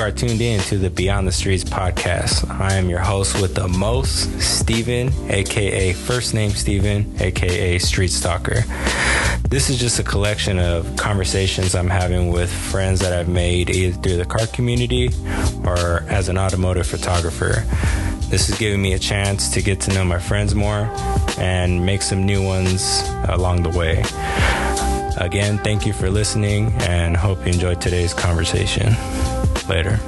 are tuned in to the Beyond the Streets podcast. I am your host with the most, Steven, aka first name Steven, aka Street Stalker. This is just a collection of conversations I'm having with friends that I've made either through the car community or as an automotive photographer. This is giving me a chance to get to know my friends more and make some new ones along the way. Again, thank you for listening and hope you enjoyed today's conversation. Later.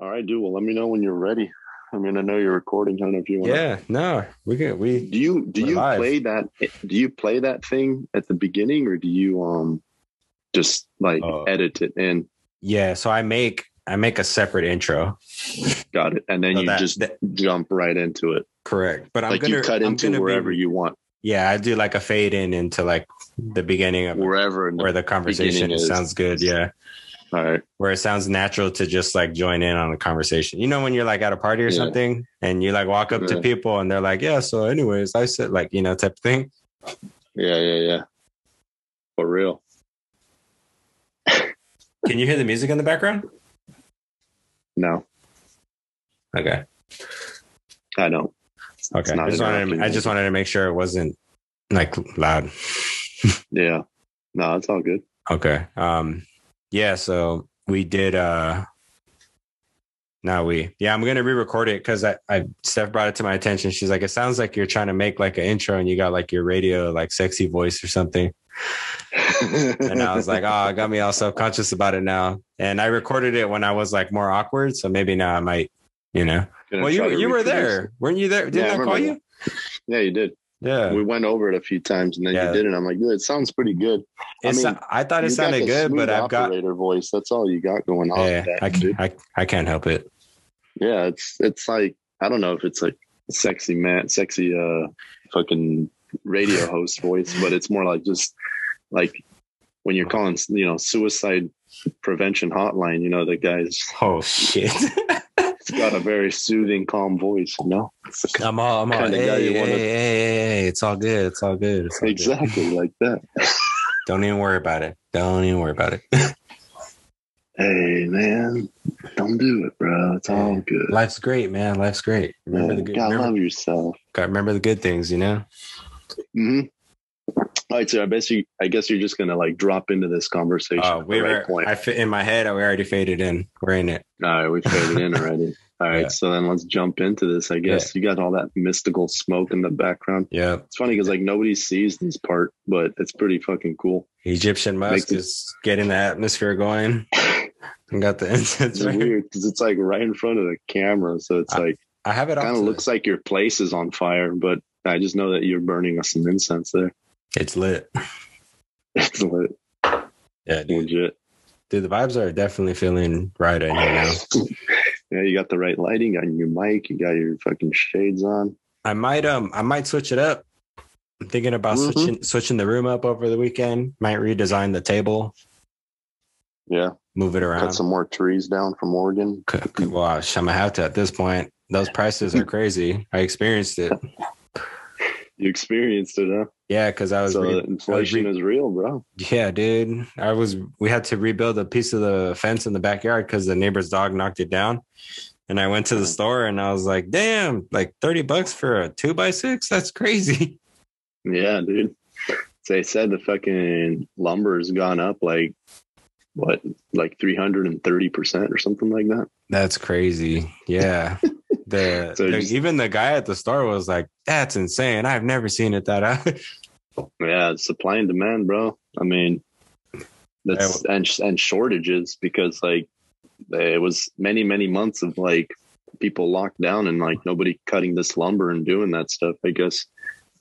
All right, dude. Well, let me know when you're ready. I mean, I know you're recording. I don't know if you want. Yeah, no, we can. We Do you do you live. play that? Do you play that thing at the beginning, or do you um just like Uh, edit it in? yeah. So I make I make a separate intro. Got it, and then So you that- just that- jump right into it. Correct, but I'm like gonna you cut I'm into gonna be- wherever you want, Yeah, I do like a fade in into like the beginning of wherever. the- where the conversation sounds good. Yeah. all right. where it sounds natural to just like join in on the conversation. You know, when you're like at a party or Yeah. something and you like walk up to people and they're like, yeah, so anyways, I said like, you know, type of thing. Yeah, yeah, yeah. For real. Can you hear the music in the background? No, Okay. I don't. Okay. I just wanted to, I just wanted to make sure it wasn't like loud. Yeah. No, it's all good. Okay. Um yeah, so we did uh now we yeah, I'm gonna re-record it because I, I Steph brought it to my attention. She's like, it sounds like you're trying to make like an intro and you got like your radio like sexy voice or something. and I was like, oh, it got me all self conscious about it now. And I recorded it when I was like more awkward, so maybe now I might, you know. Well, you you were there, weren't you there? Yeah, Didn't I I, call you? Yeah, you did. Yeah, We went over it a few times, and then Yeah. you did it. I'm like, dude, it sounds pretty good. I mean, I thought it sounded good, but I've got operator voice. That's all you got going on. yeah, that, I, dude. I I can't help it. Yeah, it's it's like I don't know if it's like sexy man, sexy uh fucking radio host voice, but it's more like just like when you're calling, you know, suicide prevention hotline. You know, the guy's Oh shit! it's got a very soothing, calm voice. You know, I'm all I'm all. Hey, hey, wanna- hey, hey, it's all good. It's all good. It's all good. exactly like that. Don't even worry about it. Don't even worry about it. Hey man, don't do it, bro. It's all good. Life's great, man. Life's great. Remember the good. gotta Remember, love yourself. gotta remember the good things, you know. hmm All right, so I guess you, I guess you're just gonna like drop into this conversation. Uh, we right were. point. I fit in my head. We already faded in. We're in it. All right, we faded in already. All right, Yeah. so then let's jump into this. I guess you got all that mystical smoke in the background. Yeah. It's funny because like nobody sees this part, but it's pretty fucking cool. Egyptian Makes is it- getting the atmosphere going. I got the incense It's right. weird because it's like right in front of the camera, so it's I- like I have it kind of looks like your place is on fire, but I just know that you're burning us some incense there. It's lit. It's lit, Yeah, dude. legit. Dude, the vibes are definitely feeling right in here now. Yeah, you got the right lighting, got your mic, you got your fucking shades on. I might um I might switch it up. I'm thinking about Mhm. switching switching the room up over the weekend. Might redesign the table, Yeah, move it around. cut some more trees down from Oregon. Well, I'm gonna have to at this point. Those prices are crazy. I experienced it. You experienced it, huh? Yeah, because I was. So re- inflation re- is real, bro. yeah, dude. I was. We had to rebuild a piece of the fence in the backyard because the neighbor's dog knocked it down. And I went to the store and I was like, "Damn, like thirty bucks for a two by six? That's crazy." Yeah, dude. They said the fucking lumber has gone up like what, like three hundred and thirty percent or something like that. That's crazy. Yeah. The, So the- just- even the guy at the store was like, "That's insane. I've never seen it that high." Yeah, supply and demand, bro. I mean, that's and and shortages because like it was many many months of like people locked down and like nobody cutting this lumber and doing that stuff. I guess.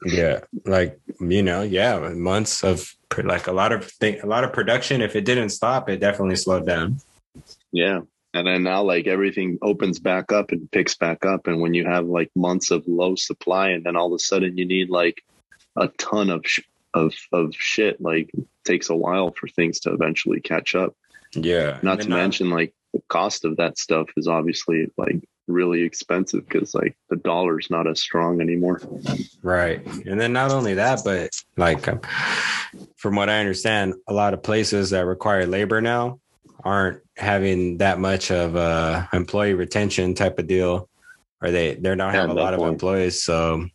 yeah, like you know, yeah, months of like a lot of thing, a lot of production. If it didn't stop, it definitely slowed down. Yeah. And then now like everything opens back up and picks back up. And when you have like months of low supply and then all of a sudden you need like a ton of, sh- of, of shit, like it takes a while for things to eventually catch up. Yeah, Not to then, uh, mention like the cost of that stuff is obviously like really expensive because like the dollar's not as strong anymore. Right. And then not only that, but like um, from what I understand, a lot of places that require labor now aren't having that much of a employee retention type of deal or they they don't have yeah, a lot point. of employees. So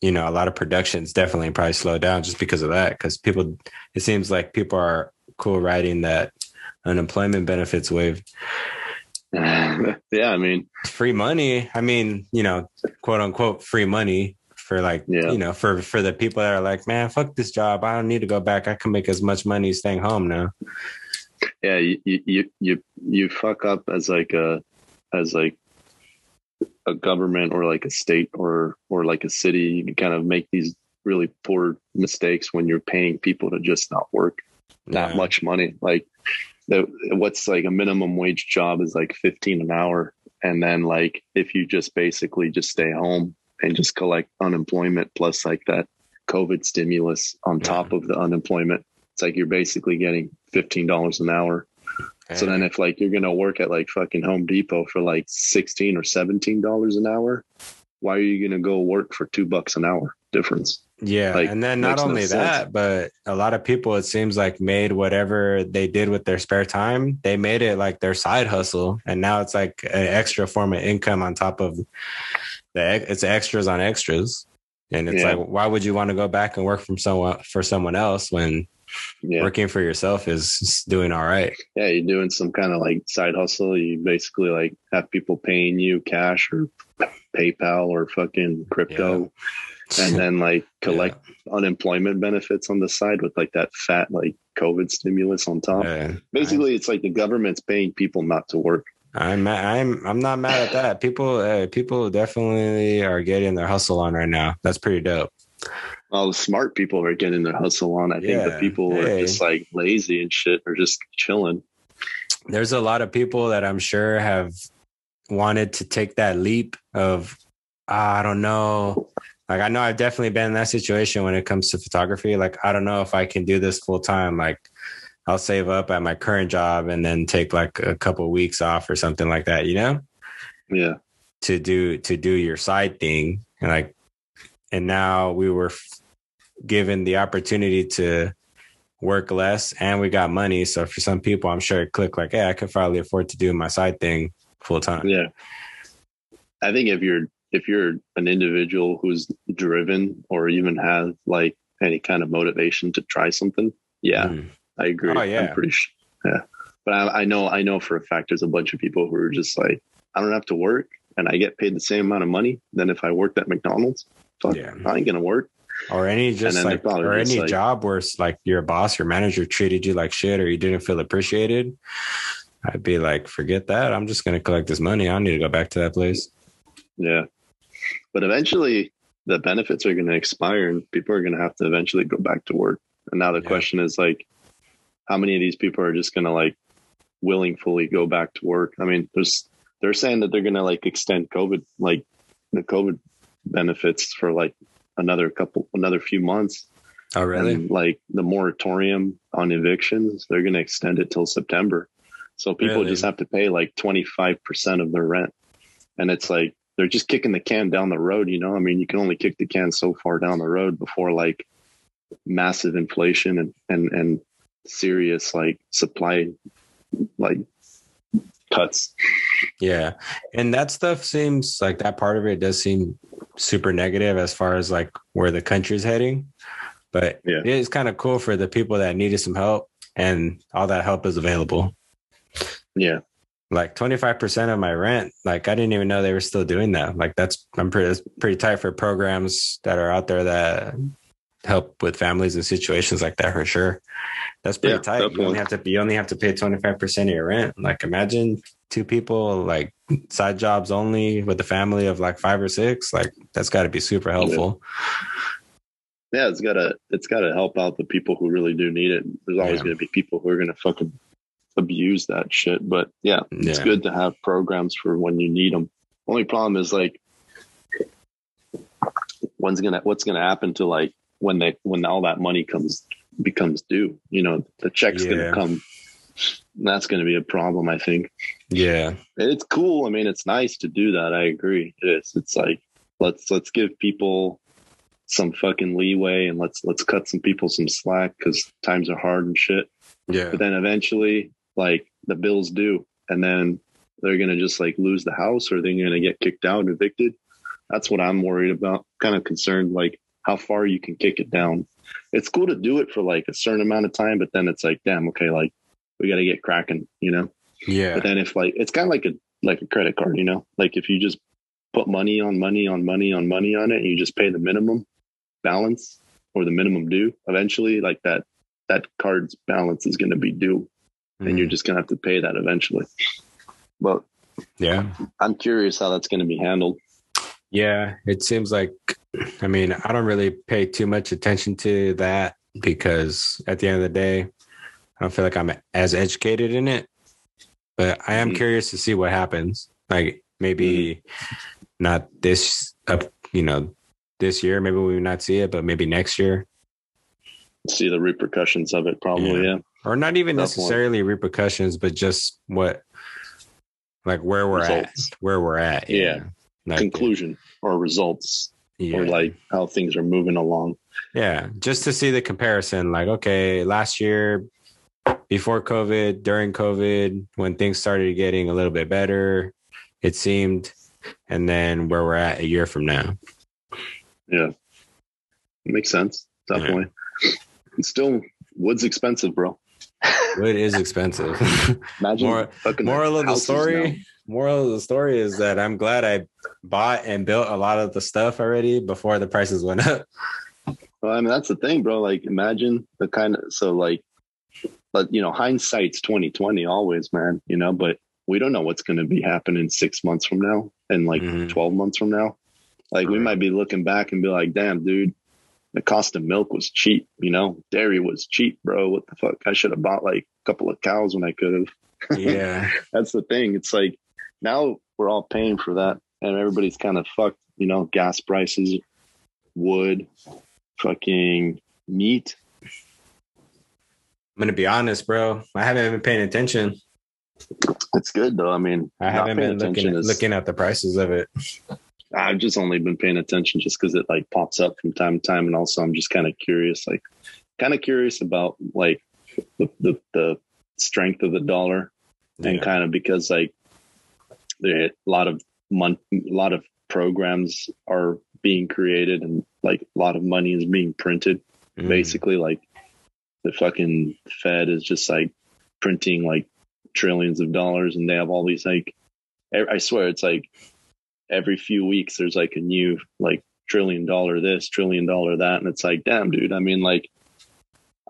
you know a lot of productions definitely probably slow down just because of that because people it seems like people are cool riding that unemployment benefits wave. Yeah i mean free money. I mean you know quote unquote free money for like yeah. you know for for the people that are like man fuck this job. I don't need to go back. I can make as much money staying home now yeah you you you you fuck up as like a as like a government or like a state or or like a city. You kind of make these really poor mistakes when you're paying people to just not work that yeah. much money. Like the, what's like a minimum wage job is like 15 an hour. And then like if you just basically just stay home and just collect unemployment plus like that covid stimulus on top of the unemployment it's like you're basically getting $15 an hour so then if like you're going to work at like fucking Home Depot for like 16 or 17 dollars an hour, why are you going to go work for 2 bucks an hour difference? Yeah, like, and then not only no that, but a lot of people it seems like made whatever they did with their spare time, they made it like their side hustle and now it's like an extra form of income on top of the it's extras on extras. And it's yeah. like why would you want to go back and work from someone for someone else when yeah. working for yourself is doing all right. Yeah, you're doing some kind of like side hustle. You basically like have people paying you cash or PayPal or fucking crypto. Yeah. and then like collect yeah. unemployment benefits on the side with like that fat like COVID stimulus on top. Basically, I, it's like the government's paying people not to work. I'm I'm I'm not mad at that. People uh, people definitely are getting their hustle on right now. That's pretty dope all the smart people are getting their hustle on. I think the people hey. are just like lazy and shit are just chilling. There's a lot of people that I'm sure have wanted to take that leap of ah, I don't know. Like I know I've definitely been in that situation when it comes to photography. Like I don't know if I can do this full time. Like I'll save up at my current job and then take like a couple of weeks off or something like that, you know? Yeah. To do to do your side thing. And like and now we were given the opportunity to work less and we got money. So for some people, I'm sure it clicked like, hey, I could probably afford to do my side thing full time. Yeah. I think if you're if you're an individual who's driven or even has like any kind of motivation to try something, yeah, mm. I agree. Oh, yeah. I'm pretty sure. Yeah. But I, I know I know for a fact there's a bunch of people who are just like, I don't have to work and I get paid the same amount of money than if I worked at McDonald's. Fuck, yeah. I ain't gonna work or any just like or any like, job where it's like your boss or manager treated you like shit or you didn't feel appreciated i'd be like forget that. I'm just going to collect this money. I need to go back to that place. Yeah. But eventually the benefits are going to expire and people are going to have to eventually go back to work. And now the yeah. question is like how many of these people are just going to like willingly go back to work? I mean there's they're saying that they're going to like extend covid like the covid benefits for like another couple, another few months. Oh, really? And like the moratorium on evictions, they're going to extend it till September. So people really? just have to pay like 25% of their rent. And it's like, they're just kicking the can down the road, you know? I mean, you can only kick the can so far down the road before like massive inflation and, and, and serious like supply, like cuts. Yeah. And that stuff seems like that part of it does seem super negative as far as like where the country's heading. But yeah. it is kind of cool for the people that needed some help and all that help is available. Yeah. Like 25% of my rent, like I didn't even know they were still doing that. Like that's I'm pretty pretty tight for programs that are out there that help with families and situations like that for sure. That's pretty yeah, tight. Definitely. You only have to you only have to pay 25% of your rent. Like imagine two people like side jobs only with a family of like five or six. Like that's got to be super helpful. Yeah. yeah, it's gotta it's gotta help out the people who really do need it. There's always yeah. gonna be people who are gonna fucking abuse that shit. But yeah, it's good to have programs for when you need them. Only problem is like when's gonna what's gonna happen to like when they when all that money comes becomes due. You know, the check's yeah. gonna come that's going to be a problem, I think. Yeah. It's cool. I mean, it's nice to do that. I agree. It is. It's like let's let's give people some fucking leeway and let's let's cut some people some slack because times are hard and shit. Yeah. But then eventually, like the bills due, and then they're gonna just like lose the house or they're gonna get kicked out and evicted. That's what I'm worried about. Kind of concerned, like how far you can kick it down. It's cool to do it for like a certain amount of time, but then it's like, damn, okay, like we got to get cracking, you know. Yeah. But then if like it's kind of like a like a credit card, you know, like if you just put money on money on money on money on it, and you just pay the minimum balance or the minimum due, eventually, like that that card's balance is going to be due, and you're Mhm. just going to have to pay that eventually. But yeah. I'm curious how that's going to be handled. Yeah. It seems like, I mean, I don't really pay too much attention to that because at the end of the day, I don't feel like I'm as educated in it. But I am Mhm. curious to see what happens. Like maybe not this up, you know, this year. Maybe we will not see it, but maybe next year. See the repercussions of it, probably. Yeah. Yeah. or not even necessarily repercussions, but just what, like where we're Results. at, where we're at. Yeah. Like, Conclusion or results yeah. or like how things are moving along. yeah, just to see the comparison. Like, okay, last year, before COVID, during COVID, when things started getting a little bit better, it seemed, and then where we're at a year from now. Yeah. Makes sense. Definitely. It's still wood's expensive, bro. Wood is expensive. Imagine More- moral of the story now. moral of the story is that i'm glad i bought and built a lot of the stuff already before the prices went up Well, I mean, that's the thing, bro. Like, imagine the kind of so like, but you know, hindsight's twenty twenty always, man. You know, but we don't know what's going to be happening six months from now and like Mhm. twelve months from now. Like, we might be looking back and be like, "Damn, dude, the cost of milk was cheap. You know, dairy was cheap, bro. What the fuck? I should have bought like a couple of cows when I could have." yeah That's the thing. It's like now we're all paying for that, and everybody's kind of fucked. You know, gas prices, wood, fucking meat. i'm gonna be honest bro i haven't been paying attention It's good though. I mean, i haven't been looking, attention is- looking at the prices of it I've just only been paying attention just because it like pops up from time to time, and also I'm just kind of curious, like kind of curious about like the, the the strength of the dollar, and kind of because like there a lot of month, a lot of programs are being created, and like a lot of money is being printed. Mm. basically like the fucking fed is just like printing like trillions of dollars and they have all these like I swear it's like every few weeks there's like a new like trillion dollar this trillion dollar that and it's like damn dude i mean like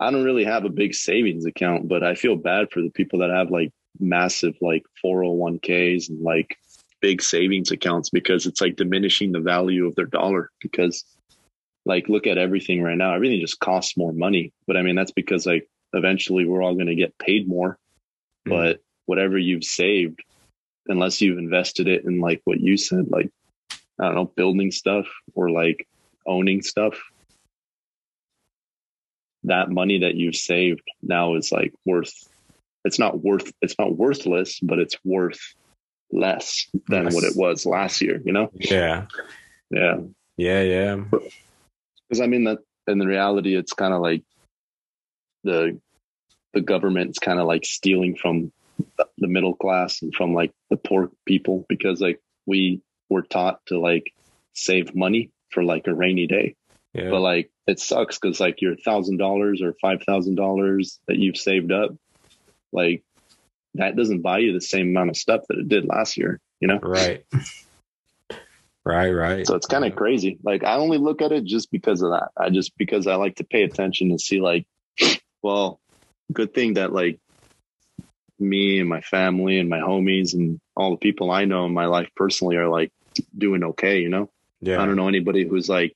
i don't really have a big savings account but i feel bad for the people that have like massive like 401ks and like big savings accounts because it's like diminishing the value of their dollar because like look at everything right now everything just costs more money but i mean that's because like eventually we're all going to get paid more Mhm. but whatever you've saved unless you've invested it in like what you said like i don't know building stuff or like owning stuff that money that you've saved now is like worth it's not worth it's not worthless but it's worth less than what it was last year you know? Yeah. Yeah. Yeah yeah. Because I mean that in the reality, it's kind of like the the government's kind of like stealing from the middle class and from like the poor people because like we were taught to like save money for like a rainy day, yeah. But like it sucks because like your thousand dollars or five thousand dollars that you've saved up, like that doesn't buy you the same amount of stuff that it did last year, you know. right right right So it's kind of crazy. Like I only look at it just because of that. I just because I like to pay attention and see like, well, good thing that like me and my family and my homies and all the people I know in my life personally are like doing okay, you know? yeah I don't know anybody who's like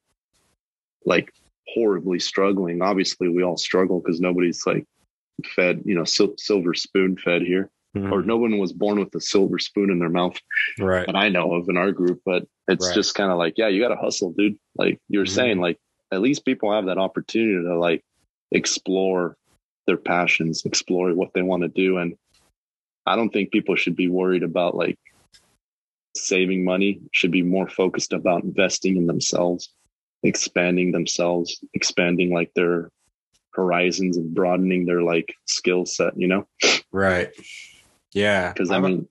like horribly struggling. Obviously we all struggle because nobody's like fed, you know, sil- silver spoon fed here. Mhm. Or no one was born with a silver spoon in their mouth right that I know of in our group, but it's Right. just kind of like, yeah, you got to hustle, dude. Like you were Mhm. saying, like at least people have that opportunity to like explore their passions, explore what they want to do. And I don't think people should be worried about like saving money, should be more focused about investing in themselves, expanding themselves, expanding like their horizons and broadening their like skill set, you know? Right. Yeah. Because I mean,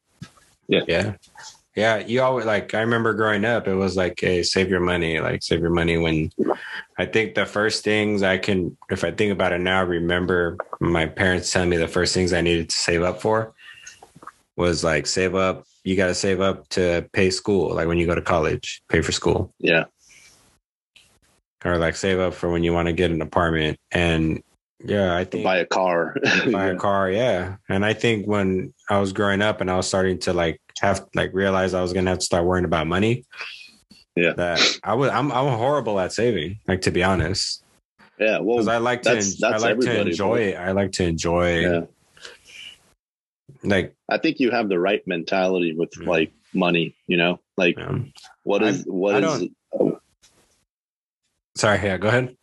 yeah. Yeah. Yeah. You always like, I remember growing up, it was like, hey, save your money, like save your money. When I think the first things I can, if I think about it now, remember my parents telling me the first things I needed to save up for was like save up. You got to save up to pay school, like when you go to college, pay for school. Yeah. Or like save up for when you want to get an apartment. And yeah, I think buy a car. buy a car. Yeah. And I think when I was growing up and I was starting to like have like realize I was gonna have to start worrying about money. Yeah. That I would I'm I'm horrible at saving, like to be honest. Yeah. Well Because I like to that's- that's I like to enjoy bro. it. I like to enjoy yeah. like I think you have the right mentality with Mm. like money, you know? Like um, what I- what I is sorry, yeah, go ahead.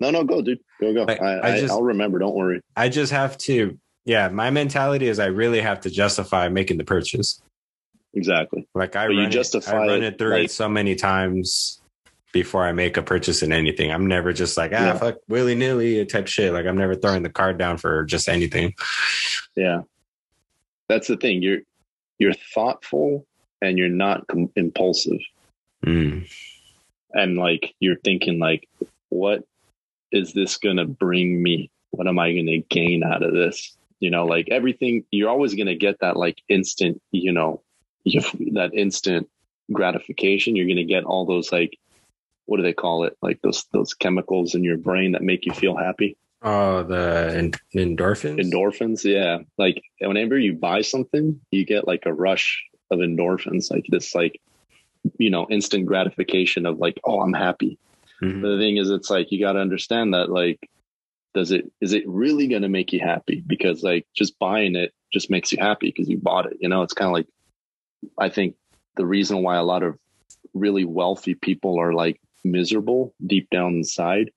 No, no, go, dude. Go, go. I, I I, just- I'll remember. Don't worry. I just have to yeah, my mentality is I really have to justify making the purchase. Exactly. Like I But you run, it, I run it through like- it so many times before I make a purchase in anything. I'm never just like, ah, Yeah. fuck willy nilly type shit. Like I'm never throwing the card down for just anything. Yeah. That's the thing. You're you're thoughtful and you're not com- impulsive. Mm. And like you're thinking like, what is this gonna bring me? What am I gonna gain out of this? You know, like everything. You're always gonna get that like instant. You know, that instant gratification. You're gonna get all those like, what do they call it? Like those those chemicals in your brain that make you feel happy. Oh, the en- endorphins. endorphins yeah like whenever you buy something you get like a rush of endorphins like this like you know instant gratification of like oh i'm happy Mhm. the thing is it's like you got to understand that like does it is it really going to make you happy because like just buying it just makes you happy because you bought it you know it's kind of like i think the reason why a lot of really wealthy people are like miserable deep down inside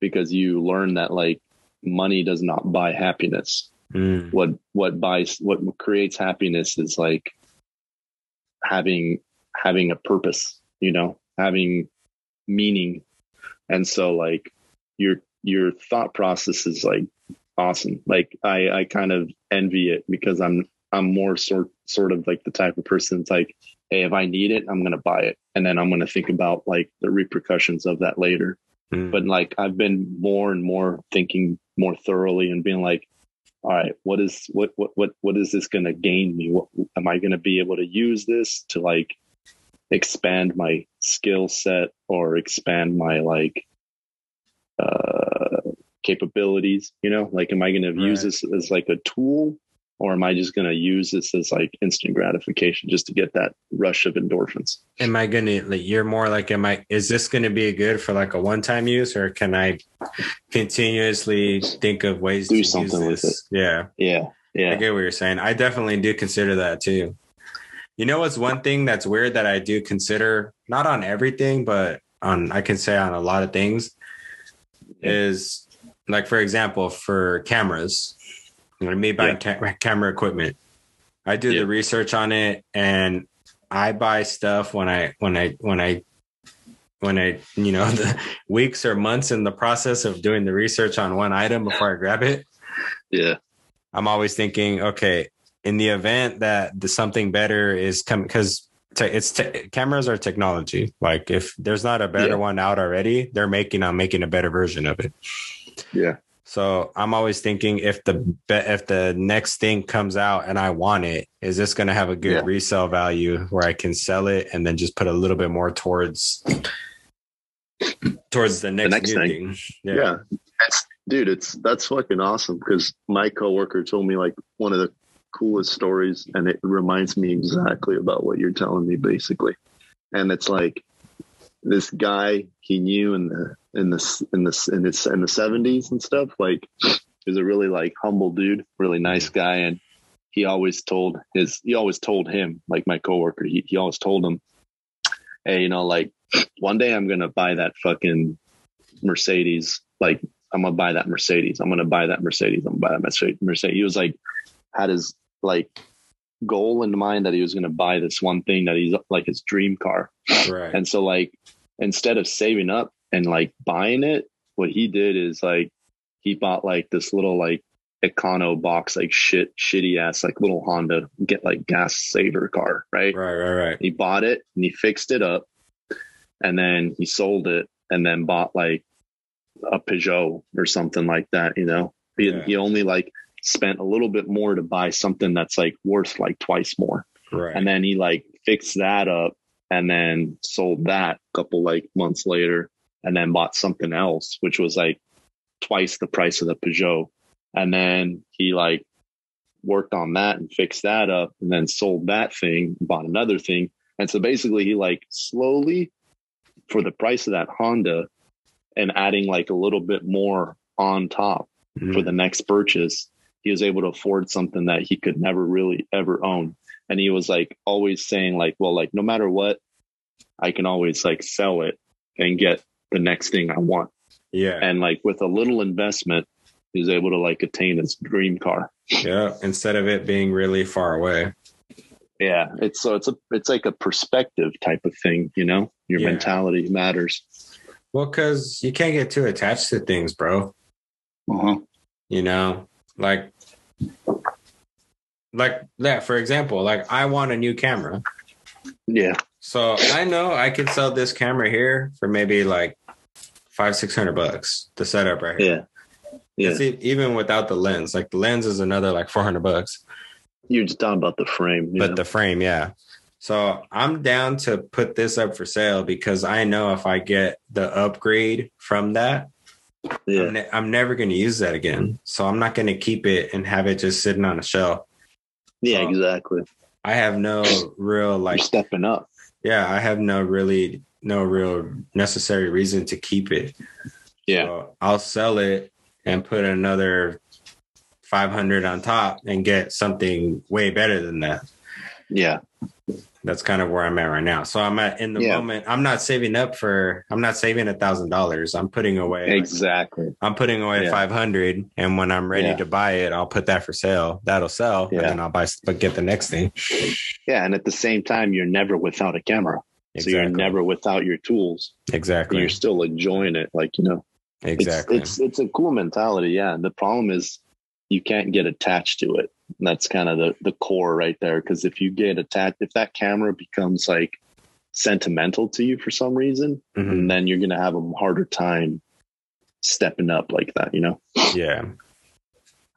because you learn that like money does not buy happiness Mm. what what buys what creates happiness is like having having a purpose you know having meaning and so like your your thought process is like awesome like i i kind of envy it because i'm i'm more sort sort of like the type of person that's like hey if i need it i'm gonna buy it and then i'm gonna think about like the repercussions of that later Mm. but like I've been more and more thinking more thoroughly and being like, all right, what is what what what what is this going to gain me? What am I going to be able to use this to like expand my skill set or expand my like uh capabilities? You know, like am I going to use this as like a tool? Or am I just going to use this as like instant gratification just to get that rush of endorphins? Am I gonna like? You're more like, am I? Is this gonna be good for like a one-time use, or can I continuously think of ways Do to use something with this? Yeah. Yeah. Yeah i get what you're saying. I definitely do consider that too. You know what's one thing that's weird that I do consider, not on everything, but on I can say on a lot of things, is like for example, for cameras, you know, me buying ca- camera equipment. I do Yeah. the research on it and I buy stuff when I when I when I when I you know the weeks or months in the process of doing the research on one item before I grab it. Yeah. I'm always thinking, okay, in the event that the something better is coming, because te- it's te- cameras are technology. Like if there's not a better Yeah. one out already, they're making on making a better version of it. Yeah. So I'm always thinking if the be- if the next thing comes out and I want it, is this going to have a good Yeah. resale value where I can sell it and then just put a little bit more towards towards the next, next new thing. thing? Yeah. That's, dude, it's that's fucking awesome because my coworker told me like one of the coolest stories and it reminds me exactly about what you're telling me basically. And it's like this guy he knew in the in the in the in the in the seventies and stuff, like is a really like humble dude, really nice guy. And he always told his he always told him, like my coworker, he he always told him, Hey, you know, like one day I'm gonna buy that fucking Mercedes like I'm gonna buy that Mercedes. I'm gonna buy that Mercedes. I'm gonna buy that Mercedes. He was like had his like goal in mind that he was gonna buy this one thing that he's like his dream car. Right. And so like instead of saving up and like buying it, what he did is like he bought like this little like econo box like shit shitty ass like little Honda get like gas saver car, right? right, right, right. He bought it and he fixed it up and then he sold it and then bought like a Peugeot or something like that, you know. He, Yeah. he only like spent a little bit more to buy something that's like worth like twice more. Right. And then he like fixed that up and then sold that a couple like months later and then bought something else, which was like twice the price of the Peugeot. And then he like worked on that and fixed that up and then sold that thing, bought another thing. And so basically he like slowly for the price of that Honda and adding like a little bit more on top Mhm. for the next purchase, he was able to afford something that he could never really ever own. And he was like always saying like, well, like no matter what, I can always like sell it and get the next thing I want. yeah. And like with a little investment, he was able to like attain his dream car. yeah. Instead of it being really far away. Yeah. It's so it's a it's like a perspective type of thing, you know? Your Yeah. mentality matters. Well, because you can't get too attached to things, bro. Uh-huh. You know, like, like that. For example, like I want a new camera, Yeah. so I know I could sell this camera here for maybe like five, six hundred bucks. The setup right here. Yeah. Yeah. It's even without the lens. Like the lens is another like four hundred bucks. You're just talking about the frame. but know? the frame, yeah. So I'm down to put this up for sale because I know if I get the upgrade from that, yeah. I'm, ne- I'm never going to use that again. So I'm not going to keep it and have it just sitting on a shelf. Yeah, exactly. I have no real like, You're stepping up. yeah, I have no really no real necessary reason to keep it. Yeah. So I'll sell it and put another 500 on top and get something way better than that. Yeah. That's kind of where I'm at right now. So I'm at in the Yeah. moment. I'm not saving up for. I'm not saving a thousand dollars. I'm putting away. Exactly. I'm putting away Yeah. five hundred, and when I'm ready Yeah. to buy it, I'll put that for sale. That'll sell, Yeah. and then I'll buy. But get the next thing. Yeah. And at the same time, you're never without a camera. So you're never without your tools. exactly. You're still enjoying it. Like, you know, it's- exactly. It's, it's a cool mentality. Yeah. The problem is you can't get attached to it. That's kind of the, the core right there. Cause if you get attacked, if that camera becomes like sentimental to you for some reason, Mhm. and then you're going to have a harder time stepping up like that, you know? Yeah.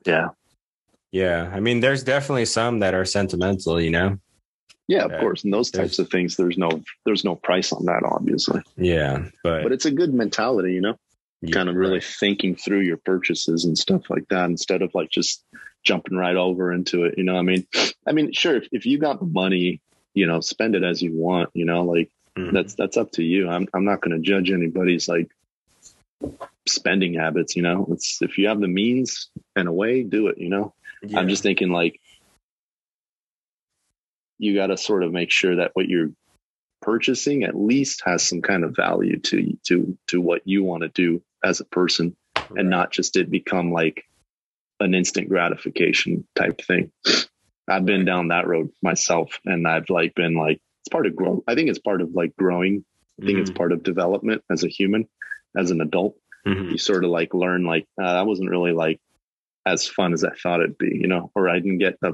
Yeah. Yeah. I mean, there's definitely some that are sentimental. You know. Yeah, of Yeah. course. And those types of things, there's no, there's no price on that, obviously, Yeah. But, but it's a good mentality, you know? yeah, kind of really right. thinking through your purchases and stuff like that instead of like just jumping right over into it. You know, I mean, I mean, sure, if, if you got the money, you know, spend it as you want, you know, like Mhm. that's, that's up to you. I'm, I'm not going to judge anybody's like spending habits, you know, it's, if you have the means and a way, do it, you know, Yeah. I'm just thinking like, you got to sort of make sure that what you're purchasing at least has some kind of value to to to what you want to do as a person Right. and not just it become like an instant gratification type thing. I've been down that road myself and I've like been like it's part of growth. I think it's part of like growing. I think it's Mhm. part of development as a human, as an adult. Mhm. You sort of like learn like uh, that wasn't really like as fun as I thought it'd be, you know, or I didn't get the,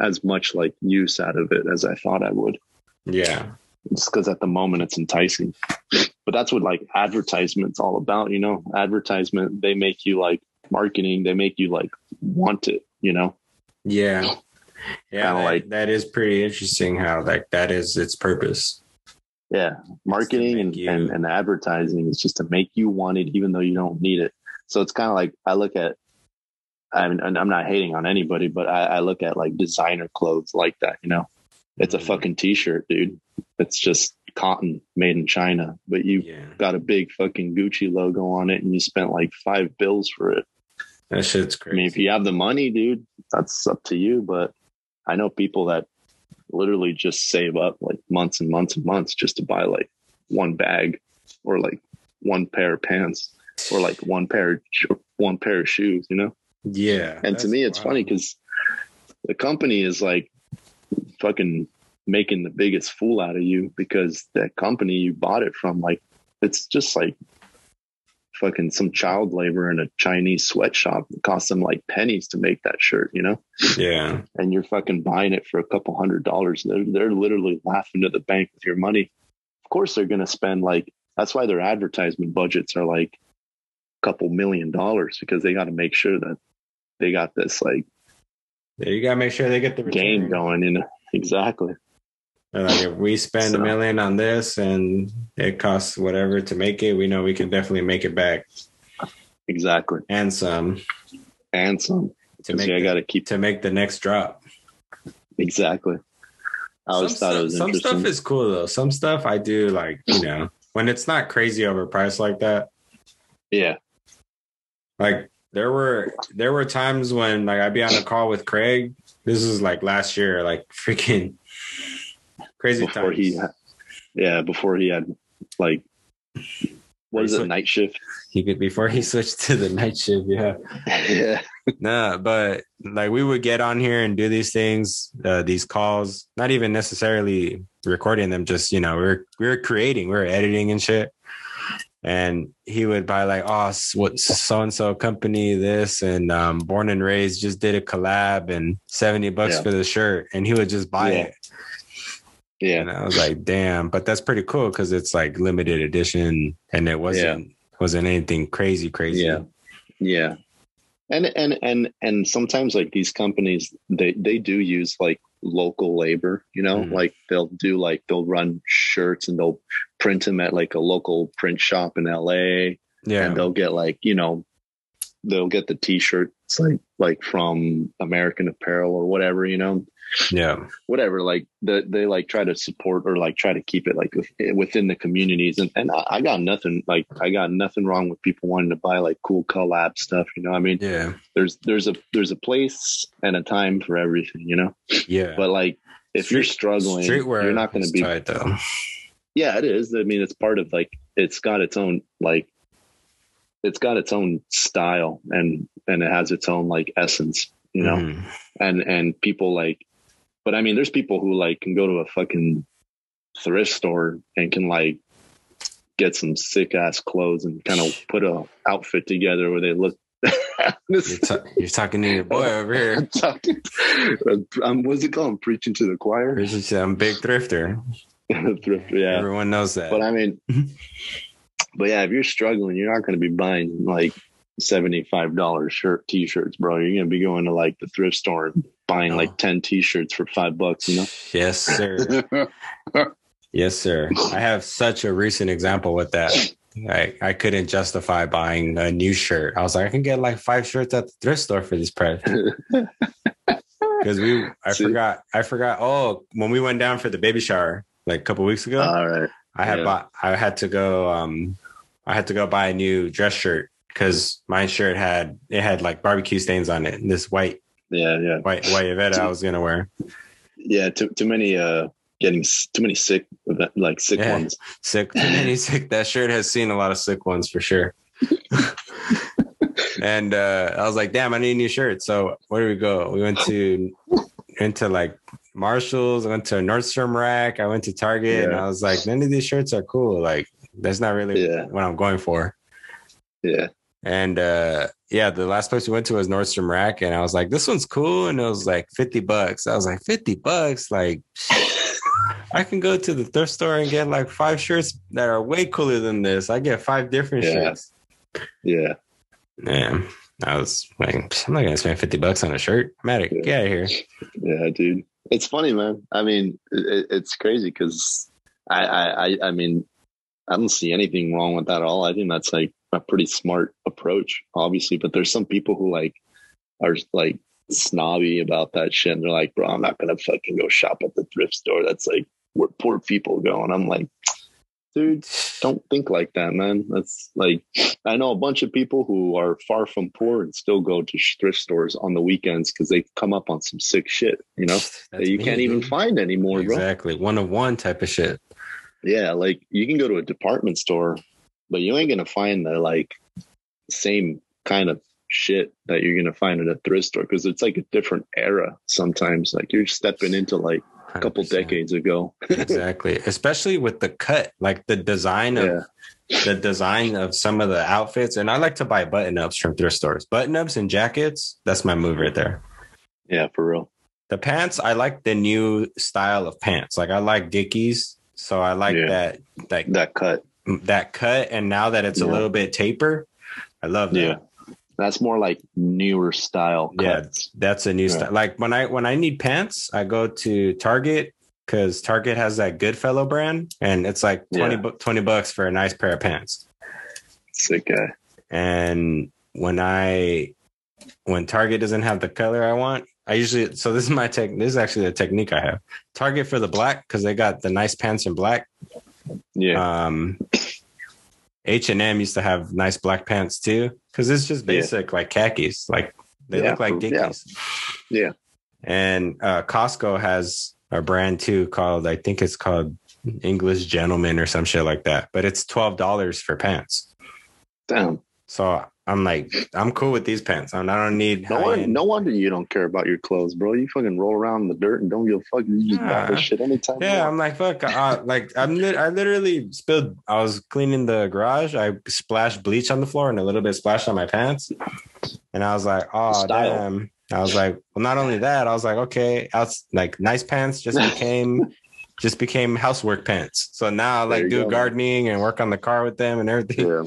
as much like use out of it as I thought I would Yeah. just because at the moment it's enticing. But that's what like advertisement's all about, you know. Advertisement they make you like marketing, they make you like want it, you know. Yeah. Yeah. That- like- that is pretty interesting how like that is its purpose. Yeah, marketing and, you- and and advertising is just to make you want it, even though you don't need it. So it's kind of like I look at. I'm and I'm not hating on anybody, but I, I look at like designer clothes like that. You know, it's a Mhm. fucking t-shirt, dude. It's just cotton made in China, but you Yeah. got a big fucking Gucci logo on it and you spent like five bills for it. That shit's crazy. I mean, if you have the money, dude, that's up to you. But I know people that literally just save up like months and months and months just to buy like one bag or like one pair of pants. or like one pair one pair of shoes, you know. Yeah. And to me, it's funny because the company is like fucking making the biggest fool out of you because that company you bought it from, like, it's just like fucking some child labor in a Chinese sweatshop. It costs them like pennies to make that shirt, you know? Yeah. And you're fucking buying it for a couple hundred dollars. They're, they're literally laughing to the bank with your money. Of course, they're going to spend like, that's why their advertisement budgets are like a couple million dollars because they got to make sure that they got this like yeah, you gotta make sure they get the return. game going. You know, exactly. Like if we spend So- a million on this and it costs whatever to make it, we know we can definitely make it back Exactly. and some And some. to make I got to keep to make the next drop. exactly. I always some thought it was some stuff is cool though. Some stuff I do like, you know, when it's not crazy overpriced like that. yeah. Like there were there were times when like I'd be on a call with Craig. This is like last year, like freaking crazy Before times. he, ha- yeah, before he had like, what is So- it? Night shift. he could before he switched to the night shift. Yeah. yeah. Nah, but like we would get on here and do these things, uh, these calls, not even necessarily recording them, just you know, we we're we we're creating, we we're editing and shit. And he would buy like, oh, what so and so company this and um, Born and Raised just did a collab and seventy bucks Yeah. for the shirt, and he would just buy Yeah. it. Yeah. And I was like, damn, but that's pretty cool because it's like limited edition, and it wasn't wasn't anything crazy, crazy. Yeah. Yeah. And and and and sometimes like these companies they they do use like local labor, you know, Mhm. like they'll do like they'll run shirts and they'll print them at like a local print shop in LA yeah, and they'll get like, you know, they'll get the t-shirts like like from American Apparel or whatever, you know, yeah, whatever like the, they like try to support or like try to keep it like within the communities. And, and I, I got nothing like i got nothing wrong with people wanting to buy like cool collab stuff you know i mean? Yeah, there's there's a there's a place and a time for everything you know? Yeah. but like if you're struggling streetwear, you're not going to be tight though. yeah it is. I mean it's part of like it's got its own like it's got its own style and and it has its own like essence you know? Mhm. and and people like but i mean there's people who like can go to a fucking thrift store and can like get some sick ass clothes and kind of put a outfit together where they look You're, ta- you're talking to your boy over here. talking um, what's it called I'm preaching to the choir I'm a big thrifter. thrift yeah Everyone knows that. but i mean but yeah if you're struggling you're not going to be buying like $75 shirt t-shirts bro you're going to be going to like the thrift store and buying Oh. like 10 t-shirts for five bucks you know yes, sir. yes, sir. I have such a recent example with that. I, I couldn't justify buying a new shirt. I was like, I can get like five shirts at the thrift store for this price. Because we, I See? forgot, I forgot. Oh, when we went down for the baby shower like a couple weeks ago, all right I had yeah. bought, I had to go, um, I had to go buy a new dress shirt because my shirt had it had like barbecue stains on it. and This white yeah yeah white white Yvette I was gonna wear. yeah too, too many uh getting too many sick like sick Yeah. ones Sick, too many sick. That shirt has seen a lot of sick ones for sure. and uh, I was like, damn, I need a new shirt. So where do we go? We went to into like Marshalls. I went to Nordstrom Rack. I went to Target, and I was like, none of these shirts are cool. Like that's not really Yeah. what I'm going for. yeah And uh yeah, the last place we went to was Nordstrom Rack, and I was like, this one's cool, and it was like fifty bucks. I was like, fifty bucks, like. I can go to the thrift store and get like five shirts that are way cooler than this. I get five different Yeah. shirts. yeah Man, I was like, I'm not gonna spend fifty bucks on a shirt. I'm out of, Yeah. get out of here. yeah dude it's funny man i mean it, it's crazy because I, I i i mean i don't see anything wrong with that at all i think that's like a pretty smart approach obviously but there's some people who like are like snobby about that shit and they're like bro i'm not gonna fucking go shop at the thrift store. That's like where poor people go. And i'm like dude don't think like that man. That's like i know a bunch of people who are far from poor and still go to thrift stores on the weekends because they come up on some sick shit you know that you me, can't even find anymore bro. Exactly, one of one type of shit. yeah like you can go to a department store but you ain't gonna find the like same kind of shit that you're gonna find at a thrift store because it's like a different era sometimes. Like you're stepping into like a couple 100%. decades ago. exactly especially with the cut like the design of Yeah. the design of some of the outfits and i like to buy button ups from thrift stores button ups and jackets that's my move right there Yeah, for real. the pants i like the new style of pants like i like dickies so i like Yeah. that like That cut. That cut and now that it's a little bit taper i love that Yeah. That's more like newer style Yeah. That's a new Yeah. style. Like when I when I need pants, I go to Target because Target has that Goodfellow brand, and it's like 20, Yeah. bu- 20 bucks for a nice pair of pants. Sick guy. And when I when Target doesn't have the color I want, I usually so this is my tech. This is actually the technique I have. Target for the black because they got the nice pants in black. Yeah. Um, H and M used to have nice black pants too because it's just Yeah. basic like khakis. Like they Yeah, look like for- yeah. Dickies. Yeah. And uh, Costco has a brand too called I think it's called English Gentleman or some shit like that. But it's twelve dollars for pants. Damn. So I'm like, I'm cool with these pants. I don't need No one, no wonder you don't care about your clothes, bro. You fucking roll around in the dirt and don't give a fuck. You just buy this shit anytime. Yeah. I'm like fuck. Uh, like I'm, lit- I literally spilled. I was cleaning the garage. I splashed bleach on the floor and a little bit splashed on my pants. And I was like, oh Style. damn. I was like, well, not only that, I was like, okay, outs like nice pants just became just became housework pants. So now I like do go. gardening and work on the car with them and everything. Yeah.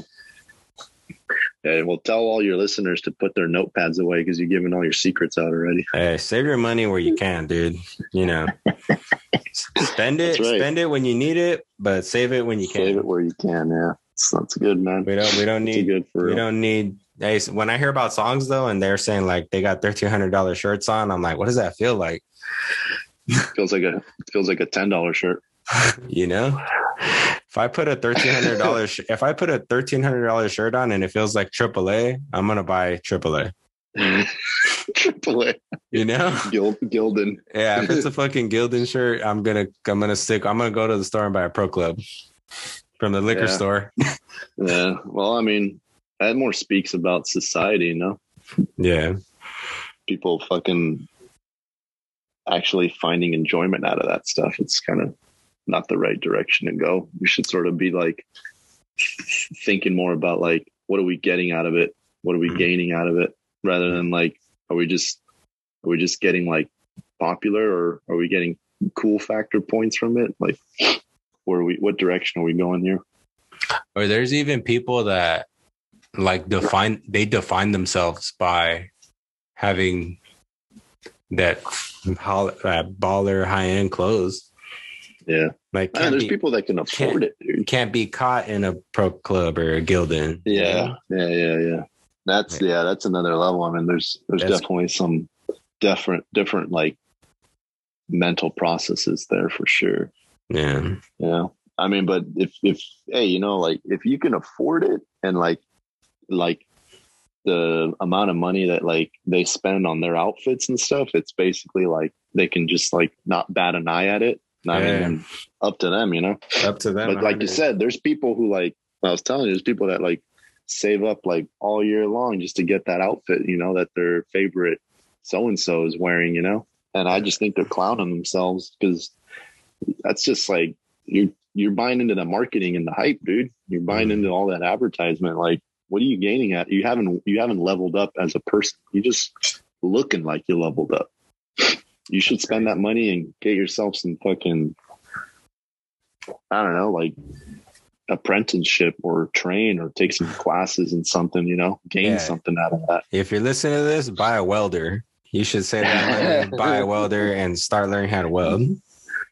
Yeah, well, tell all your listeners to put their notepads away because you're giving all your secrets out already. Hey, save your money where you can, dude. You know, spend it, right. spend it when you need it, but save it when you can. Save it where you can. Yeah, that's, that's good, man. We don't, we don't need good for We real. don't need. Hey, when I hear about songs though, and they're saying like they got thirteen hundred dollars shirts on, I'm like, what does that feel like? feels like a feels like a ten dollar shirt. You know, if I put a thirteen hundred dollars, if I put a thirteen hundred dollars shirt on and it feels like AAA, I'm gonna buy AAA. AAA, You know, Gild, Gildan. yeah. If it's a fucking Gildan shirt, I'm gonna I'm gonna stick. I'm gonna go to the store and buy a Pro Club from the liquor Yeah. store. Yeah. Well, I mean, that more speaks about society, you know. Yeah, People fucking actually finding enjoyment out of that stuff. It's kind of not the right direction to go. We should sort of be like thinking more about like what are we getting out of it? What are we Mhm. gaining out of it? Rather than like are we just are we just getting like popular or are we getting cool factor points from it? Like where are we what direction are we going here? or there's even people that like define they define themselves by having that hol- uh, baller high end clothes. Yeah. Like there's be, people that can afford it, dude. can't be caught in a pro club or a Gildan. you Yeah, know? yeah, yeah, yeah. That's yeah, that's another level. I mean, there's there's That's- definitely some different different like mental processes there for sure. yeah, Yeah. I mean, but if if hey, you know, like if you can afford it and like like the amount of money that like they spend on their outfits and stuff, it's basically like they can just like not bat an eye at it. I Yeah. mean, up to them, you know up to them. but like you said, there's people who like I was telling you, there's people that like save up like all year long just to get that outfit, you know, that their favorite so and so is wearing, you know. And I just think they're clowning themselves because that's just like you're you're buying into the marketing and the hype, dude. You're buying Mhm. into all that advertisement. Like, what are you gaining at? You haven't you haven't leveled up as a person. You just looking like you leveled up. You should spend that money and get yourself some fucking I don't know, like apprenticeship or train or take some classes and something, you know, gain Yeah. something out of that. if you're listening to this, buy a welder. You should say that money, buy a welder and start learning how to weld.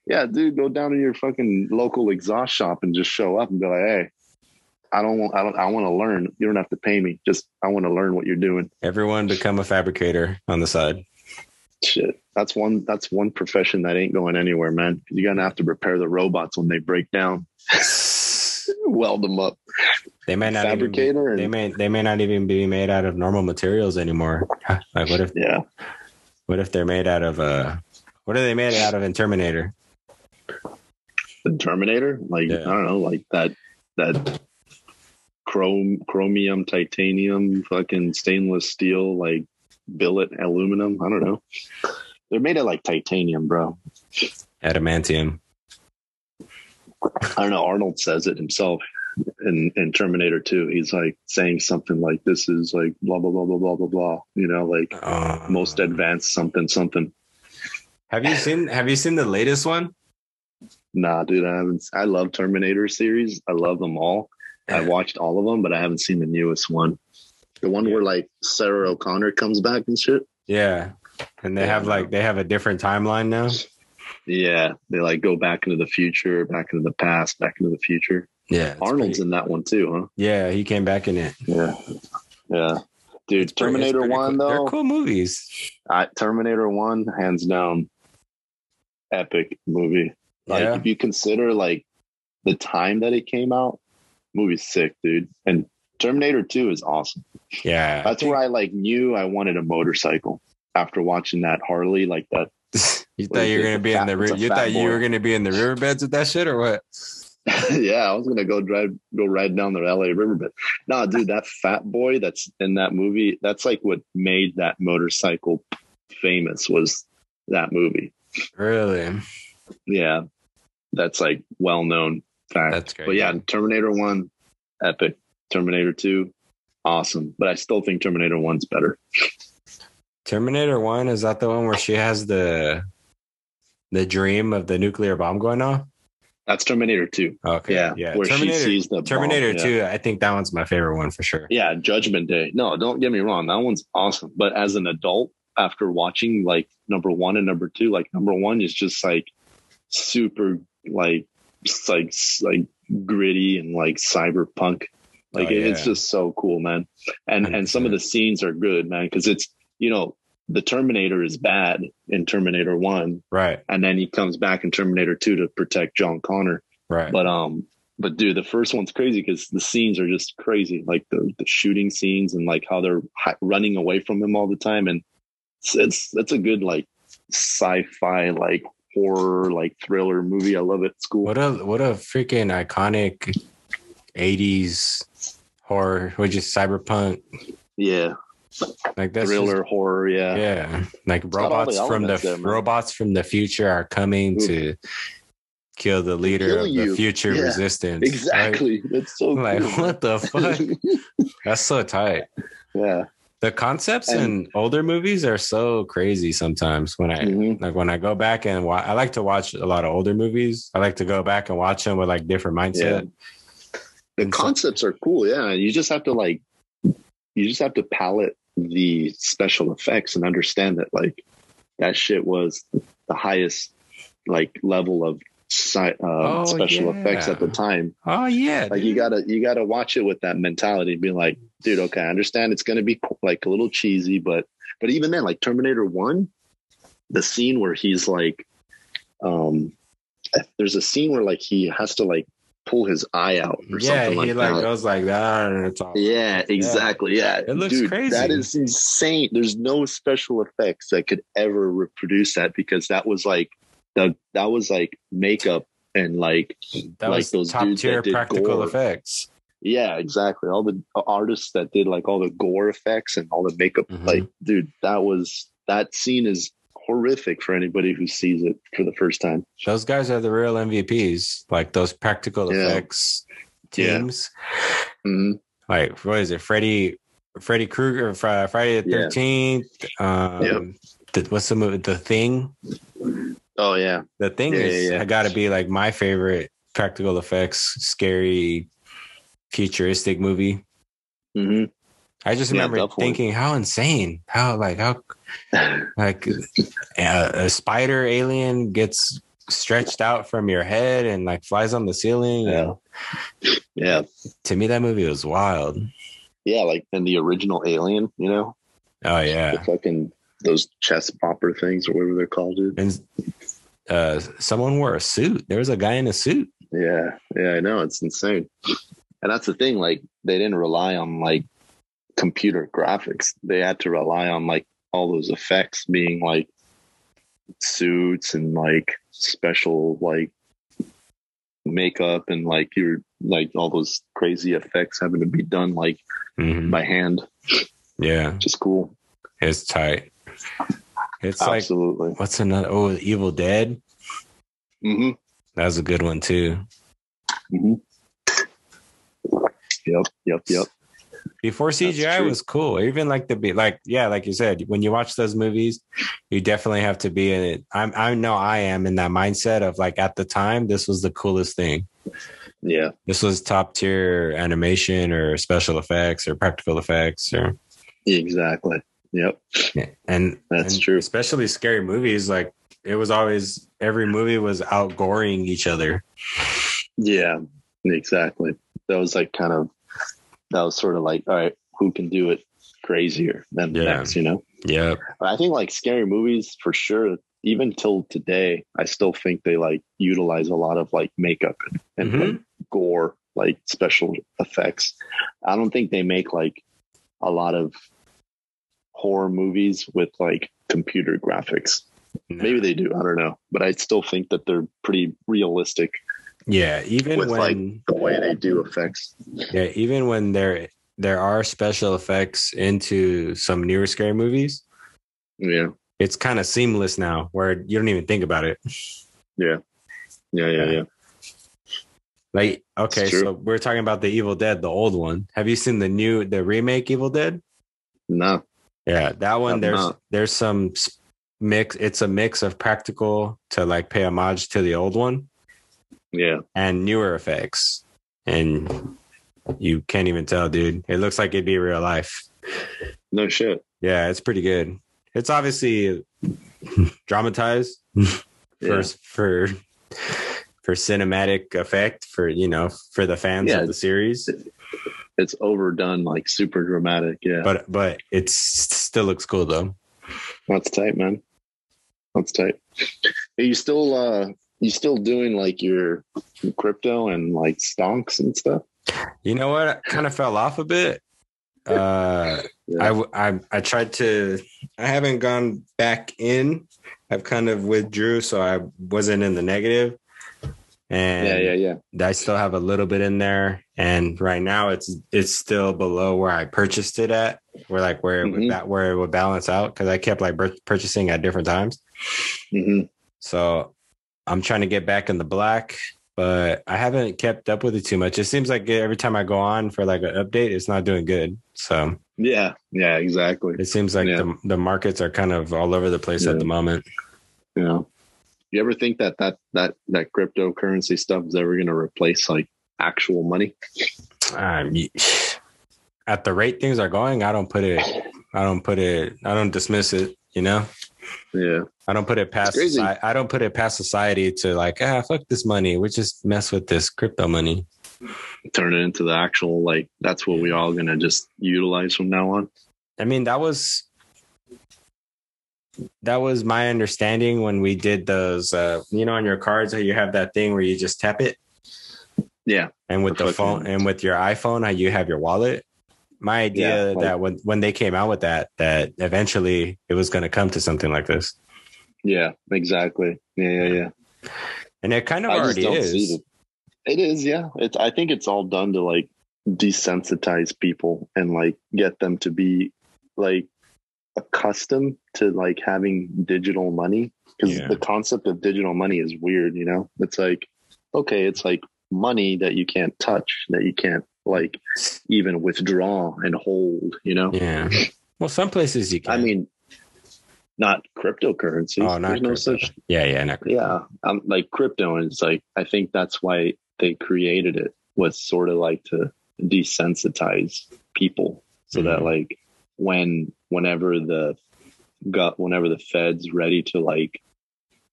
Yeah, dude, go down to your fucking local exhaust shop and just show up and be like, hey, I don't want I don't I want to learn. You don't have to pay me. Just I want to learn what you're doing. Everyone become a fabricator on the side. Shit. That's one that's one profession that ain't going anywhere, man. You're gonna have to repair the robots when they break down. Weld them up. They may not even Fabricator and they may they may not even be made out of normal materials anymore. Like what if yeah. what if they're made out of uh what are they made out of in Terminator? the Terminator, like Yeah. I don't know, like that that chrome, chromium, titanium, fucking stainless steel, like billet aluminum. I don't know. They're made of like titanium, bro. Adamantium. I don't know. Arnold says it himself in, in Terminator 2. He's like saying something like, this is like blah, blah, blah, blah, blah, blah, blah. You know, like Uh, most advanced something, something. Have you seen Have you seen the latest one? Nah, dude, I haven't. I love Terminator series. I love them all. I watched all of them, but I haven't seen the newest one. The one where like Sarah O'Connor comes back and shit. Yeah, and they have like they have a different timeline now. Yeah, they like go back into the future, back into the past, back into the future. Yeah, Arnold's pretty- in that one too, huh? Yeah, he came back in it. Yeah, yeah. Dude, It's Terminator pretty One cool. though. They're cool movies. I, Terminator One, hands down, epic movie. Like Yeah. if you consider like the time that it came out, movie's sick, dude. And Terminator Two is awesome. Yeah, That's where I like knew I wanted a motorcycle after watching that Harley, like that. you thought you were gonna be in the you fat thought you were gonna be in the riverbeds with that shit or what? yeah, I was gonna go drive, go ride down the LA riverbed. No, dude, that fat boy that's in that movie, that's like what made that motorcycle famous was that movie. Really? Yeah, that's like well known fact. That's great. But yeah, Terminator One, epic. Terminator Two, awesome. But I still think Terminator One's better. Terminator One is that the one where she has the the dream of the nuclear bomb going off? That's Terminator Two. Okay, Yeah, yeah. where Terminator, she sees the bomb, Terminator yeah. Two. I think that one's my favorite one for sure. Yeah, Judgment Day. No, don't get me wrong. That one's awesome. But as an adult, after watching like number one and number two, like number one is just like super like like like gritty and like cyberpunk. Like Oh, it- it's just so cool, man. And and some of the scenes are good, man, because it's you know the Terminator is bad in Terminator One, Right, and then he comes back in Terminator Two to protect John Connor. right. But um, but dude, the first one's crazy because the scenes are just crazy, like the the shooting scenes and like how they're hi- running away from him all the time, and it's it's, it's a good like sci-fi like horror like thriller movie. I love it. It's cool. What a what a freaking iconic '80s horror, which is cyberpunk. Yeah, Like that's thriller horror. Yeah. Yeah, like got all the robots from the there, robots from the future are coming Ooh. to kill the leader Kill of the you. future Yeah, resistance. exactly. It's so Like, cool. what the fuck? That's so tight. yeah. The concepts And- in older movies are so crazy sometimes when I Mhm. like when I go back and wa- I like to watch a lot of older movies. I like to go back and watch them with like different mindset. The And so- concepts are cool. Yeah, you just have to like, you just have to palette the special effects and understand that like that shit was the highest like level of sci- uh, Oh, special effects at the time. Oh yeah, Like you gotta you gotta watch it with that mentality. Be like, dude, okay, I understand it's gonna be like a little cheesy, but but even then, like Terminator One, the scene where he's like, um, there's a scene where like he has to like pull his eye out or yeah, something like that. Yeah, he like goes like that, and it's all Yeah, exactly. Yeah, It looks Dude, crazy. That is insane. There's no special effects that could ever reproduce that because that was like the that was like makeup and like that like was those top tier practical gore. effects. yeah, exactly. All the artists that did like all the gore effects and all the makeup, Mhm. like dude, that was that scene is horrific for anybody who sees it for the first time. Those guys are the real MVPs. Like those practical Yeah. effects Yeah. teams. Mhm. Like what is it? Freddy, Freddy Krueger, Friday the Yeah. Thirteenth. Um, Yep. the, what's the movie? The Thing. Oh yeah, The Thing Yeah, is yeah, yeah. got to be like my favorite practical effects, scary, futuristic movie. hmm I just remember definitely. thinking how insane, how like how like a, a spider alien gets stretched out from your head and like flies on the ceiling. Yeah. yeah, To me, that movie was wild. yeah. Like in the original Alien, you know, Oh the yeah, fucking those chest popper things or whatever they're called, dude. and uh, someone wore a suit. There was a guy in a suit. Yeah, yeah, I know. It's insane. And that's the thing, like they didn't rely on like computer graphics. They had to rely on like all those effects being like suits and like special like makeup and like you're like all those crazy effects having to be done like Mhm. by hand. Yeah, Just cool. it's tight. It's like Absolutely. what's another? Oh, Evil Dead. Mm-hmm. That was a good one too. Mm-hmm. Yep. Yep. Yep. Before CGI was cool. Even like the be like yeah, like you said, when you watch those movies, you definitely have to be in it. I'm I know I am in that mindset of like at the time this was the coolest thing. Yeah. This was top tier animation or special effects or practical effects or Exactly. Yep. and That's and true. Especially scary movies like it was always every movie was outgoring each other. Yeah. Exactly. That was like kind of that was sort of like, all right, who can do it crazier than the Yeah. next, you know? Yeah. I think like scary movies for sure. Even till today, I still think they like utilize a lot of like makeup and, and Mhm. like, gore, like special effects. I don't think they make like a lot of horror movies with like computer graphics. Maybe they do. I don't know, but I still think that they're pretty realistic Yeah, even with when like the way they do effects. Yeah, even when there there are special effects into some newer scary movies, Yeah, it's kind of seamless now where you don't even think about it. yeah, yeah, yeah, yeah. Like, okay, so we're talking about the Evil Dead, the old one. Have you seen the new the remake Evil Dead? No, Yeah, that one I've there's not. there's some mix it's a mix of practical to like pay homage to the old one yeah, and newer effects. And you can't even tell, dude. It looks like it'd be real life. no shit. Yeah, it's pretty good. It's obviously dramatized Yeah. for for for cinematic effect for you know for the fans Yeah. of the series, It's overdone, like super dramatic. Yeah, but but it still looks cool though. That's tight, man. That's tight. Are you still uh you still doing like your crypto and like stonks and stuff? You know what? I kind of fell off a bit. Uh, Yeah. I, I I tried to. I haven't gone back in. I've kind of withdrew, so I wasn't in the negative. And yeah, yeah, yeah. I still have a little bit in there, and right now it's it's still below where I purchased it at, where like where it would Mhm. ba- where it would balance out because I kept like purchasing at different times. hmm So I'm trying to get back in the black, but I haven't kept up with it too much. It seems like every time I go on for like an update, it's not doing good. So Yeah, yeah, exactly. it seems like Yeah. the the markets are kind of all over the place Yeah. at the moment. You know, you ever think that that that that cryptocurrency stuff is ever going to replace like actual money? Um, at the rate things are going, I don't put it. I don't put it. I don't dismiss it. You know. Yeah, I don't put it past. Soci- I don't put it past society to like ah fuck this money. We just mess with this crypto money. turn it into the actual like that's what we all to just utilize from now on. I mean, that was that was my understanding when we did those. Uh, you know, on your cards, how you have that thing where you just tap it, Yeah, and with the phone and with your iPhone, how you have your wallet. My idea Yeah, like- that when when they came out with that, that eventually it was going to come to something like this, yeah, exactly. Yeah, yeah, yeah. and it kind of I already is. the- It is, yeah. It's. I think it's all done to like desensitize people and like get them to be like accustomed to like having digital money because Yeah. the concept of digital money is weird. You know, it's like okay, it's like money that you can't touch, that you can't like even withdraw and hold. You know, Yeah. Well, some places you can. I mean, not cryptocurrency. oh, not There's no such Yeah, yeah, not crypto. yeah i'm like crypto and it's like i think that's why they created it was sort of like to desensitize people so that Mhm. like when whenever the got whenever the feds ready to like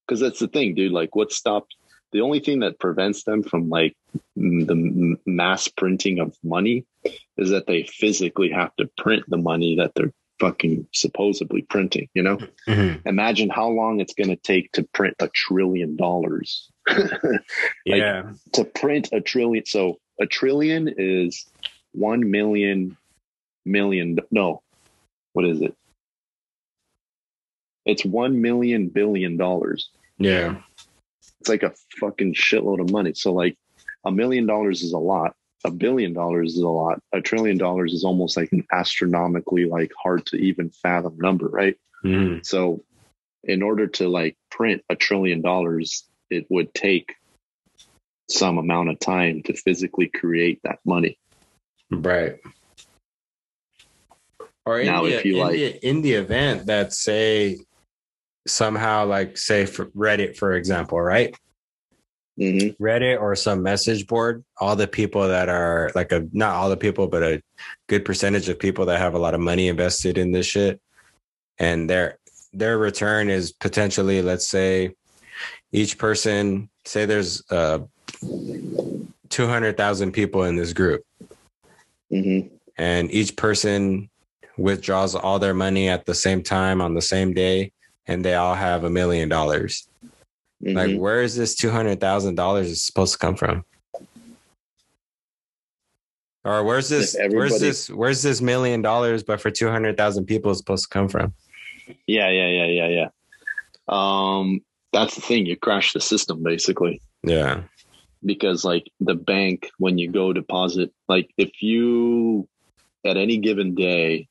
because that's the thing dude like what stopped the only thing that prevents them from like the mass printing of money is that they physically have to print the money that they're fucking supposedly printing you know Mhm. imagine how long it's going to take to print a trillion dollars Yeah. to print a trillion so a trillion is 1 million million no what is it it's 1 million billion dollars yeah. It's like a fucking shitload of money so like a million dollars is a lot. A billion dollars is a lot. A trillion dollars is almost like an astronomically like hard to even fathom number, right? Mhm. So in order to like print a trillion dollars, it would take some amount of time to physically create that money. Right. Or in, Now, the, if you in, like- the, in the event that say somehow like say for Reddit, for example, right? hmm Reddit or some message board, all the people that are like a not all the people, but a good percentage of people that have a lot of money invested in this shit, and their their return is potentially, let's say, each person say there's uh two hundred thousand people in this group, hmm and each person withdraws all their money at the same time on the same day, and they all have a million dollars. Like, hmm where is this two hundred thousand dollars supposed to come from? Or where's this? Where's this? Where's this million dollars, but for two hundred thousand people, is supposed to come from? Yeah, yeah, yeah, yeah, yeah. Um, that's the thing. You crash the system basically Yeah, because like the bank, when you go deposit, like if you at any given day,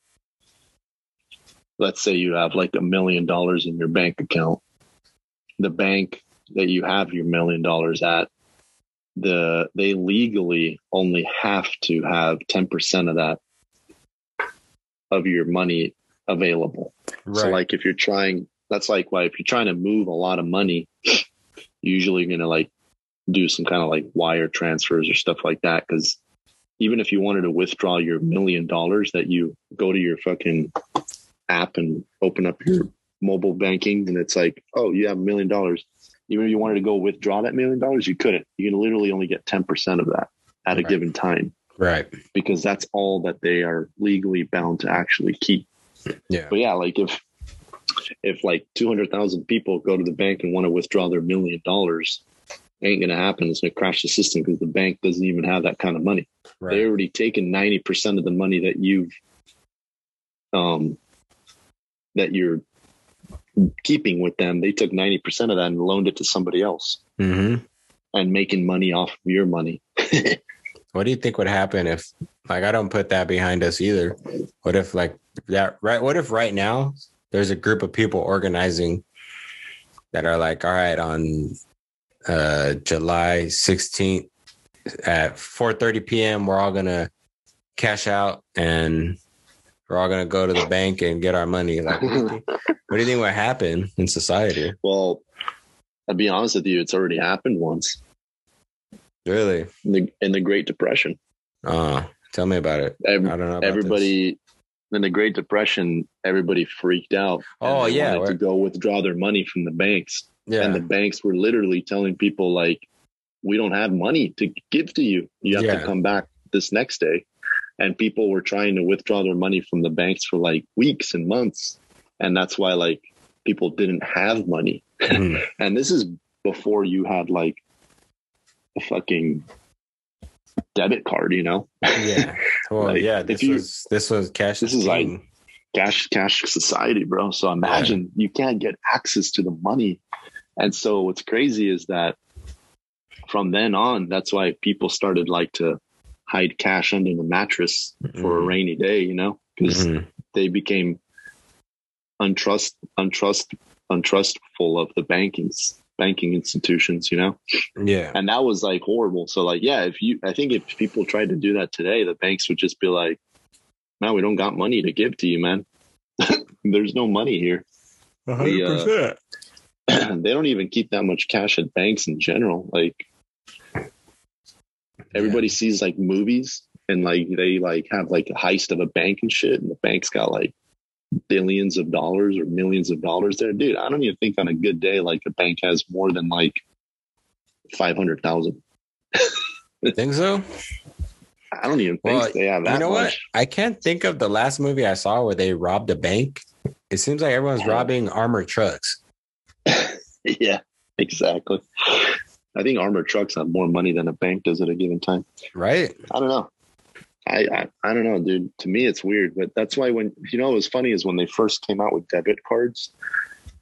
let's say you have like a million dollars in your bank account, the bank that you have your million dollars at, the they legally only have to have 10% of that of your money available. right. So like if you're trying, that's like why if you're trying to move a lot of money, usually you're gonna like do some kind of like wire transfers or stuff like that. Because even if you wanted to withdraw your million dollars, that you go to your fucking app and open up your mobile banking, and it's like, oh, you have a million dollars. Even if you wanted to go withdraw that million dollars, you couldn't. You can literally only get ten percent of that at a Right. given time right. because that's all that they are legally bound to actually keep. Yeah. But yeah, like if if like two hundred thousand people go to the bank and want to withdraw their million dollars, ain't gonna happen. It's gonna crash the system because the bank doesn't even have that kind of money. They already taken ninety percent of the money that you've um that you're keeping with them. They took ninety percent of that and loaned it to somebody else hmm and making money off of your money. What do you think would happen if, like, I don't put that behind us either? What if, like, that right? What if right now there's a group of people organizing that are like, all right, on uh, July 16th at 4:30 p.m., we're all gonna cash out and we're all gonna go to the bank and get our money. Like, what do you think, what do you think would happen in society? well, I'll be honest with you, it's already happened once Really? in the in the Great Depression. Uh, tell me about it. Every, I don't know. About this. everybody in the Great Depression, everybody freaked out. Oh, yeah, to go withdraw their money from the banks, Yeah. and the banks were literally telling people like, "We don't have money to give to you. You have Yeah. to come back this next day." And people were trying to withdraw their money from the banks for like weeks and months, and that's why like people didn't have money. Mhm. And this is before you had like a fucking debit card, you know. yeah. Well, Like, yeah. This you- was this was cash. This is like- cash cash society, bro. So imagine you can't get access to the money. And so what's crazy is that from then on, that's why people started like to hide cash under the mattress for a Mhm. rainy day, you know, because Mhm. they became untrust untrust untrustful of the bankings banking institutions, you know. Yeah. And that was like horrible. So like, yeah, if you I think if people tried to do that today, the banks would just be like, No, we don't got money to give to you, man. There's no money here. The, uh, they don't even keep that much cash at banks in general. Like everybody sees like movies and like they like have like a heist of a bank and shit, and the bank's got like billions of dollars or millions of dollars there. Dude, I don't even think on a good day like a bank has more than like five hundred thousand. Think so? I don't even think Well, they have that you know what? I can't think of the last movie I saw where they robbed a bank. It seems like everyone's robbing armored trucks. yeah, exactly. I think armored trucks have more money than a bank does at a given time. Right? I don't know. I, I I don't know, dude. To me, it's weird, but that's why when you know what was funny is when they first came out with debit cards,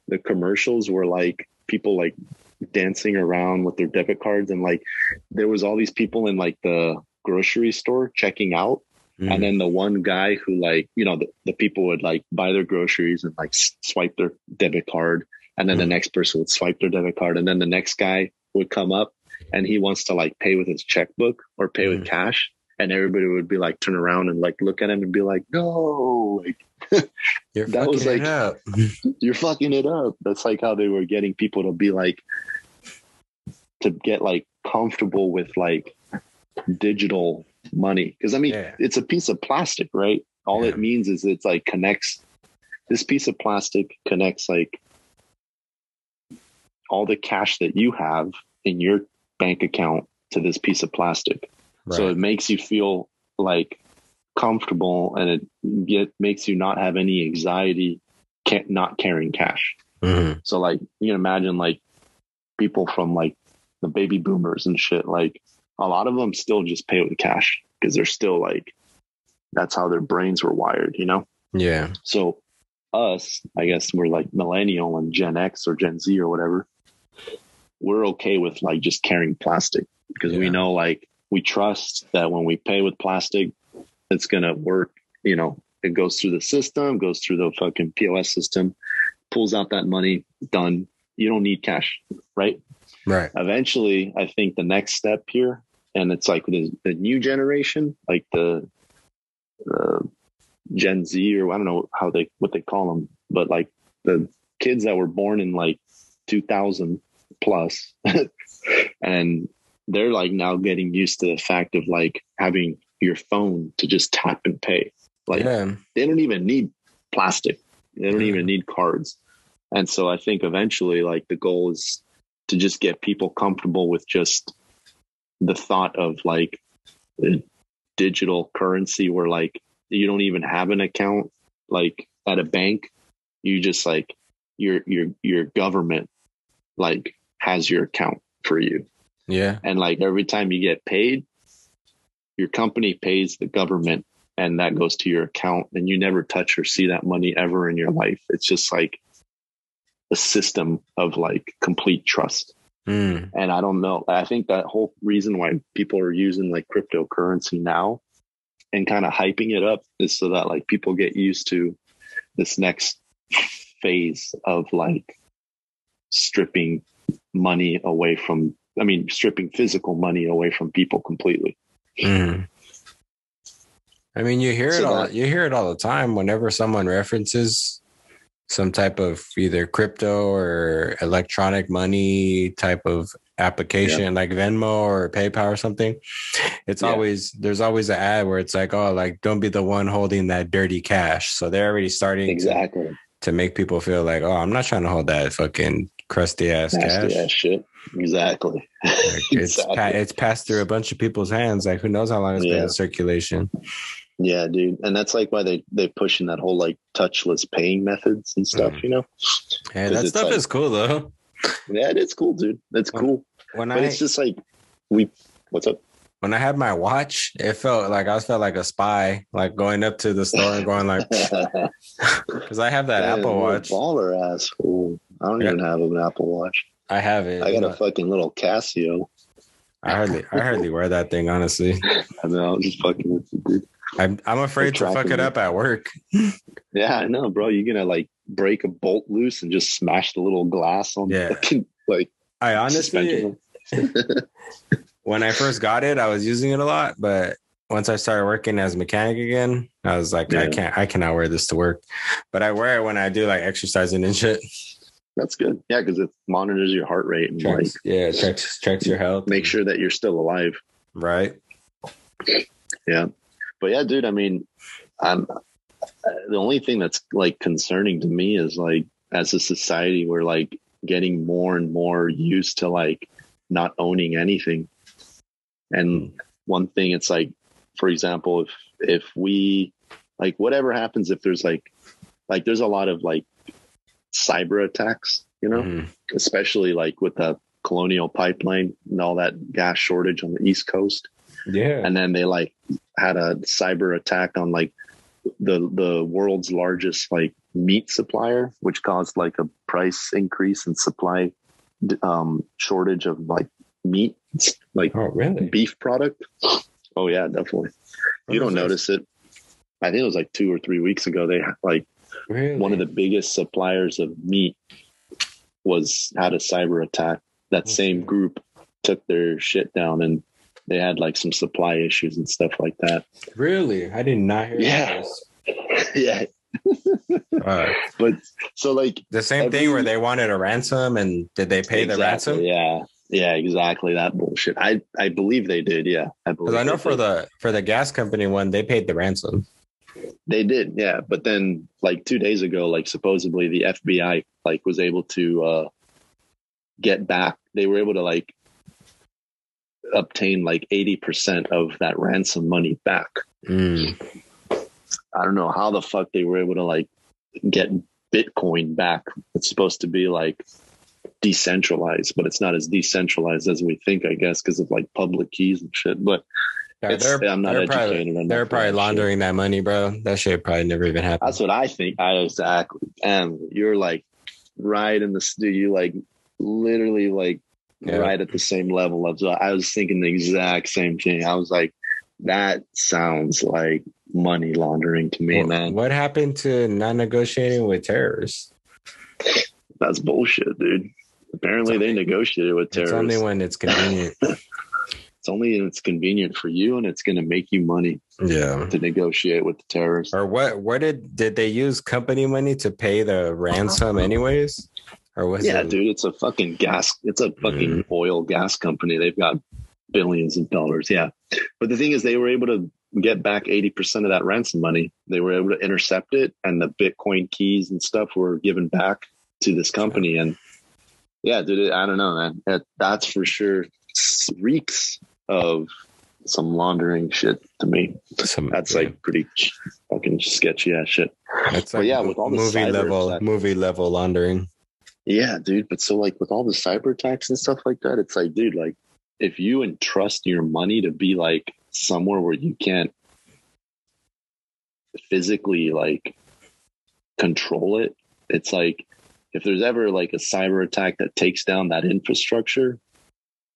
the commercials were like people like dancing around with their debit cards and like there was all these people in like the grocery store checking out Mm. and then the one guy who like you know the, the people would like buy their groceries and like swipe their debit card and then the Mhm. next person would swipe their debit card and then the next guy would come up and he wants to like pay with his checkbook or pay with Mhm. cash and everybody would be like turn around and like look at him and be like no like You're that was like- you're fucking it up that's like how they were getting people to be like to get like comfortable with like digital money because i mean Yeah. it's a piece of plastic right all Yeah. it means is it's like connects this piece of plastic connects like all the cash that you have in your bank account to this piece of plastic so it makes you feel like comfortable and it get, makes you not have any anxiety can't not carrying cash Mhm. so like you can imagine like people from like the baby boomers and shit, like a lot of them still just pay with cash because they're still like that's how their brains were wired, you know? Yeah. So us, I guess we're like millennial and Gen X or Gen Z or whatever. We're okay with like just carrying plastic because we know like we trust that when we pay with plastic, it's gonna work. You know, it goes through the system, goes through the fucking POS system, pulls out that money, done. You don't need cash, right? Right. eventually i think the next step here and it's like the, the new generation like the, the gen z or i don't know how they what they call them but like the kids that were born in like 2000 plus and they're like now getting used to the fact of like having your phone to just tap and pay like yeah. they don't even need plastic. They don't even need cards. And so I think eventually like the goal is to just get people comfortable with just the thought of like digital currency where like you don't even have an account like at a bank. You just like your your your government like has your account for you. Yeah. And like every time you get paid, your company pays the government and that goes to your account and you never touch or see that money ever in your life. It's just like a system of like complete trust. Mm. And I don't know. I think that whole reason why people are using like cryptocurrency now and kind of hyping it up is so that like people get used to this next phase of like stripping money away from, I mean, stripping physical money away from people completely. Mm. I mean, you hear it all. that- You hear it all the time. Whenever someone references some type of either crypto or electronic money type of application, like Venmo or PayPal or something, it's Yeah. always there's always an ad where it's like, oh, like don't be the one holding that dirty cash. So they're already starting to, Exactly. to make people feel like, oh, I'm not trying to hold that fucking crusty ass Nasty cash. ass shit. Exactly. It's Exactly. pa- it's passed through a bunch of people's hands. Like who knows how long it's been in circulation. Yeah, dude. And that's like why they they pushing that whole like touchless paying methods and stuff, Mhm. you know? Yeah, that stuff like- is cool though. Yeah, it's cool, dude. It's When- cool. When But I it's just like we what's up? when I had my watch, it felt like I felt like a spy, like going up to the store and going like, because I have that Man, Apple Watch. Baller ass. I don't Yeah. even have an Apple Watch. I have it. I got a fucking little Casio. I hardly, I hardly wear that thing. Honestly, I mean, I was just fucking with you, dude. I'm, I'm afraid to fuck it up at work. Yeah, I know, bro. You're gonna like break a bolt loose and just smash the little glass on Yeah. fucking like I honestly, when I first got it, I was using it a lot, but once I started working as a mechanic again, I was like, I can't, I cannot wear this to work. But I wear it when I do like exercising and shit. That's good. Yeah, because it monitors your heart rate and like Checks, yeah, checks, checks your health. make sure that you're still alive. right. Yeah. But yeah, dude, I mean, I'm uh, the only thing that's like concerning to me is like as a society, we're like getting more and more used to like not owning anything. And one thing it's like, for example, if if we like whatever happens if there's like like there's a lot of like cyber attacks, you know, Mhm. especially like with the colonial pipeline and all that gas shortage on the east coast Yeah. and then they like had a cyber attack on like the the world's largest like meat supplier which caused like a price increase in supply um, shortage of like meat, like Oh, really? beef product. Oh yeah, definitely. You don't notice it. I think it was like two or three weeks ago. They like Really? one of the biggest suppliers of meat was had a cyber attack. That same group took their shit down and they had like some supply issues and stuff like that. Really? I did not hear Yeah. this. yeah. Uh, But so like the same Every- thing where they wanted a ransom and did they pay the ransom? Yeah. Yeah, exactly. That bullshit. I I believe they did. Yeah. I believe Because I know for did. the for the gas company one, they paid the ransom. They did, yeah. But then like two days ago, like supposedly the FBI like was able to uh get back. They were able to like obtain like 80% of that ransom money back. Mm. I don't know how the fuck they were able to like get Bitcoin back. It's supposed to be like decentralized, but it's not as decentralized as we think, I guess, because of like public keys and shit. But Yeah, It's- they're, I'm not they're educated probably, they're probably that shit. laundering that money, bro. That shit probably never even happened. That's what I think. I exactly. And you're like right in the studio, you like literally like Yeah. right at the same level of. So I was thinking the exact same thing. I was like, that sounds like money laundering to me, What- man. What happened to not negotiating with terrorists? That's bullshit, dude. Apparently, It's they only- negotiated with It's terrorists. only when it's convenient. it's only it's convenient for you, and it's going to make you money yeah. to negotiate with the terrorists. Or what? What did did they use company money to pay the ransom anyways? Or was Yeah, it? dude, it's a fucking gas. It's a fucking Mm. oil gas company. They've got billions of dollars. Yeah, but the thing is, they were able to get back eighty percent of that ransom money. They were able to intercept it, and the Bitcoin keys and stuff were given back to this company. And yeah, dude, I don't know, man. That, that's for sure reeks of some laundering shit to me. Some- That's yeah. like pretty fucking sketchy ass shit. That's but like yeah, with all the movie level attack- movie level laundering. Yeah, dude. But so like with all the cyber attacks and stuff like that, it's like, dude, like if you entrust your money to be like somewhere where you can't physically like control it, it's like if there's ever like a cyber attack that takes down that infrastructure,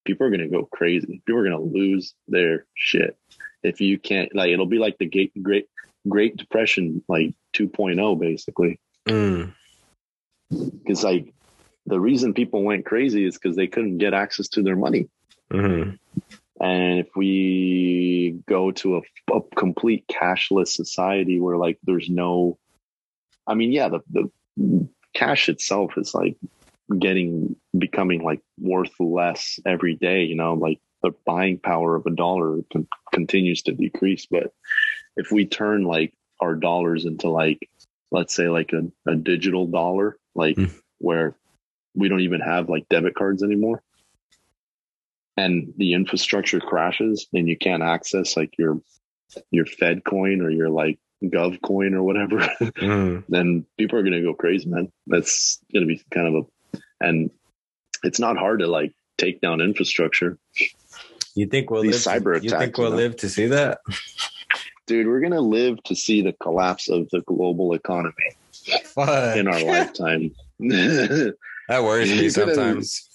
people are gonna go crazy. People are gonna lose their shit. If you can't like it'll be like the great great Great Depression like 2.0 basically Mm. because like the reason people went crazy is because they couldn't get access to their money hmm and if we go to a, a complete cashless society where like there's no i mean yeah the, the cash itself is like getting becoming like worth less every day you know like the buying power of a dollar con- continues to decrease but if we turn like our dollars into like let's say like a, a digital dollar like Mm. where we don't even have like debit cards anymore and the infrastructure crashes and you can't access like your your fed coin or your like gov coin or whatever Mm. then people are going to go crazy man that's going to be kind of a and it's not hard to like take down infrastructure You think we'll These live? cyber you think we'll live to see that? dude we're going to live to see the collapse of the global economy Fuck. in our lifetime that worries me sometimes.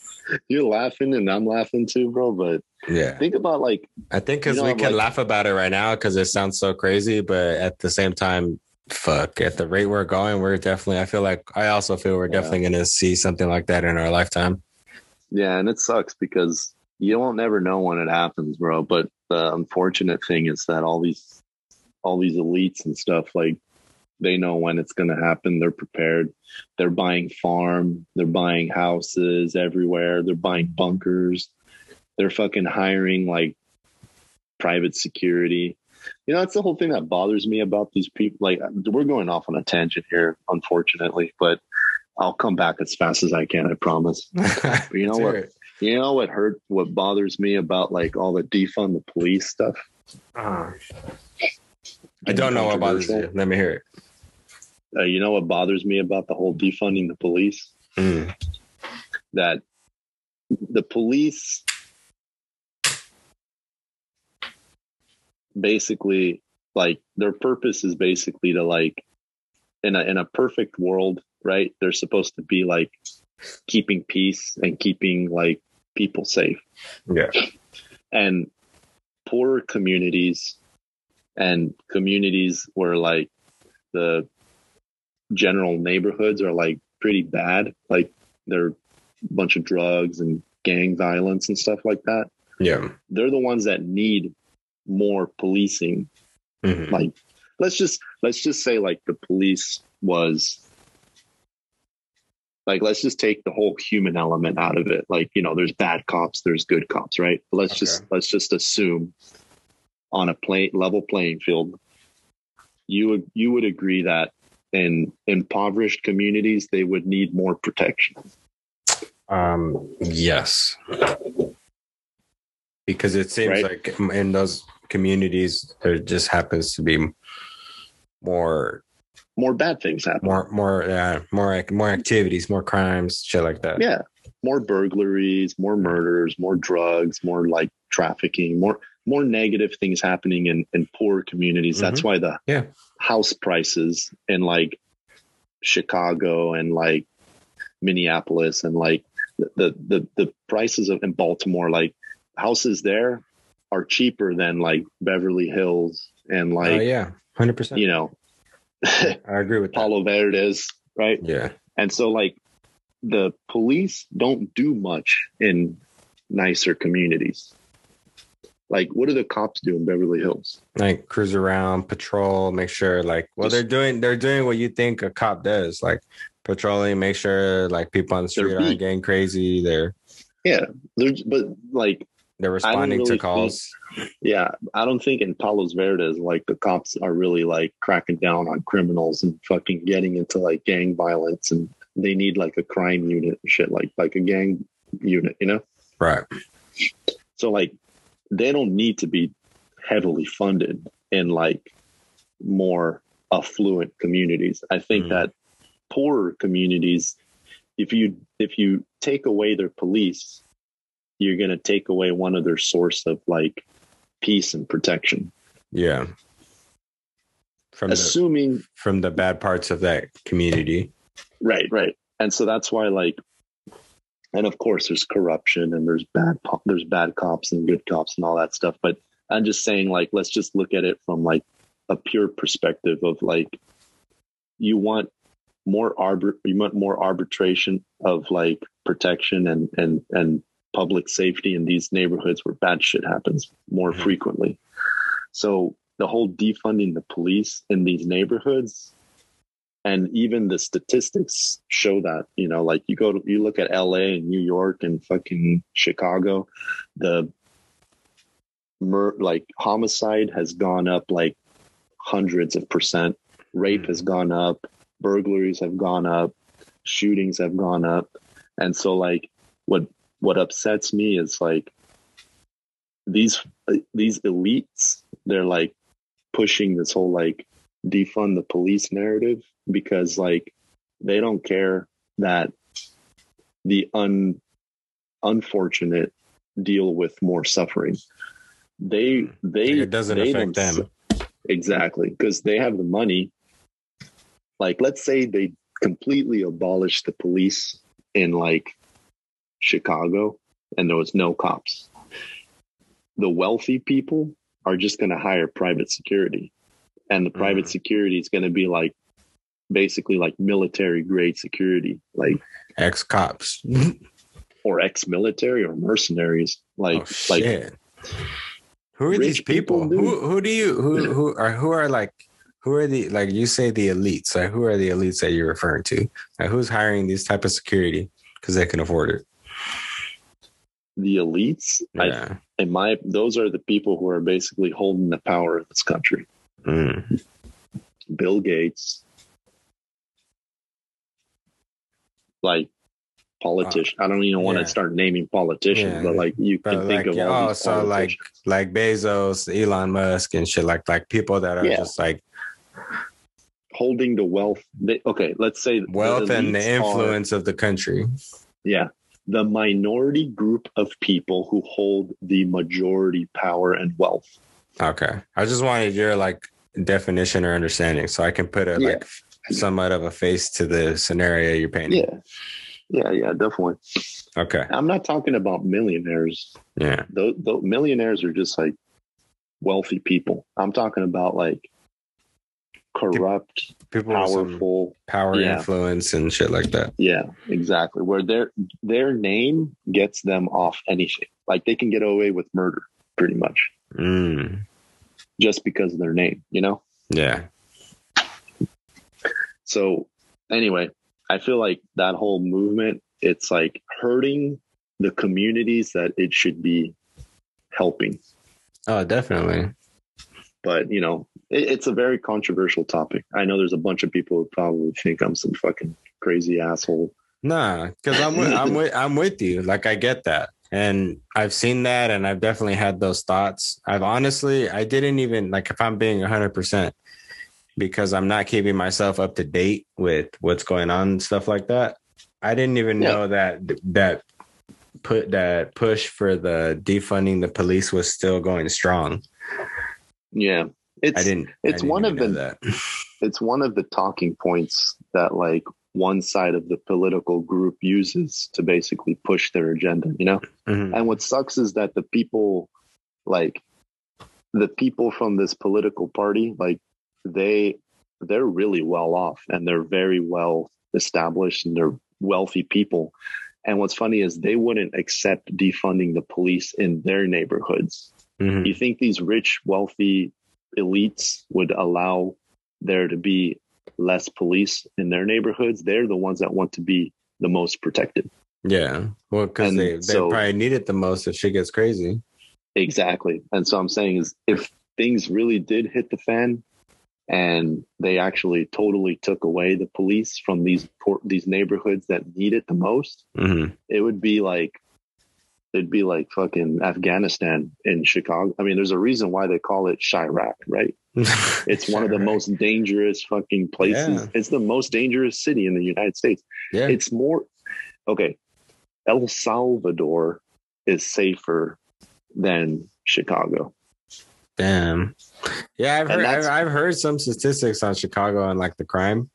You're gonna- laughing and i'm laughing too bro but Yeah, think about like I think because we can laugh about it right now because it sounds so crazy, but at the same time, fuck. At the rate we're going, we're definitely. I feel like I also feel we're Yeah. definitely going to see something like that in our lifetime. Yeah, and it sucks because you won't never know when it happens, bro. But the unfortunate thing is that all these all these elites and stuff, like they know when it's gonna happen. They're prepared. They're buying farm, they're buying houses everywhere, they're buying bunkers, they're fucking hiring like private security. You know, that's the whole thing that bothers me about these people. Like, we're going off on a tangent here, unfortunately, but I'll come back as fast as I can. I promise. You know what? it. You know what hurt? What bothers me about like all the defund the police stuff? I don't know what bothers you. Let me hear it. Uh, you know what bothers me about the whole defunding the police? Mm. That the police basically like their purpose is basically to like in a in a perfect world, right? They're supposed to be like keeping peace and keeping like people safe. Yeah. And poorer communities and communities where like the general neighborhoods are like pretty bad, like they're a bunch of drugs and gang violence and stuff like that. Yeah. They're the ones that need more policing Mhm. like let's just let's just say like the police was like let's just take the whole human element out of it like you know there's bad cops there's good cops right but let's just let's just assume on a play level playing field you would you would agree that in impoverished communities they would need more protection Um, yes. Because it seems Right. like in those communities, there just happens to be more, more bad things happen more, more, uh, more, more activities, more crimes, shit like that. yeah more burglaries more murders more drugs more like trafficking more more negative things happening in in poor communities that's why the Yeah. house prices in like chicago and like minneapolis and like the the the, the prices of in baltimore like houses there are cheaper than like beverly hills and Oh like yeah, hundred percent. you know I agree with that. palo verdes right Yeah. and so, like, the police don't do much in nicer communities. Like, what do the cops do in Beverly Hills? Like cruise around, patrol, make sure like well Just- they're doing they're doing what you think a cop does, like patrolling, make sure like people on the street aren't getting crazy. They're Yeah, there's, but like, they're responding really to think- calls. yeah, I don't think in Palos Verdes, like, the cops are really like cracking down on criminals and fucking getting into like gang violence, and they need like a crime unit and shit, like like a gang unit, you know. Right. So like they don't need to be heavily funded in like more affluent communities. I think Mhm. that poorer communities, if you if you take away their police, you're gonna take away one of their source of like peace and protection. Yeah. From the Assuming from the bad parts of that community. right, right. And so that's why like and of course there's corruption and there's bad there's bad cops and good cops and all that stuff but i'm just saying like let's just look at it from like a pure perspective of like you want more arbit you want more arbitration of like protection and and and public safety in these neighborhoods where bad shit happens more Mhm. frequently. So the whole defunding the police in these neighborhoods and even the statistics show that you know like you go to you look at la and new york and fucking chicago the mur- like homicide has gone up like hundreds of percent. Rape has gone up. Burglaries have gone up. Shootings have gone up. And so like what what upsets me is like these these elites they're like pushing this whole like defund the police narrative because like they don't care that the un unfortunate deal with more suffering. They hmm. they It doesn't they affect them. exactly because they have the money. Like let's say they completely abolish the police in like chicago and there was no cops the wealthy people are just going to hire private security and the private Mhm. security is going to be like basically like military grade security like Ex cops. or ex-military or mercenaries like oh like. Who are these people? people, who who do you who who are who are like who are the like you say the elites? Like who are the elites that you're referring to? Like who's hiring these type of security because they can afford it? The elites I, Yeah. in my those are the people who are basically holding the power of this country Mm. bill gates like politician i don't even want Uh, yeah. to start naming politicians Yeah. but like you But can think like of all oh, so like like Bezos, Elon Musk, and shit like like people that are Yeah. just like holding the wealth they, okay let's say the wealth and the elites are- influence of the country. Yeah. The minority group of people who hold the majority power and wealth. Okay. I just wanted your like definition or understanding so I can put a Yeah. like somewhat of a face to the scenario you're painting. Yeah. Yeah, yeah, definitely. Okay. I'm not talking about millionaires. Yeah. Those, those millionaires are just like wealthy people. I'm talking about like corrupt, People powerful. power Yeah. influence and shit like that. Yeah, exactly. Where their their name gets them off anything. Like they can get away with murder pretty much Mm. just because of their name, you know? Yeah. So anyway, I feel like that whole movement, it's like hurting the communities that it should be helping. Oh, definitely. But you know, it, it's a very controversial topic. I know there's a bunch of people who probably think I'm some fucking crazy asshole. Nah, because I'm with, I'm with I'm with you. Like I get that, and I've seen that, and I've definitely had those thoughts. I've honestly, I didn't even like if I'm being 100 percent because I'm not keeping myself up to date with what's going on and stuff like that. I didn't even Yeah. know that that put that push for the defunding the police was still going strong. Yeah. It's I didn't. it's I didn't one of the- it's one of the talking points that like one side of the political group uses to basically push their agenda, you know? Mhm. And what sucks is that the people, like the people from this political party, like they they're really well off and they're very well established and they're wealthy people. And what's funny is they wouldn't accept defunding the police in their neighborhoods. Mhm. You think these rich, wealthy elites would allow there to be less police in their neighborhoods? They're the ones that want to be the most protected. Yeah. Well, because they, they so- probably need it the most if shit gets crazy. Exactly. And so I'm saying is if things really did hit the fan and they actually totally took away the police from these por- these neighborhoods that need it the most, hmm it would be like it'd be like fucking Afghanistan in Chicago. I mean, there's a reason why they call it Chiraq, right? It's one of the most dangerous fucking places. Yeah. It's the most dangerous city in the United States. Yeah. It's more okay. El Salvador is safer than Chicago. Damn. Yeah, I've And heard I've, I've heard some statistics on Chicago and like the crime.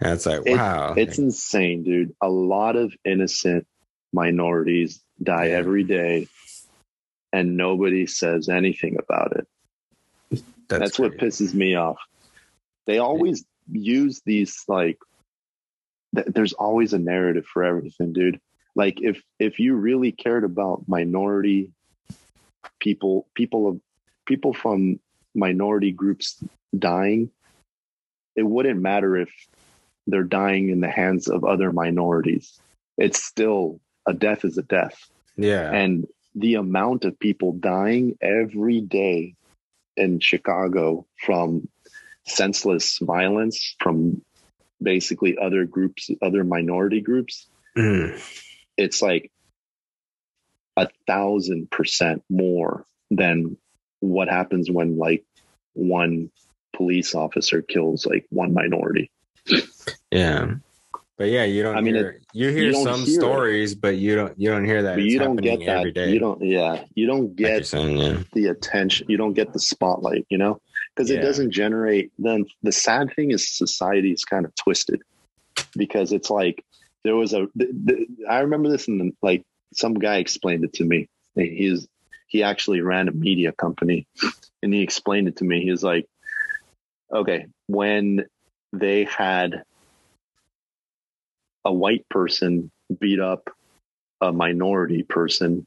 And it's like, It- wow. It's insane, dude. A lot of innocent minorities die every day and nobody says anything about it. That's, what pisses me off. They always use these like th- there's always a narrative for everything, dude. Like if if you really cared about minority people, people of people from minority groups dying, it wouldn't matter if they're dying in the hands of other minorities. It's still a death is a death Yeah. and the amount of people dying every day in Chicago from senseless violence from basically other groups, other minority groups, Mhm. it's like a thousand percent more than what happens when like one police officer kills like one minority. Yeah. But yeah, you don't I mean, hear you hear you some hear it. stories, but you don't you don't hear that. But you don't get that. every day. You don't, yeah, you don't get saying, yeah. the attention you don't get the spotlight you know because Yeah. it doesn't generate then the sad thing is society is kind of twisted because it's like there was a th- th- i remember this the, like some guy explained it to me he's he actually ran a media company and he explained it to me he was like okay when they had a white person beat up a minority person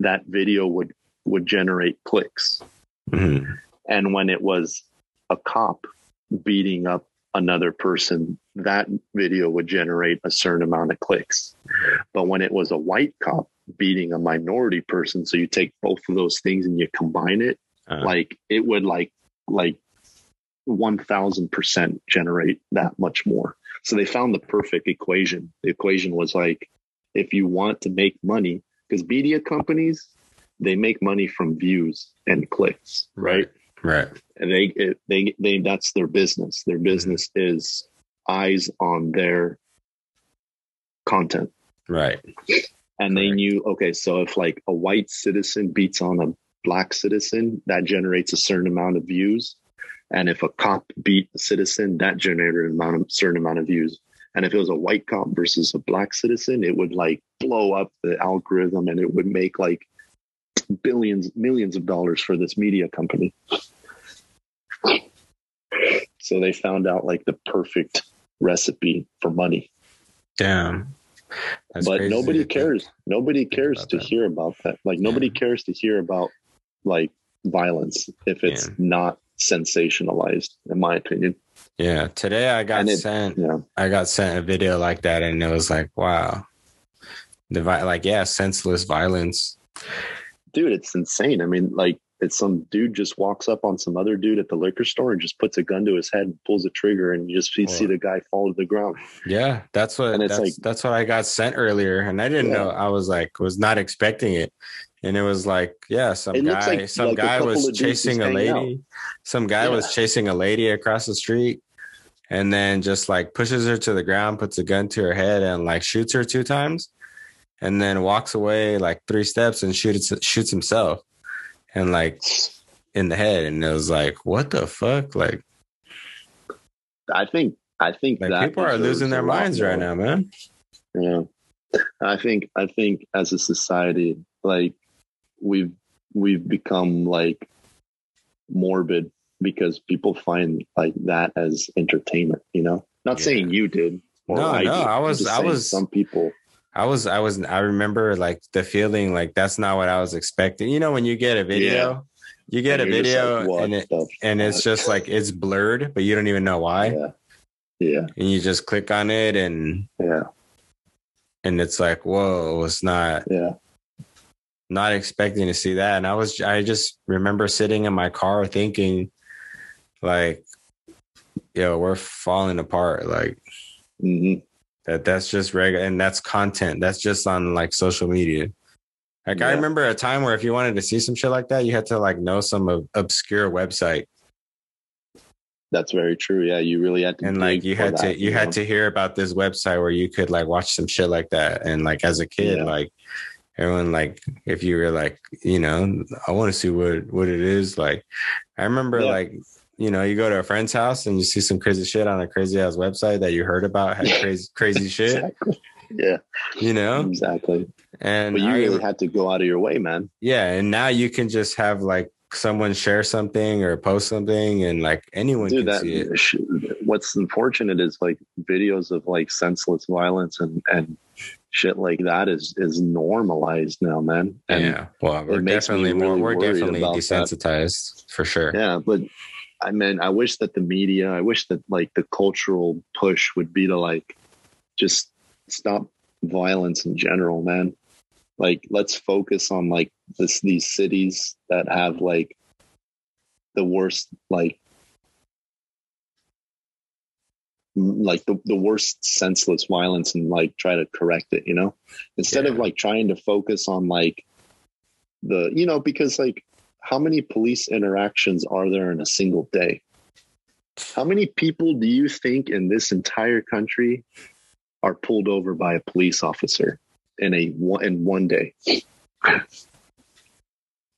that video would would generate clicks. Mhm. And when it was a cop beating up another person, that video would generate a certain amount of clicks. But when it was a white cop beating a minority person, so you take both of those things and you combine it, Uh, like it would like like 1000% generate that much more. So they found the perfect equation. The equation was like if you want to make money because media companies they make money from views and clicks, right? Right. And they it, they they that's their business. Their mm-hmm. business is eyes on their content. Right. And they knew, okay, so if like a white citizen beats on a black citizen, that generates a certain amount of views. And if a cop beat a citizen, that generated amount of certain amount of views. And if it was a white cop versus a black citizen, it would like blow up the algorithm and it would make like billions, millions of dollars for this media company. So they found out like the perfect recipe for money. Damn. That's but nobody cares. Think. Nobody cares to that. hear about that. Like nobody yeah. cares to hear about like violence if it's yeah. not sensationalized, in my opinion. Yeah. Today I got it, sent yeah. I got sent a video like that and it was like, wow. The like, yeah, senseless violence. Dude, it's insane. I mean, like it's some dude just walks up on some other dude at the liquor store and just puts a gun to his head and pulls a trigger and you just you see the guy fall to the ground. Yeah, that's what and it's that's, like that's what I got sent earlier and I didn't yeah. know I was like was not expecting it. And it was like, yeah, some it guy like, some like guy was chasing a lady. Out. Some guy yeah. was chasing a lady across the street and then just like pushes her to the ground, puts a gun to her head and like shoots her two times and then walks away like three steps and shoots shoots himself and like in the head, and it was like, what the fuck? Like, I think I think like people are losing their minds right now, man. Yeah, I think I think as a society, like we've we've become like morbid because people find like that as entertainment. You know, not yeah. saying you did. no, I no, did. I was I was some people I was, I was, I remember like the feeling like that's not what I was expecting. You know, when you get a video, yeah. you get and a video like, and it, and it's just like it's blurred, but you don't even know why. Yeah. Yeah. And you just click on it and yeah. And it's like, whoa, it's not yeah. Not expecting to see that. And I was I just remember sitting in my car thinking like, yo, we're falling apart. Like mm-hmm. That that's just regular and that's content. That's just on like social media. Like yeah. I remember a time where if you wanted to see some shit like that, you had to like know some ob- obscure website. That's very true. Yeah, you really had to. And like you had that, to, you, you had to hear about this website where you could like watch some shit like that. And like as a kid, yeah. like everyone, like if you were like, you know, I want to see what what it is. Like I remember yeah. like you know, you go to a friend's house and you see some crazy shit on a crazy ass website that you heard about had crazy crazy shit. Exactly. Yeah. You know? Exactly. And but you I, really had to go out of your way, man. Yeah. And now you can just have like someone share something or post something and like anyone Dude, can that, see it. What's unfortunate is like videos of like senseless violence and and shit like that is is normalized now, man. And yeah. Well, we're definitely really more we're definitely desensitized that. for sure. Yeah, but I mean, I wish that the media, I wish that like the cultural push would be to like just stop violence in general, man. Like, let's focus on like this these cities that have like the worst like like the, the worst senseless violence and like try to correct it you know instead yeah. of like trying to focus on like the you know because like how many police interactions are there in a single day? How many people do you think in this entire country are pulled over by a police officer in a in one day?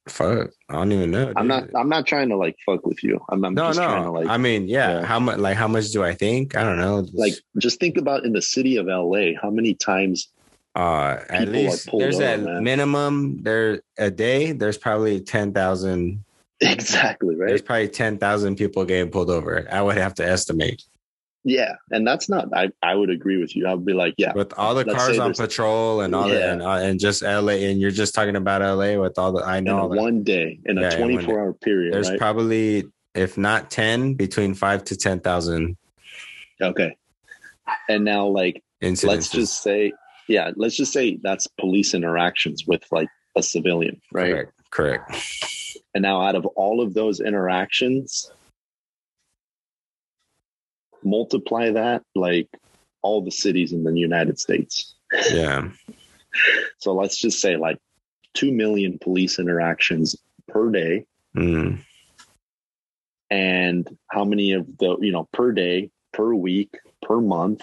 Fuck, I don't even know. Dude. I'm not. I'm not trying to like fuck with you. I'm, I'm no, just no. trying to like. I mean, yeah. yeah. How much? Like, how much do I think? I don't know. Just... Like, just think about in the city of LA, how many times uh, at least there's a minimum there a day. There's probably ten thousand. Exactly right. There's probably ten thousand people getting pulled over. I would have to estimate. Yeah, and that's not. I I would agree with you. I would be like, yeah, with all the cars on patrol and all yeah. that, and, uh, and just LA, and you're just talking about LA with all the. I know one day in yeah, a 24 hour period. There's right? probably, if not ten, between five to ten thousand. Okay, and now like Incidences. let's just say yeah, let's just say that's police interactions with like a civilian, right? Correct. Correct. And now, out of all of those interactions, multiply that like all the cities in the United States. Yeah. so let's just say like 2 million police interactions per day. Mm. And how many of the, you know, per day, per week, per month,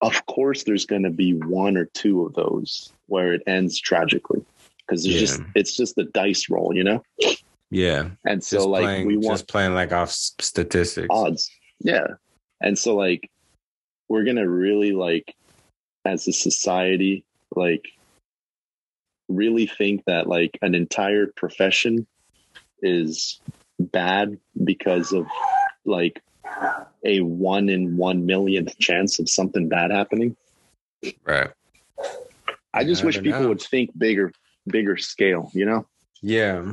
of course there's going to be one or two of those where it ends tragically because it's yeah. just it's just a dice roll you know yeah and so just like playing, we want just playing like off statistics odds yeah and so like we're gonna really like as a society like really think that like an entire profession is bad because of like a one in one millionth chance of something bad happening. Right. I just I wish people know. would think bigger, bigger scale, you know? Yeah.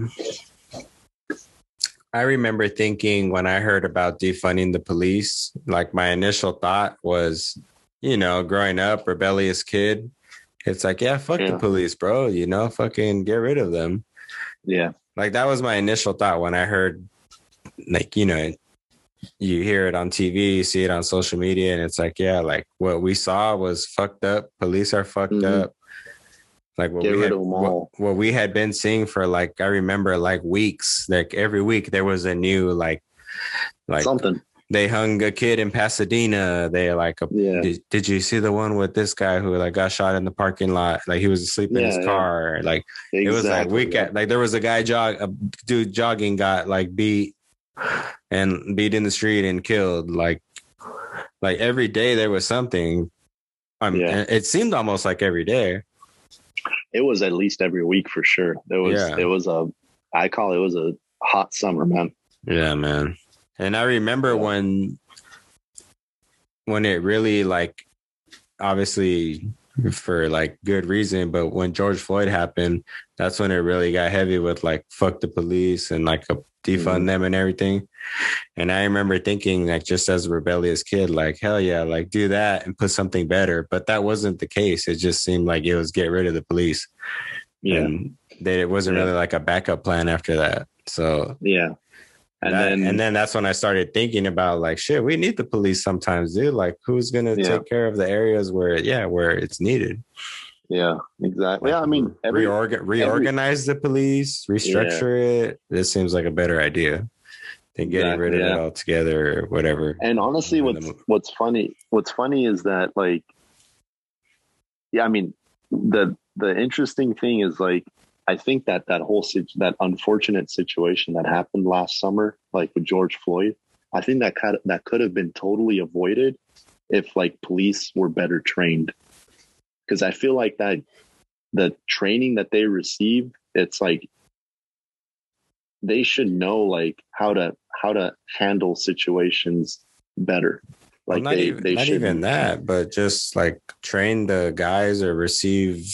I remember thinking when I heard about defunding the police, like my initial thought was, you know, growing up, rebellious kid. It's like, yeah, fuck the police, bro. You know, fucking get rid of them. Yeah. Like that was my initial thought when I heard, like, you know, you hear it on TV, you see it on social media, and it's like, yeah, like what we saw was fucked up. Police are fucked Mhm. up. Like what Get we had, what, what we had been seeing for like I remember like weeks, like every week there was a new like like Something. they hung a kid in Pasadena. They like a, Yeah. did, did you see the one with this guy who like got shot in the parking lot? Like he was asleep in Yeah, his yeah. car. Like it was like Exactly, week yeah. at like there was a guy jog a dude jogging got like beat and beat in the street and killed like like every day there was something um Yeah. it seemed almost like every day It was at least every week for sure. It was Yeah. it was a I call it, it was a hot summer, man. yeah man and i remember when when it really like obviously for like good reason but when george floyd happened that's when it really got heavy with like fuck the police and like a defund Mhm. them and everything and i remember thinking like just as a rebellious kid like hell yeah like do that and put something better but that wasn't the case it just seemed like it was get rid of the police Yeah. and that it wasn't Yeah. really like a backup plan after that so yeah. And that- then and then that's when I started thinking about like shit, we need the police sometimes, dude. Like who's gonna Yeah. take care of the areas where yeah, where it's needed? Yeah, exactly. Yeah, I mean every Reorgan- reorganize the police, restructure it. This seems like a better idea than getting Exactly, rid of it yeah. altogether or whatever. And honestly, in the what's what's funny, what's funny is that like, yeah, I mean, the the interesting thing is like, I think that that whole that unfortunate situation that happened last summer, like with George Floyd, I think that kind of, that could have been totally avoided if like police were better trained, because I feel like that the training that they receive, it's like they should know like how to how to handle situations better. Well, Like not they even, they not should even that, but just like train the guys or receive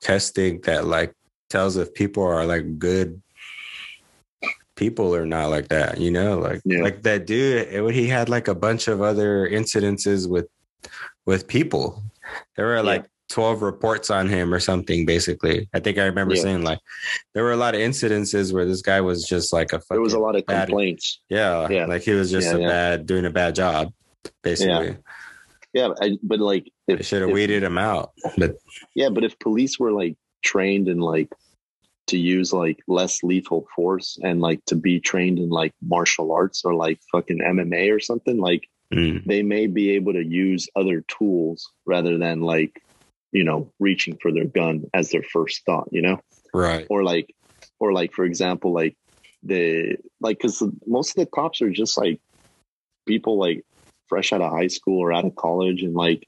testing that like tells if people are like good people or not like that, you know, like Yeah. like that dude. It, he had like a bunch of other incidences with with people. There were like twelve reports on him or something. Basically, I think I remember Yeah. saying like there were a lot of incidences where this guy was just like a There was a lot of bad- complaints. yeah, Yeah. like he was just Yeah, a yeah. bad doing a bad job. Basically, Yeah, I, but like they if, should have weeded him out. But yeah, but if police were like trained in like to use like less lethal force and like to be trained in like martial arts or like fucking MMA or something, like mm, they may be able to use other tools rather than like you know reaching for their gun as their first thought, you know. right, or like or like for example like the like because most of the cops are just like people like fresh out of high school or out of college and like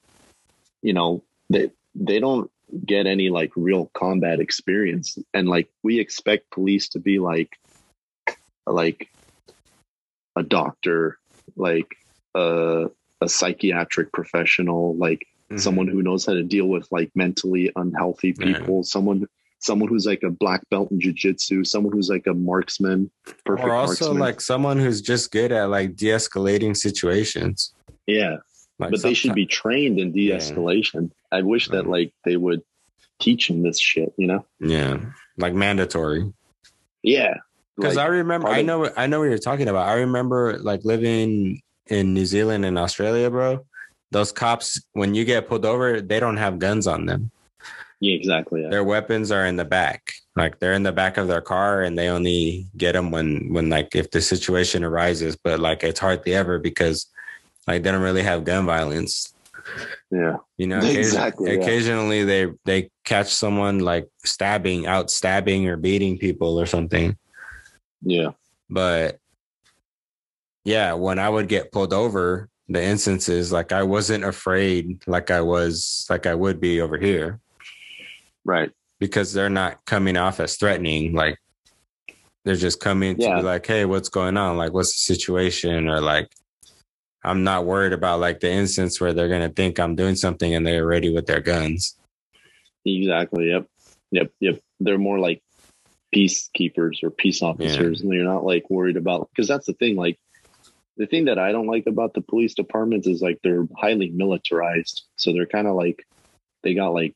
you know they they don't get any like real combat experience and like we expect police to be like like a doctor like a, a psychiatric professional like Mhm. someone who knows how to deal with like mentally unhealthy Yeah. people, someone someone who's like a black belt in jujitsu, someone who's like a marksman, perfect or also marksman. like someone who's just good at like de-escalating situations. yeah, Like but they should be trained in de-escalation. I wish that like they would teach them this shit, you know? yeah, like mandatory. Yeah. Because Like, I remember, I know, I know what you're talking about. I remember like living in New Zealand and Australia, bro. Those cops, when you get pulled over, they don't have guns on them. yeah, exactly. Yeah. Their weapons are in the back, like they're in the back of their car, and they only get them when, when like if the situation arises. But like it's hardly ever because like they don't really have gun violence. yeah. You know, Exactly, occasion- yeah. occasionally they they catch someone like stabbing, out stabbing or beating people or something. Yeah. But yeah, when I would get pulled over, the instances, like I wasn't afraid like I was like I would be over here. Right. Because they're not coming off as threatening. Like they're just coming to be like, hey, what's going on? Like, what's the situation? Or like, I'm not worried about like the instance where they're gonna think I'm doing something and they're ready with their guns. Exactly. Yep. Yep. Yep. They're more like peacekeepers or peace officers, and you're not like worried about because that's the thing. Like the thing that I don't like about the police departments is like they're highly militarized, so they're kind of like they got like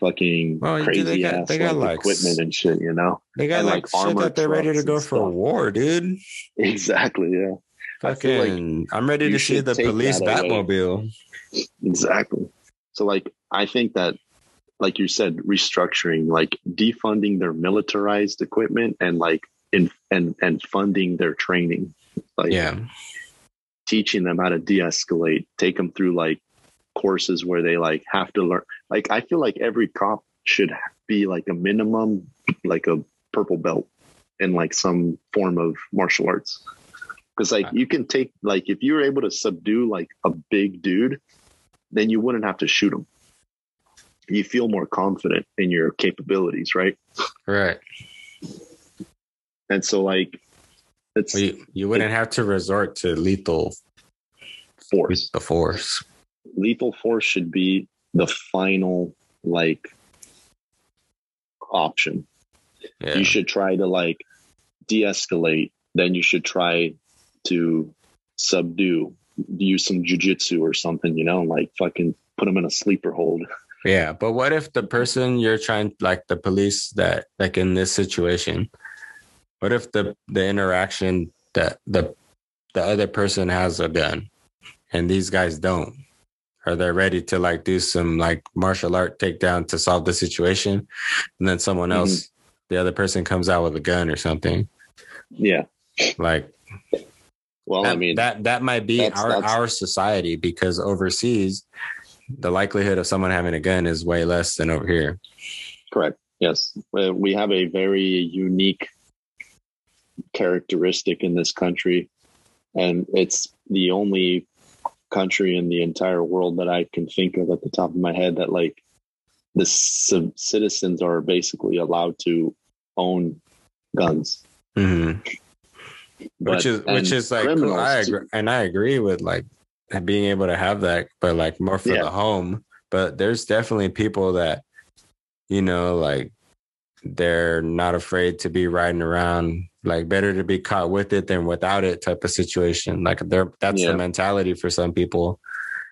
fucking Well, crazy they got- ass they got, like, equipment and shit. You know. They got And, like, like, shit that they're ready to go for stuff. war, dude. Exactly. Yeah. Feel like Fucking, I'm ready to see the police. Batmobile. Exactly. So like I think that like you said, restructuring, like defunding their militarized equipment and like in and and funding their training. Like Yeah, teaching them how to de-escalate, take them through like courses where they like have to learn like I feel like every cop should be like a minimum like a purple belt in like some form of martial arts. Because like you can take like if you're able to subdue like a big dude, then you wouldn't have to shoot him. You feel more confident in your capabilities, right? right. And so like it's Well, you, you wouldn't have to resort to lethal force. the force. Lethal force should be the final like option. Yeah, You should try to like de-escalate, then you should try to subdue, use some jujitsu or something, you know, like fucking put them in a sleeper hold. yeah. But what if the person you're trying, like the police that, like in this situation, what if the the interaction that the the other person has a gun and these guys don't? Are they ready to like do some like martial art takedown to solve the situation? And then someone Mhm. else, the other person comes out with a gun or something. Yeah. Like Well, that, I mean, that that might be that's- our that's- our society because overseas the likelihood of someone having a gun is way less than over here. correct. Yes. Uh, We have a very unique characteristic in this country. And it's the only country in the entire world that I can think of at the top of my head that like the c- citizens are basically allowed to own guns. hmm But- which is which is like I agree, and I agree with like being able to have that, but like more for Yeah. the home. But there's definitely people that you know like they're not afraid to be riding around. Like better to be caught with it than without it type of situation. Like they're that's Yeah. the mentality for some people.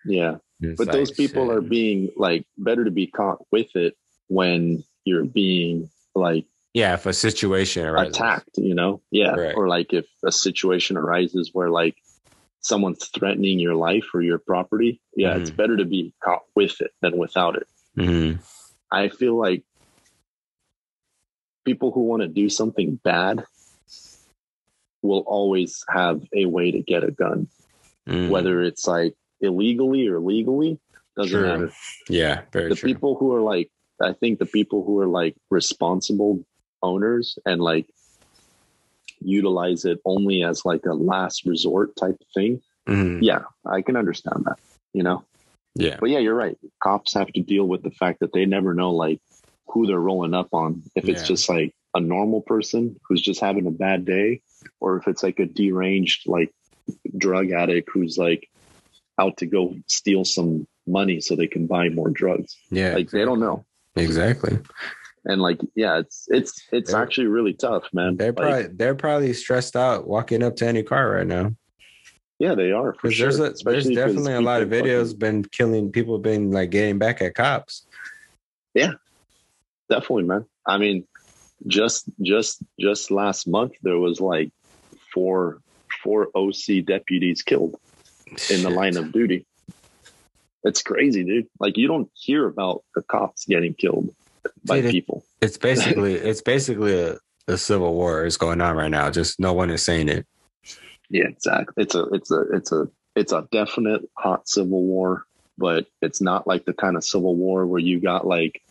Yeah. It's But like, those people shit. are being like better to be caught with it when you're being like yeah. If a situation arises, attacked, you know? Yeah. Right. Or like if a situation arises where like someone's threatening your life or your property, yeah, it's Mhm. better to be caught with it than without it. Mhm. I feel like people who want to do something bad will always have a way to get a gun, Mhm. whether it's like illegally or legally, doesn't True. matter. yeah, very the true. people who are like i think the people who are like responsible owners and like utilize it only as like a last resort type of thing Mhm. yeah i can understand that you know Yeah, but yeah you're right cops have to deal with the fact that they never know like who they're rolling up on if it's Yeah. just like a normal person who's just having a bad day or if it's like a deranged like drug addict who's like out to go steal some money so they can buy more drugs yeah. like they don't know exactly. and like yeah it's it's it's They're- actually really tough man They're Like, probably they're probably stressed out walking up to any car right now. yeah they are for sure there's a, there's definitely a lot of videos fucking- been killing people been like getting back at cops. Definitely man. I mean just just just last month there was like four four oc deputies killed in the line of duty. It's crazy dude. Like you don't hear about the cops getting killed by Dude, it- people. It's basically it's basically a, a civil war is going on right now. Just no one is saying it. yeah exactly. It's a it's a it's a it's a definite hot civil war but it's not like the kind of civil war where you got like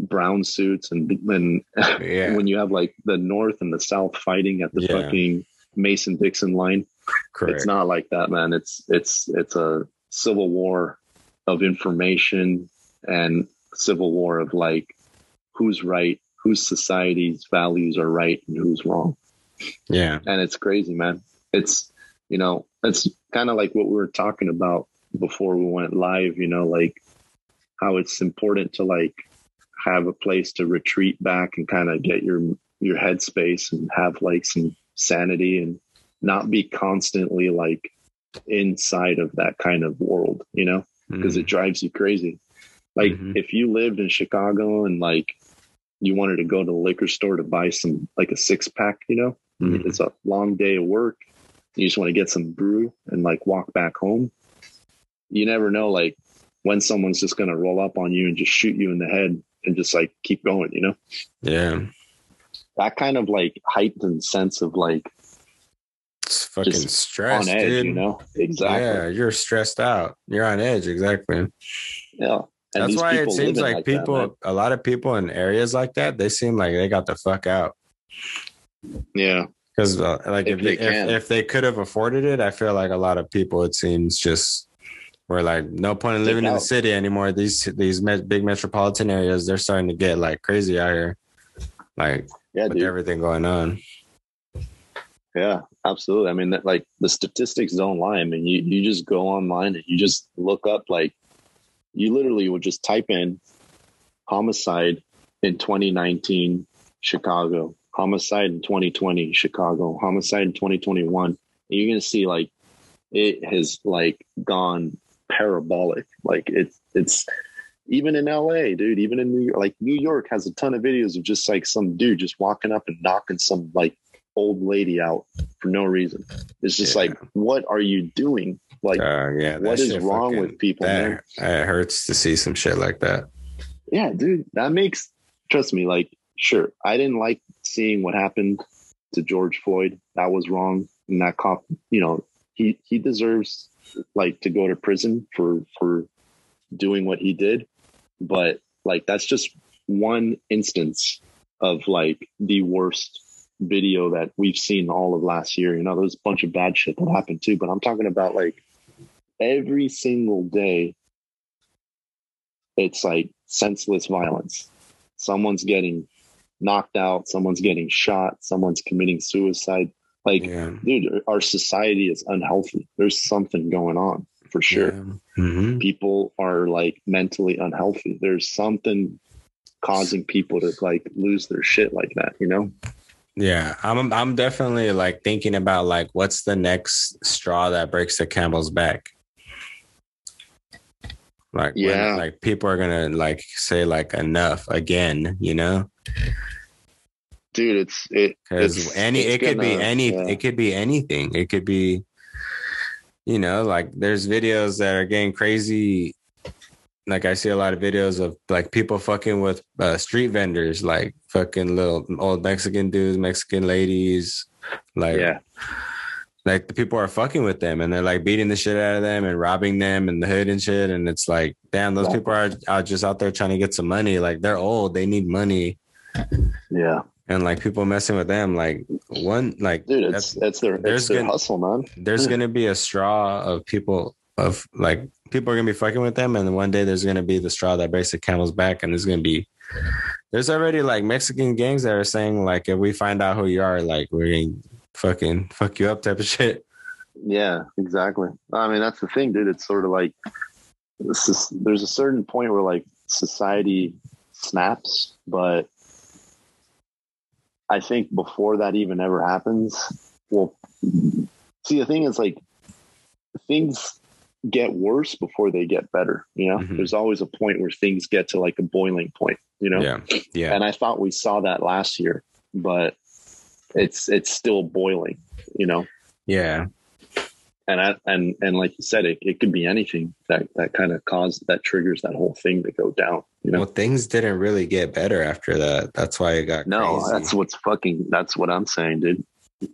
brown suits and and Yeah. when you have like the north and the south fighting at the Yeah. fucking mason dixon line Correct. It's not like that, man. It's it's it's a civil war of information and civil war of like who's right, whose society's values are right and who's wrong. Yeah. And it's crazy, man. It's you know, it's kind of like what we were talking about before we went live, you know, like how it's important to like have a place to retreat back and kind of get your your headspace and have like some sanity and not be constantly like inside of that kind of world, you know, because Mhm. it drives you crazy. Like Mhm. if you lived in Chicago and like you wanted to go to the liquor store to buy some like a six pack, you know, Mhm. it's a long day of work. You just want to get some brew and like walk back home. You never know like when someone's just going to roll up on you and just shoot you in the head and just like keep going, you know? Yeah. That kind of like heightened sense of like It's fucking Just stress, on edge, dude. you know? Exactly. Yeah, you're stressed out. You're on edge, exactly. Yeah. And That's why it seems living like people, man. a lot of people in areas like that, they seem like they got the fuck out. yeah. Because uh, like If if they they, if, if they could have afforded it, I feel like a lot of people, it seems just were like no point in living in the city anymore. These these big metropolitan areas, they're starting to get like crazy out here, like Yeah, with dude. everything going on. Yeah, absolutely. I mean, that, like the statistics don't lie. I mean, you, you just go online and you just look up, like, you literally would just type in homicide in 2019 Chicago, homicide in 2020 Chicago, homicide in 2021. And you're going to see like it has like gone parabolic. Like it's, it's, even in LA, dude, even in New York, like New York has a ton of videos of just like some dude just walking up and knocking some like old lady out for no reason. It's just Yeah. like, what are you doing? Like, Uh, yeah, what is wrong fucking- with people. That it hurts to see some shit like that. Yeah, dude, that makes, trust me, like, sure, I didn't like seeing what happened to George Floyd. That was wrong. And that cop, you know, he, he deserves like to go to prison for, for doing what he did. But like, that's just one instance of like the worst video that we've seen all of last year. You know, there's a bunch of bad shit that happened too, but I'm talking about like every single day it's like senseless violence. Someone's getting knocked out, someone's getting shot, someone's committing suicide. Like, Yeah, dude, our society is unhealthy. There's something going on for sure. hmm People are like mentally unhealthy. There's something causing people to like lose their shit like that, you know? Yeah, I'm I'm definitely like thinking about like what's the next straw that breaks the camel's back. Like when, Yeah. like people are gonna like say like enough again, you know? Dude, it's it Because any it's it could be any yeah. it could be anything. It could be, you know, like there's videos that are getting crazy. Like I see a lot of videos of like people fucking with uh, street vendors, like fucking little old Mexican dudes, Mexican ladies, like yeah. like the people are fucking with them and they're like beating the shit out of them and robbing them and the hood and shit. And it's like, damn, those Yeah. people are, are just out there trying to get some money. Like they're old, they need money. Yeah. And like people messing with them, like one, like Dude, that's- it's it's their there's it's their gonna- hustle, man. there's gonna be a straw of people of like people are gonna be fucking with them, and one day there's gonna be the straw that breaks the camel's back, and there's gonna be there's already like Mexican gangs that are saying like if we find out who you are, like we're gonna fucking fuck you up type of shit. Yeah, exactly. I mean, that's the thing, dude. It's sort of like is, there's a certain point where like society snaps, but I think before that even ever happens, well, see, the thing is like things get worse before they get better. You know, Mhm. there's always a point where things get to like a boiling point. You know, Yeah, yeah, and I thought we saw that last year, but it's it's still boiling. You know yeah, and I, and and like you said, it, it could be anything that that kind of caused that triggers that whole thing to go down. You know, Well, things didn't really get better after that. That's why it got no, crazy. that's what's fucking. That's what I'm saying, dude.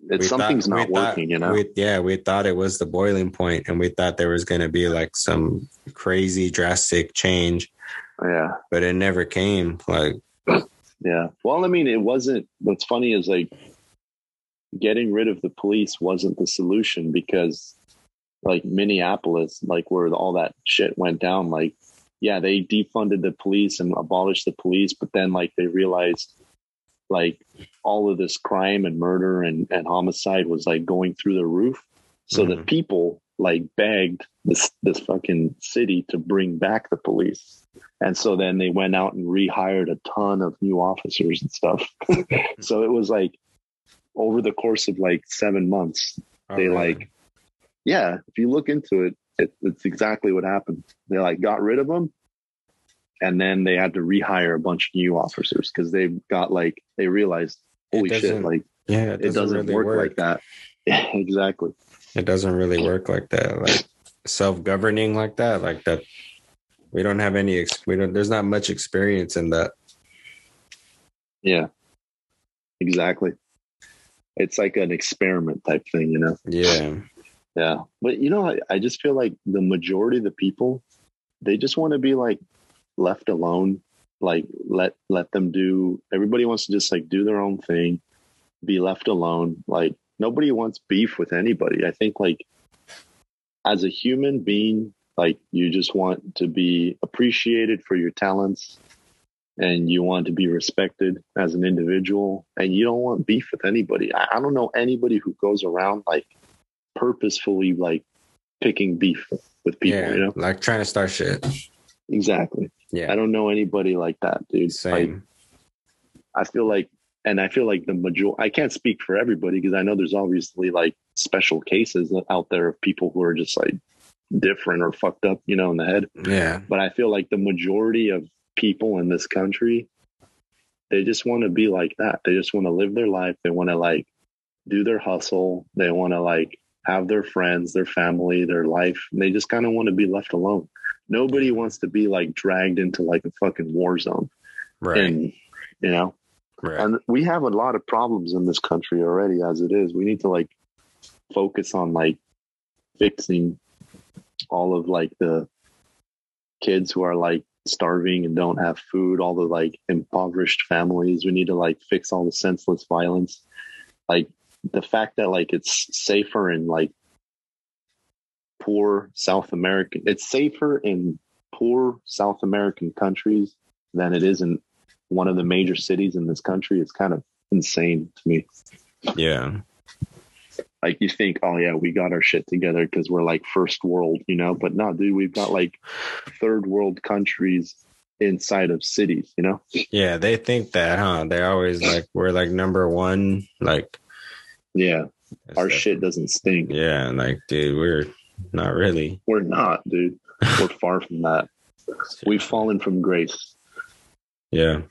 It's We something's thought- not thought- working. You know, we, yeah, we thought it was the boiling point, and we thought there was going to be like some crazy drastic change, yeah, but it never came. Like, yeah. Well, I mean, it wasn't. What's funny is like getting rid of the police wasn't the solution because like Minneapolis, like where all that shit went down, like yeah, they defunded the police and abolished the police, but then like they realized like all of this crime and murder and, and homicide was like going through the roof. So mm-hmm. the people like begged this this fucking city to bring back the police. And so then they went out and rehired a ton of new officers and stuff. so it was like over the course of like seven months, oh, they man. like, yeah, if you look into it, it, it's exactly what happened. They like got rid of them, and then they had to rehire a bunch of new officers because they got like they realized, holy shit, like yeah, it doesn't, it doesn't really work, work, like that. exactly. It doesn't really work like that. Like self-governing like that, like that. We don't have any. We don't. There's not much experience in that. Yeah. Exactly. It's like an experiment type thing, you know. Yeah. Yeah. But you know, I, I just feel like the majority of the people, they just want to be like left alone. Like let let them do everybody wants to just like do their own thing, be left alone. Like nobody wants beef with anybody. I think like as a human being, like you just want to be appreciated for your talents and you want to be respected as an individual and you don't want beef with anybody. I, I don't know anybody who goes around like purposefully like picking beef with people, yeah, you know? Like trying to start shit. Exactly. Yeah. I don't know anybody like that, dude. Same. Like, I feel like and I feel like the major I can't speak for everybody because I know there's obviously like special cases out there of people who are just like different or fucked up, you know, in the head. Yeah. But I feel like the majority of people in this country, they just want to be like that. They just want to live their life. They want to like do their hustle. They want to like have their friends, their family, their life. They just kind of want to be left alone. Nobody wants to be like dragged into like a fucking war zone. Right. And, you know, right. and we have a lot of problems in this country already as it is. We need to like focus on like fixing all of like the kids who are like starving and don't have food, all the like impoverished families. We need to like fix all the senseless violence. Like the fact that like it's safer in like poor South American, it's safer in poor South American countries than it is in one of the major cities in this country. It's kind of insane to me. Yeah like you think, oh yeah, we got our shit together because we're like first world, you know. But no, dude, we've got like third world countries inside of cities, you know. Yeah, they think that, huh? They're always like we're like number one, like. Yeah, our shit doesn't stink. Yeah, like dude, we're not really. We're not, dude. we're far from that. We've fallen from grace. Yeah.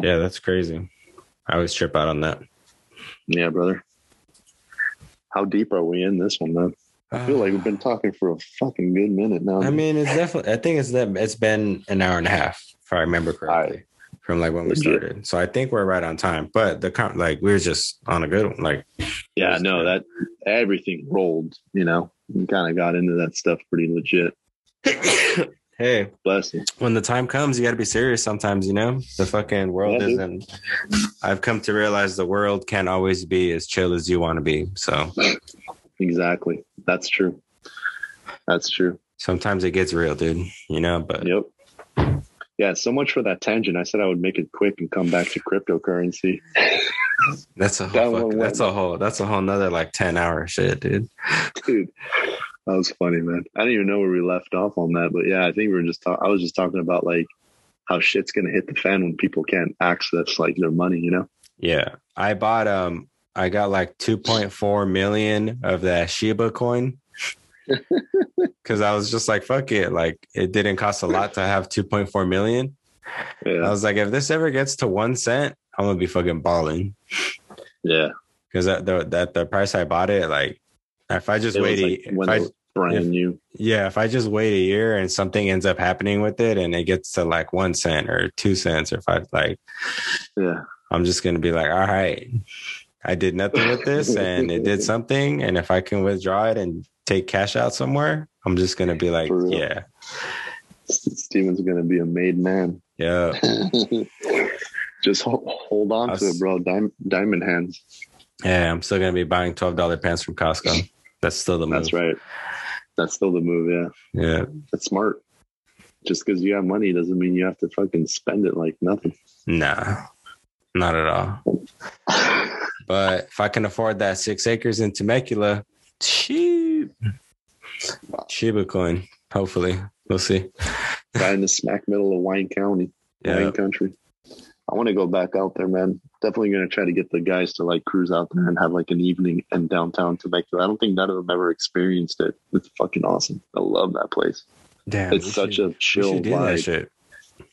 Yeah, that's crazy. I always trip out on that. Yeah, brother. How deep are we in this one, man? I feel like we've been talking for a fucking good minute now. I mean, it's definitely. I think it's that it's been an hour and a half, if I remember correctly, from like when we started. So I think we're right on time. But the like we're just on a good one. Like, yeah, no, that everything rolled. You know, we kind of got into that stuff pretty legit. hey, bless you. When the time comes, you got to be serious. Sometimes, you know, the fucking world yeah, isn't. I've come to realize the world can't always be as chill as you want to be. So, exactly, that's true. That's true. Sometimes it gets real, dude. You know, but yep. Yeah, so much for that tangent. I said I would make it quick and come back to cryptocurrency. that's a whole that fuck, that's a whole that's a whole another like 10 hour shit, dude. Dude, that was funny, man. I didn't even know where we left off on that, but yeah, I think we were just talking. I was just talking about like how shit's gonna hit the fan when people can't access like their money, you know? Yeah, I bought um, I got like 2.4 million of that Shiba coin because I was just like, fuck it, like it didn't cost a lot to have 2.4 million. Yeah. I was like, if this ever gets to one cent, I'm gonna be fucking balling. Yeah, because that the that the price I bought it, like if I just it wait, like if I, brand if, new. Yeah, if I just wait a year and something ends up happening with it and it gets to like one cent or two cents or five, like, yeah, I'm just gonna be like, all right, I did nothing with this and it did something, and if I can withdraw it and take cash out somewhere, I'm just gonna be like, yeah. Steven's gonna be a made man. Yeah. Just hold, hold on Us. to it, bro. Diamond, diamond hands. Yeah, I'm still gonna be buying twelve dollar pants from Costco. That's still the move. That's right. That's still the move. Yeah, Yeah. that's smart. Just because you have money doesn't mean you have to fucking spend it like nothing. Nah. Not at all. But if I can afford that six acres in Temecula, cheap. Shiba coin. Hopefully. We'll see. right in the smack middle of Wine County, Yeah. Wine Country. I want to go back out there, man. Definitely going to try to get the guys to like cruise out there and have like an evening in downtown Temecula. I don't think none of them ever experienced it. It's fucking awesome. I love that place. Damn. it's such should- a chill vibe. shit.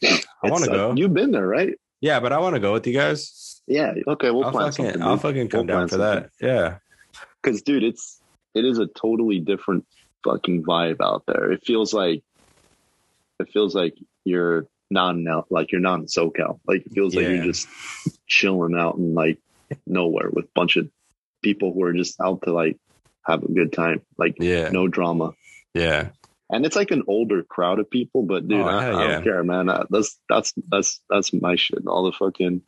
I want to uh, go. You've been there, right? Yeah, but I want to go with you guys. Yeah. Okay. We'll I'll plan fucking, something. I'll fucking come down for that. Yeah. Because, dude, it's it is a totally different fucking vibe out there. It feels like it feels like you're not in L- like you're not in SoCal. Like it feels like you're just chilling out in like nowhere with a bunch of people who are just out to like have a good time. Like Yeah. no drama. Yeah. And it's like an older crowd of people, but dude, Oh, I, I don't care, man. I, that's that's that's that's my shit. All the fucking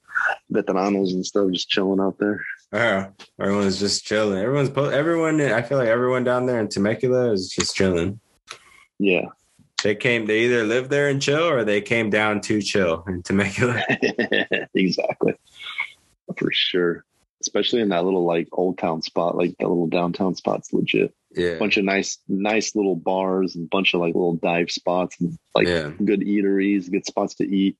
veteranos and stuff just chilling out there. Yeah. Everyone's just chilling. Everyone's po- everyone. I feel like everyone down there in Temecula is just chilling. Yeah. They came. They either live there and chill, or they came down to chill in Temecula. exactly. For sure. Especially in that little like old town spot, like that little downtown spot's legit. Yeah. bunch of nice, nice little bars and a bunch of like little dive spots and like yeah. good eateries, good spots to eat.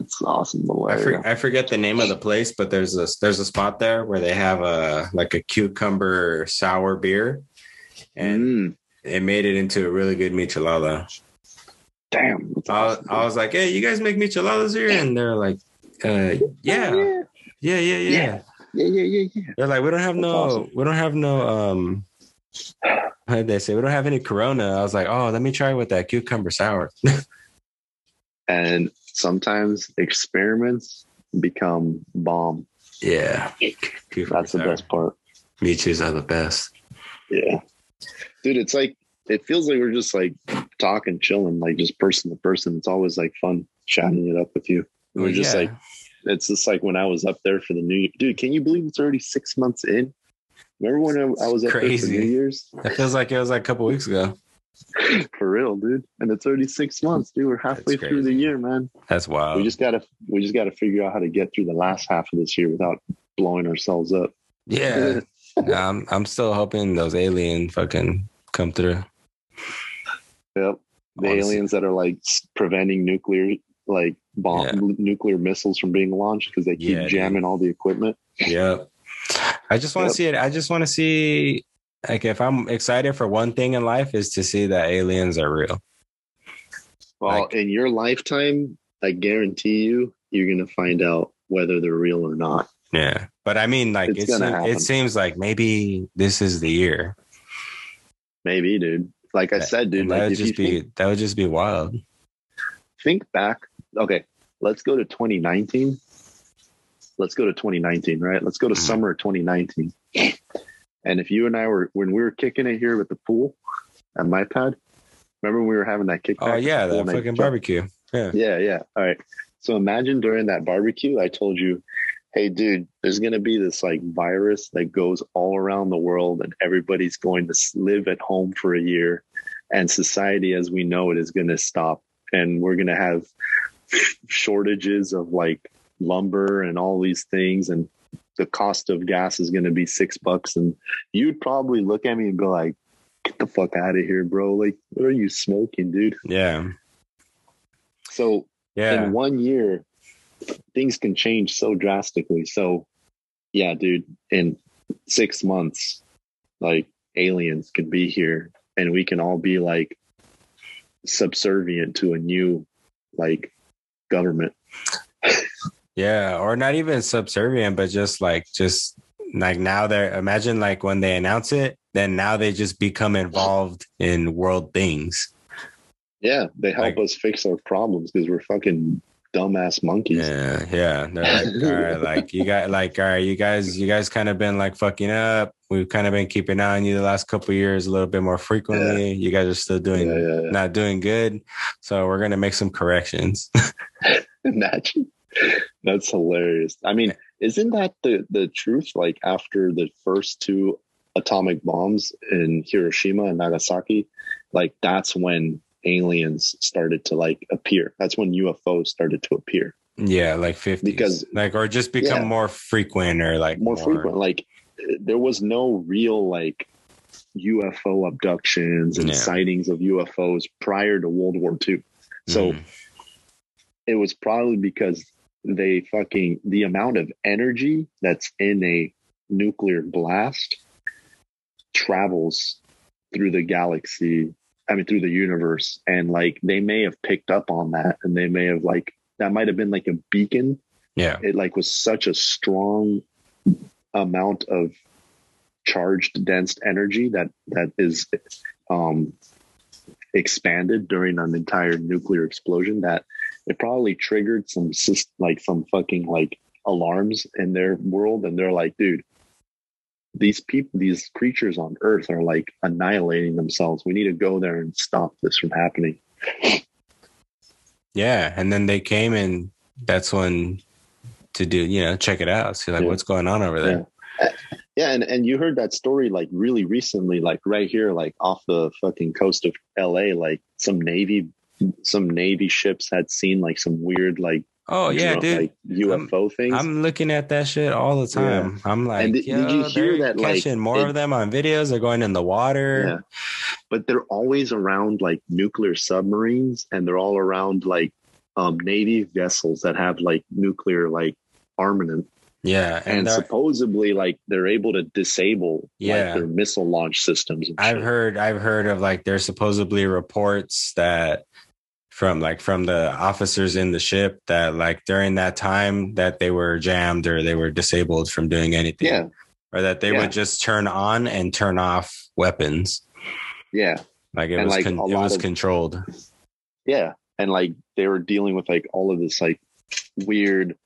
It's awesome little I, for, I forget the name of the place, but there's a there's a spot there where they have a like a cucumber sour beer, and Mm, it made it into a really good michelada. damn. I, awesome, I was like, "Hey, you guys make micheladas here?" And they're like, uh, "Yeah, yeah. yeah, yeah, yeah." Yeah. Yeah, yeah, yeah, yeah. They're like, "We don't have That's no, awesome. we don't have no." um they say? We don't have any Corona. I was like, "Oh, let me try with that cucumber sour." And sometimes experiments become bomb. yeah, cucumber That's the best part. Michis are the best. Yeah. Dude, it's like it feels like we're just like talking, chilling, like just person to person. It's always like fun chatting it up with you. We're Well, just yeah. like it's just like when I was up there for the new year. Dude, can you believe it's already six months in? Remember when I, I was up Crazy. there for New Year's? It feels like it was like a couple weeks ago. For real, dude. And it's already six months, dude. We're halfway through the year, man. That's wild. we just gotta we just gotta figure out how to get through the last half of this year without blowing ourselves up. yeah, I'm I'm still hoping those alien fucking come through. Yep. The I wanna see- aliens that are like preventing nuclear like bomb Yeah. nuclear missiles from being launched because they keep Yeah, dude. jamming all the equipment. Yep. I just want to Yep. see it. I just want to see like if I'm excited for one thing in life is to see that aliens are real. Well, Like- in your lifetime, I guarantee you, you're gonna find out whether they're real or not. Yeah. But I mean like It's it's it seems like maybe this is the year. Maybe, dude. Like I said, dude. And Like that would just be think, that would just be wild. think back, okay, let's go to 2019. Let's go to 2019, right? Let's go to Mhm. summer 2019. And if you and I were when we were kicking it here with the pool at my pad, remember when we were having that kickback? Oh yeah, that fucking barbecue. Yeah. Yeah, yeah. All right. So imagine during that barbecue, I told you, hey, dude, there's going to be this like virus that goes all around the world and everybody's going to live at home for a year. And society as we know it is going to stop. And we're going to have shortages of like lumber and all these things. And the cost of gas is going to be six bucks. And you'd probably look at me and go like, get the fuck out of here, bro. Like, what are you smoking, dude? Yeah. So Yeah. in one year, things can change so drastically. So, yeah, dude, in six months, like aliens could be here and we can all be like subservient to a new like government. Yeah, or not even subservient, but just like just like now they're imagine like when they announce it, then now they just become involved in world things. Yeah, they help Like- us fix our problems because we're fucking dumbass monkeys. Yeah, yeah. They're like, all right, like you got like, all right, you guys, you guys kind of been like fucking up. We've kind of been keeping eye on you the last couple of years a little bit more frequently. You guys are still Yeah, doing yeah, yeah. not doing good. So we're gonna make some corrections. Imagine, That's hilarious. I mean, isn't that the the truth? Like after the first two atomic bombs in Hiroshima and Nagasaki, like that's when aliens started to like appear. That's when UFOs started to appear. Yeah, like 50s. Because- like or just become Yeah. more frequent or like More frequent. Like there was no real like UFO abductions and Yeah. sightings of UFOs prior to World War II. So Mhm. it was probably because they fucking the amount of energy that's in a nuclear blast travels through the galaxy i mean through the universe and like they may have picked up on that and they may have like that might have been like a beacon yeah. it like was such a strong amount of charged dense energy that that is um expanded during an entire nuclear explosion that it probably triggered some like some fucking like alarms in their world and they're like dude these people these creatures on earth are like annihilating themselves we need to go there and stop this from happening Yeah, and then they came and that's when to do, you know, check it out, see like Yeah. what's going on over there. yeah and and you heard that story like really recently like right here like off the fucking coast of la like some navy some navy ships had seen like some weird like Oh yeah, dro- dude. like ufo things I'm looking at that shit all the time. I'm like, And did- yo, did you hear that, like, catching more it- of them on videos. They're going in the water. Yeah. But they're always around like nuclear submarines and they're all around like um, Navy vessels that have like nuclear like armament. Yeah, And, and, supposedly like they're able to disable Yeah. like their missile launch systems. I've shit. heard I've heard of like there's supposedly reports that from like from the officers in the ship that like during that time that they were jammed or they were disabled from doing anything. Yeah. Or that they Yeah. would just turn on and turn off weapons. Yeah. Like it And, was like, con- it was of- controlled. Yeah. And like they were dealing with like all of this like weird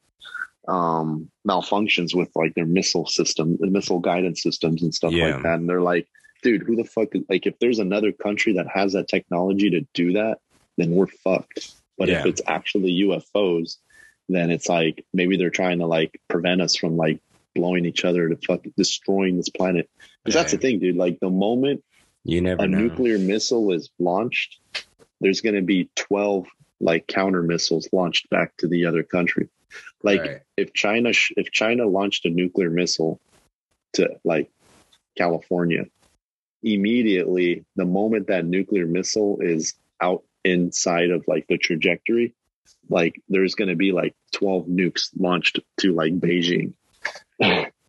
um malfunctions with like their missile system, the missile guidance systems and stuff Yeah. like that. And they're like, dude, who the fuck like if there's another country that has that technology to do that, then we're fucked. But if it's actually UFOs, then it's like maybe they're trying to like prevent us from like blowing each other to fuck destroying this planet. Because that's the thing, dude. Like the moment You never a know. nuclear missile is launched, there's going to be 12 like counter missiles launched back to the other country. Like Right. if China sh- if China launched a nuclear missile to like California, immediately the moment that nuclear missile is out inside of like the trajectory, like there's going to be like 12 nukes launched to like Beijing.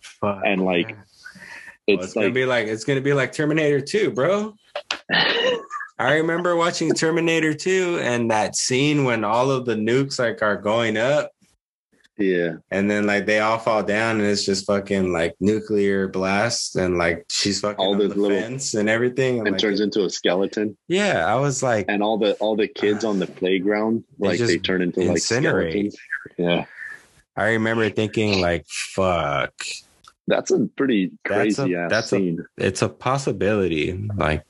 Fuck, and, like, man. Well, It's, it's gonna be like it's gonna be like Terminator 2, bro. I remember watching Terminator 2 and that scene when all of the nukes like are going up yeah, and then like they all fall down and it's just fucking like nuclear blast and like she's fucking All the little- fence and everything. And, and like, turns into a skeleton. yeah, I was like, and all the all the kids on the playground like they turn into like incinerate. skeletons. Yeah, I remember thinking like, fuck, that's a pretty That's a- crazy ass that's a- it's a possibility. Like,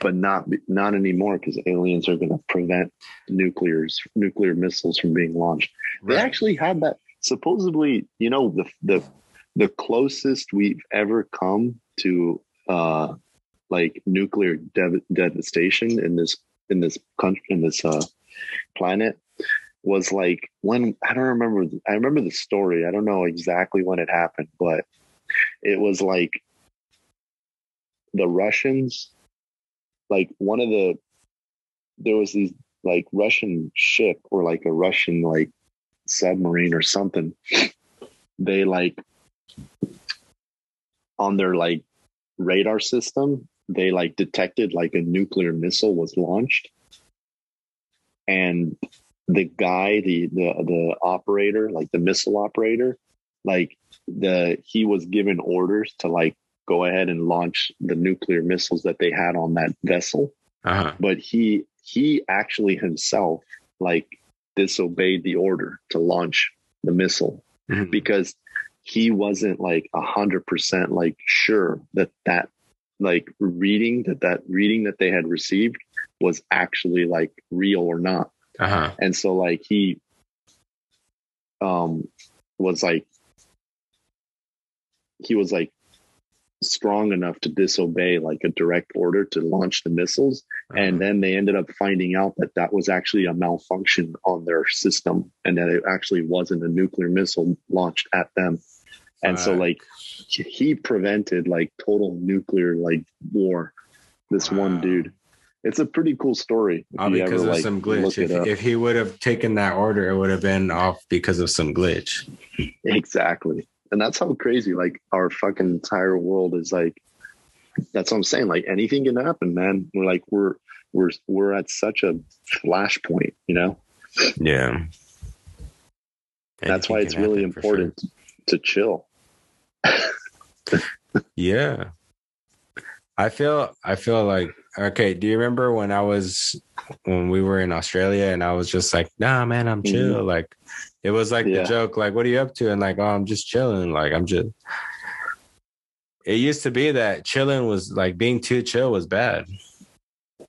but not not anymore because aliens are going to prevent nuclears nuclear missiles from being launched. They actually had that. Supposedly, you know, the the the closest we've ever come to uh like nuclear dev- devastation in this in this country in this uh planet was like when I don't remember I remember the story. I don't know exactly when it happened, but it was like the Russians like one of the there was these like Russian ship or like a Russian like submarine or something. They like on their like radar system, they like detected like a nuclear missile was launched. And the guy, the the the operator, like the missile operator, like the he was given orders to like go ahead and launch the nuclear missiles that they had on that vessel uh-huh. but he he actually himself like disobeyed the order to launch the missile Mhm. because he wasn't like a hundred percent like sure that that like reading that that reading that they had received was actually like real or not uh-huh. and so like he um, was like he was like strong enough to disobey like a direct order to launch the missiles. Uh-huh. And then they ended up finding out that that was actually a malfunction on their system and that it actually wasn't a nuclear missile launched at them. And so like he prevented like total nuclear like war. This one dude. It's a pretty cool story all oh, because ever, of like, some glitch. If, if he would have taken that order, it would have been off because of some glitch. Exactly. And that's how crazy like our fucking entire world is like that's what I'm saying. Like anything can happen, man. We're like we're we're we're at such a flashpoint, you know? Yeah. that's why it's really for sure. important to chill. Yeah. I feel I feel like okay, do you remember when I was when we were in Australia and I was just like, nah man, I'm chill. Like it was like Yeah. the joke, like, what are you up to? And like, oh, I'm just chilling. Like I'm just it used to be that chilling was like being too chill was bad.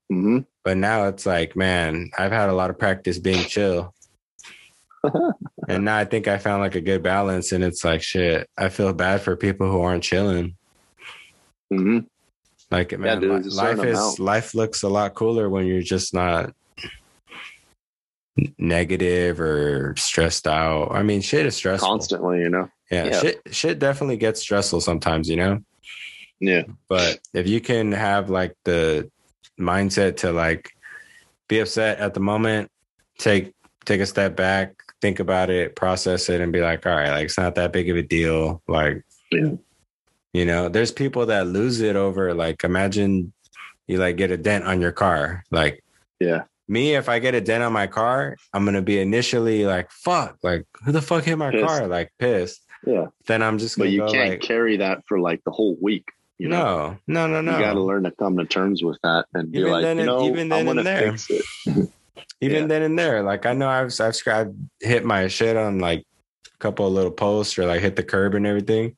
hmm But now it's like, man, I've had a lot of practice being chill. and now I think I found like a good balance and it's like shit. I feel bad for people who aren't chilling. hmm Like man, dude, li- there's a certain life is amount. life looks a lot cooler when you're just not negative or stressed out. I mean, shit is stressful. Constantly, you know? Yeah, Yeah. shit shit definitely gets stressful sometimes, you know. Yeah. But if you can have like the mindset to like be upset at the moment, take take a step back, think about it, process it, and be like, all right, like it's not that big of a deal. Like, Yeah. You know, there's people that lose it over like imagine you like get a dent on your car. Like Yeah. me, if I get a dent on my car, I'm gonna be initially like, fuck, like who the fuck hit my Pissed. car? Like pissed. Yeah. Then I'm just But you go can't like, carry that for like the whole week. You know? no, no, no, no. You got to learn to come to terms with that and be Even like, then you know, even then and there. even Yeah. then and there like i know i've i've, I've hit my shit on like a couple of little posts or like hit the curb and everything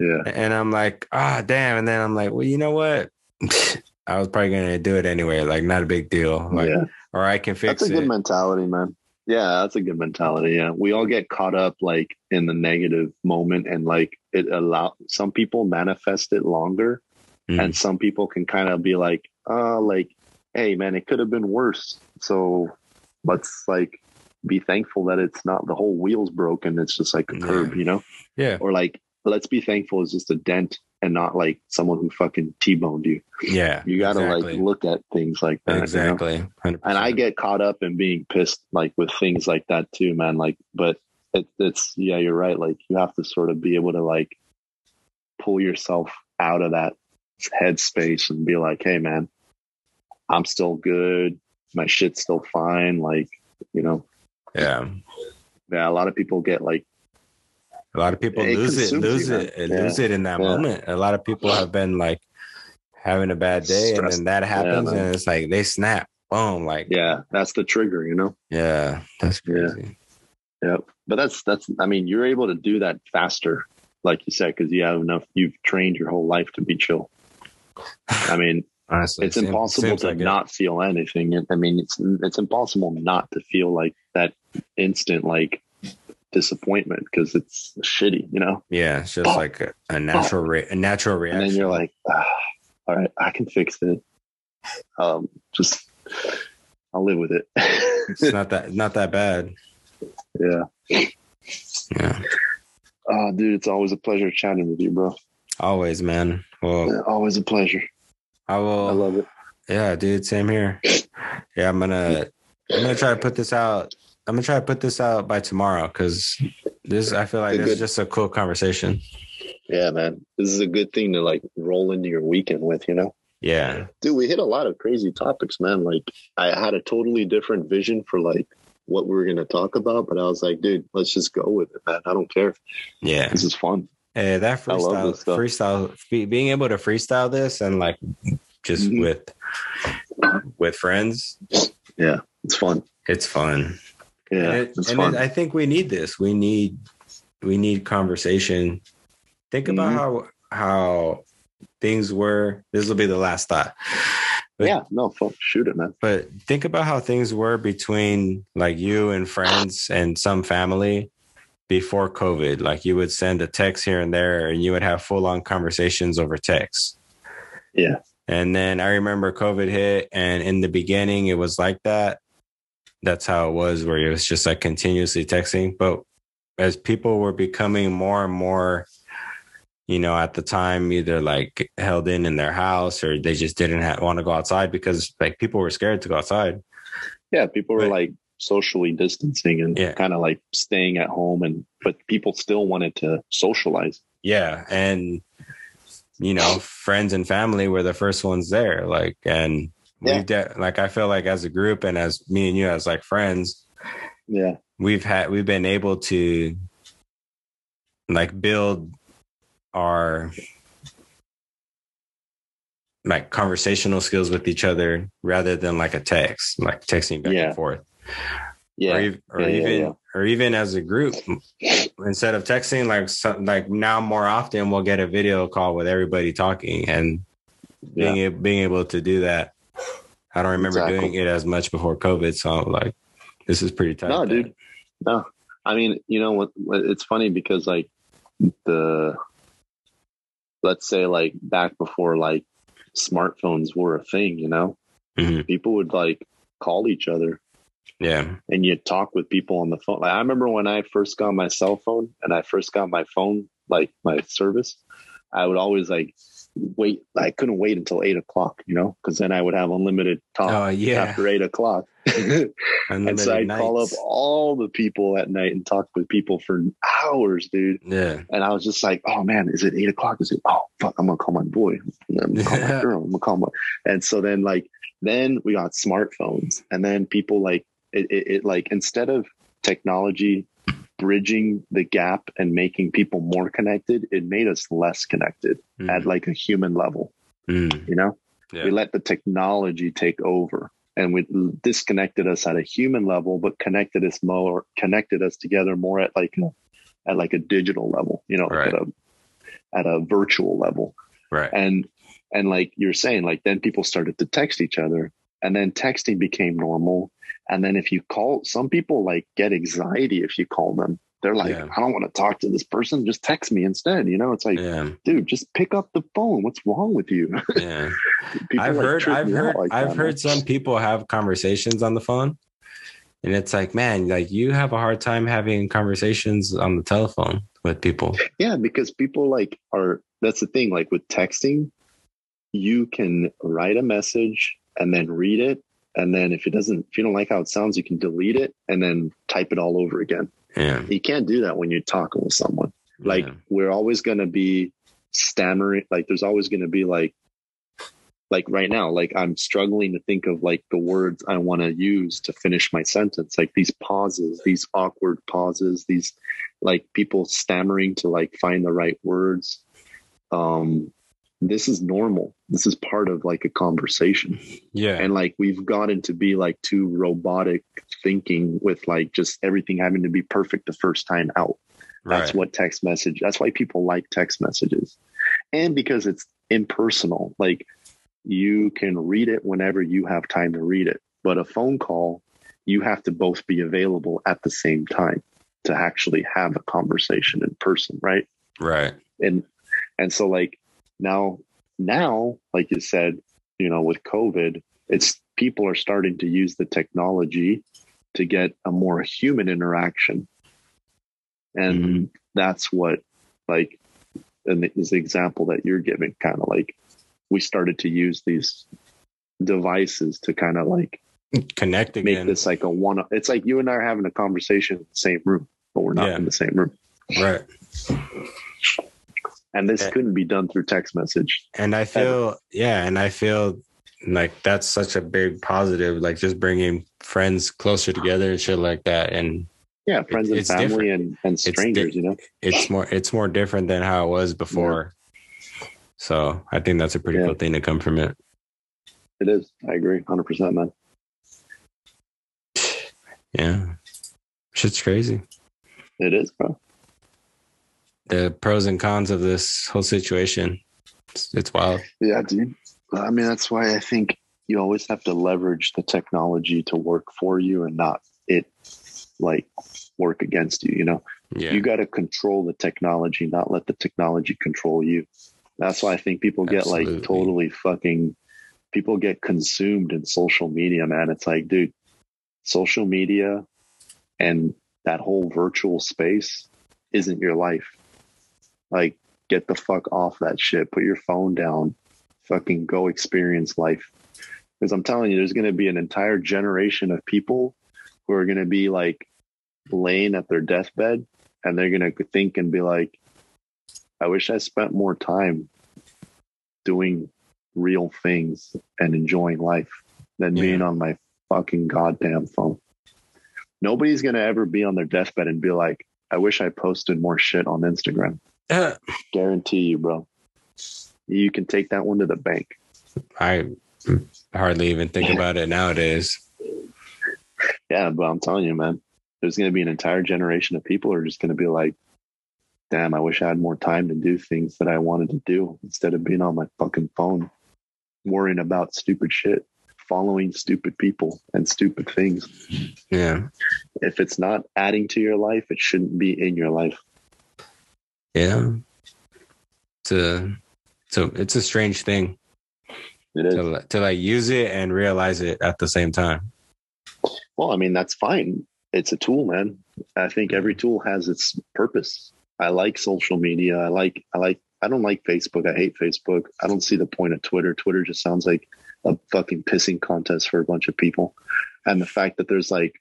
Yeah. and i'm like ah damn and then i'm like well you know what i was probably gonna do it anyway like not a big deal like yeah. or i can fix That's a it good mentality, man. Yeah, that's a good mentality. Yeah. We all get caught up like in the negative moment and like it allow some people manifest it longer Mm. and some people can kind of be like, uh, like, hey man, it could have been worse. So let's like be thankful that it's not the whole wheel's broken. It's just like a Yeah. curb, you know? yeah Or like let's be thankful it's just a dent and not like someone who fucking T-boned you. yeah You gotta exactly. like look at things like that. you know? exactly and I get caught up in being pissed like with things like that too, man. Like, but it, it's yeah, you're right. Like you have to sort of be able to like pull yourself out of that headspace and be like, hey, man, I'm still good. My shit's still fine. Like, you know, yeah yeah. A lot of people get like, a lot of people It lose it consumes you, lose it and eh, Yeah. lose it in that Yeah. moment a lot of people have been like having a bad day and then that happens man. and it's like they snap boom like yeah, that's the trigger, you know. Yeah, that's Yeah. crazy. Yep. But that's that's. I mean, you're able to do that faster, like you said, because you have enough. You've trained your whole life to be chill. I mean, Honestly, it's seem- impossible seems to like it. not feel anything. I mean, it's it's impossible not to feel like that instant like disappointment because it's shitty, you know. Yeah, it's just Oh. like a, a natural, re- a natural reaction. And then you're like, ah, all right, I can fix it. Um, just I'll live with it. it's not that, not that bad. yeah. Yeah, Oh, dude, it's always a pleasure chatting with you, bro. always, man. Well, Yeah, always a pleasure. I will. I love it. yeah, dude, same here. Yeah, I'm gonna, I'm gonna try to put this out. I'm gonna try to put this out by tomorrow because this, I feel like this is good. just a cool conversation. Yeah, man. This is a good thing to like roll into your weekend with, you know? Yeah, Dude, we hit a lot of crazy topics, man. Like I had a totally different vision for like what we were gonna talk about, but I was like, dude, let's just go with it, man. I don't care. yeah. This is fun. Hey, that freestyle, freestyle, being able to freestyle this and like just Mhm. with with friends, Yeah, it's fun. it's fun. Yeah, and it- and it- I think we need this. We need we need conversation. Think about Mhm. how how things were. This will be the last thought. But, yeah, no, fuck, shoot it, man. but think about how things were between like you and friends and some family before COVID. Like you would send a text here and there and you would have full on conversations over text. Yeah. And then I remember COVID hit and in the beginning it was like that. That's how it was where it was just like continuously texting. But as people were becoming more and more, you know, at the time, either like held in in their house or they just didn't have, want to go outside because like people were scared to go outside. Yeah. People were But- like socially distancing and Yeah. kind of like staying at home and, but people still wanted to socialize. Yeah. And, you know, friends and family were the first ones there. Like, and Yeah. we've, de- like, I feel like as a group and as me and you as like friends, Yeah. we've had, we've been able to like build our like conversational skills with each other rather than like a text, like texting back Yeah. and forth. Yeah. or, ev- or Yeah, even yeah. or even as a group instead of texting like some, like now more often we'll get a video call with everybody talking and being being able to do that i don't remember Exactly. doing it as much before covid so I'm like this is pretty tight No, dude. No, I mean, you know what? It's funny because like the, let's say like back before like smartphones were a thing, you know, Mhm. people would like call each other yeah and you'd talk with people on the phone. Like I remember when I first got my cell phone and I first got my phone, like my service, I would always like wait. I couldn't wait until eight o'clock, you know, because then I would have unlimited talk oh yeah after eight o'clock. and so I'd call up all the people at night and talk with people for hours, dude. yeah And I was just like, oh man, is it eight o'clock? Is it, oh fuck, I'm gonna call my boy. I'm gonna call my girl. I'm gonna call my. And so then like, then we got smartphones and then people like, it, it, it like, instead of technology bridging the gap and making people more connected, it made us less connected Mm. at like a human level, Mm. you know? Yeah. We let the technology take over and we disconnected us at a human level, but connected us more, connected us together more at like a, at like a digital level, you know, Right. at a, at a virtual level. right And, and like you're saying, like then people started to text each other and then texting became normal. And then if you call, some people like get anxiety if you call them. They're like, Yeah. I don't want to talk to this person. Just text me instead. You know, it's like, yeah dude, just pick up the phone. What's wrong with you? yeah I've like, heard I've heard like I've that, heard man. some people have conversations on the phone. And it's like, man, like you have a hard time having conversations on the telephone with people. Yeah, because people like are that's the thing. Like with texting, you can write a message and then read it. And then if it doesn't, if you don't like how it sounds, you can delete it and then type it all over again. Yeah. You can't do that when you're talking with someone. Like yeah. we're always going to be stammering. Like there's always going to be like, like right now, like I'm struggling to think of like the words I want to use to finish my sentence. Like these pauses, these awkward pauses, these like people stammering to like find the right words. Um, this is normal. This is part of like a conversation yeah. and like we've gotten to be like too robotic thinking with like just everything having to be perfect the first time out that's right. what text message that's why people like text messages and because it's impersonal like you can read it whenever you have time to read it but a phone call you have to both be available at the same time to actually have a conversation in person right right. and and so like now now like you said you know with covid it's people are starting to use the technology to get a more human interaction and Mhm. that's what like and this example that you're giving kind of like we started to use these devices to kind of like Connect make this like a one it's like you and i are having a conversation in the same room but we're not Yeah. in the same room right. And this Yeah. couldn't be done through text message And I feel, yeah, and I feel like that's such a big positive, like just bringing friends closer together and shit like that. And Yeah, friends it's and family different. and, and di- strangers, you know? it's more, it's more different than how it was before. So I think that's a pretty Yeah. cool thing to come from it. It is. I agree. 100%, man. Yeah. Shit's crazy. It is, bro. The pros and cons of this whole situation. It's, it's wild. Yeah, dude. I mean, that's why I think you always have to leverage the technology to work for you and not it like work against you, you know? Yeah. You got to control the technology, not let the technology control you. That's why I think people get Absolutely. like totally fucking people get consumed in social media, man. It's like, dude, social media and that whole virtual space isn't your life. Like, get the fuck off that shit. Put your phone down. Fucking go experience life. Because I'm telling you, there's going to be an entire generation of people who are going to be like laying at their deathbed and they're going to think and be like, I wish I spent more time doing real things and enjoying life than Yeah. being on my fucking goddamn phone. Nobody's going to ever be on their deathbed and be like, I wish I posted more shit on Instagram. Uh, Guarantee you, bro. You can take that one to the bank. I hardly even think about it nowadays. Yeah, but I'm telling you, man, there's going to be an entire generation of people who are just going to be like, damn, I wish I had more time to do things that I wanted to do instead of being on my fucking phone, worrying about stupid shit, following stupid people and stupid things. Yeah. If it's not adding to your life, it shouldn't be in your life. Yeah. It's a, so it's a strange thing It is. to, to like use it and realize it at the same time. Well, I mean, that's fine. It's a tool, man. I think every tool has its purpose. I like social media. I like, I like, I don't like Facebook. I hate Facebook. I don't see the point of Twitter. Twitter just sounds like a fucking pissing contest for a bunch of people. And the fact that there's like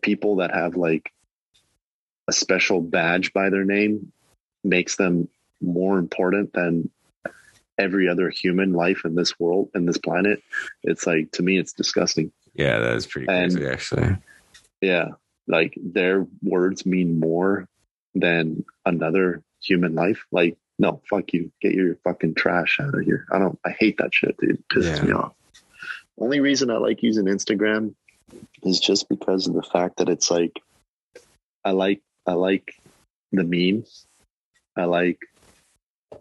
people that have like a special badge by their name makes them more important than every other human life in this world, in this planet. It's like, to me, it's disgusting. Yeah, that is pretty And- crazy, actually. Yeah. Like their words mean more than another human life. Like, no, fuck you. Get your fucking trash out of here. I don't, I hate that shit, dude. It pisses Yeah. me off. Only reason I like using Instagram is just because of the fact that it's like, I like, I like the memes. I like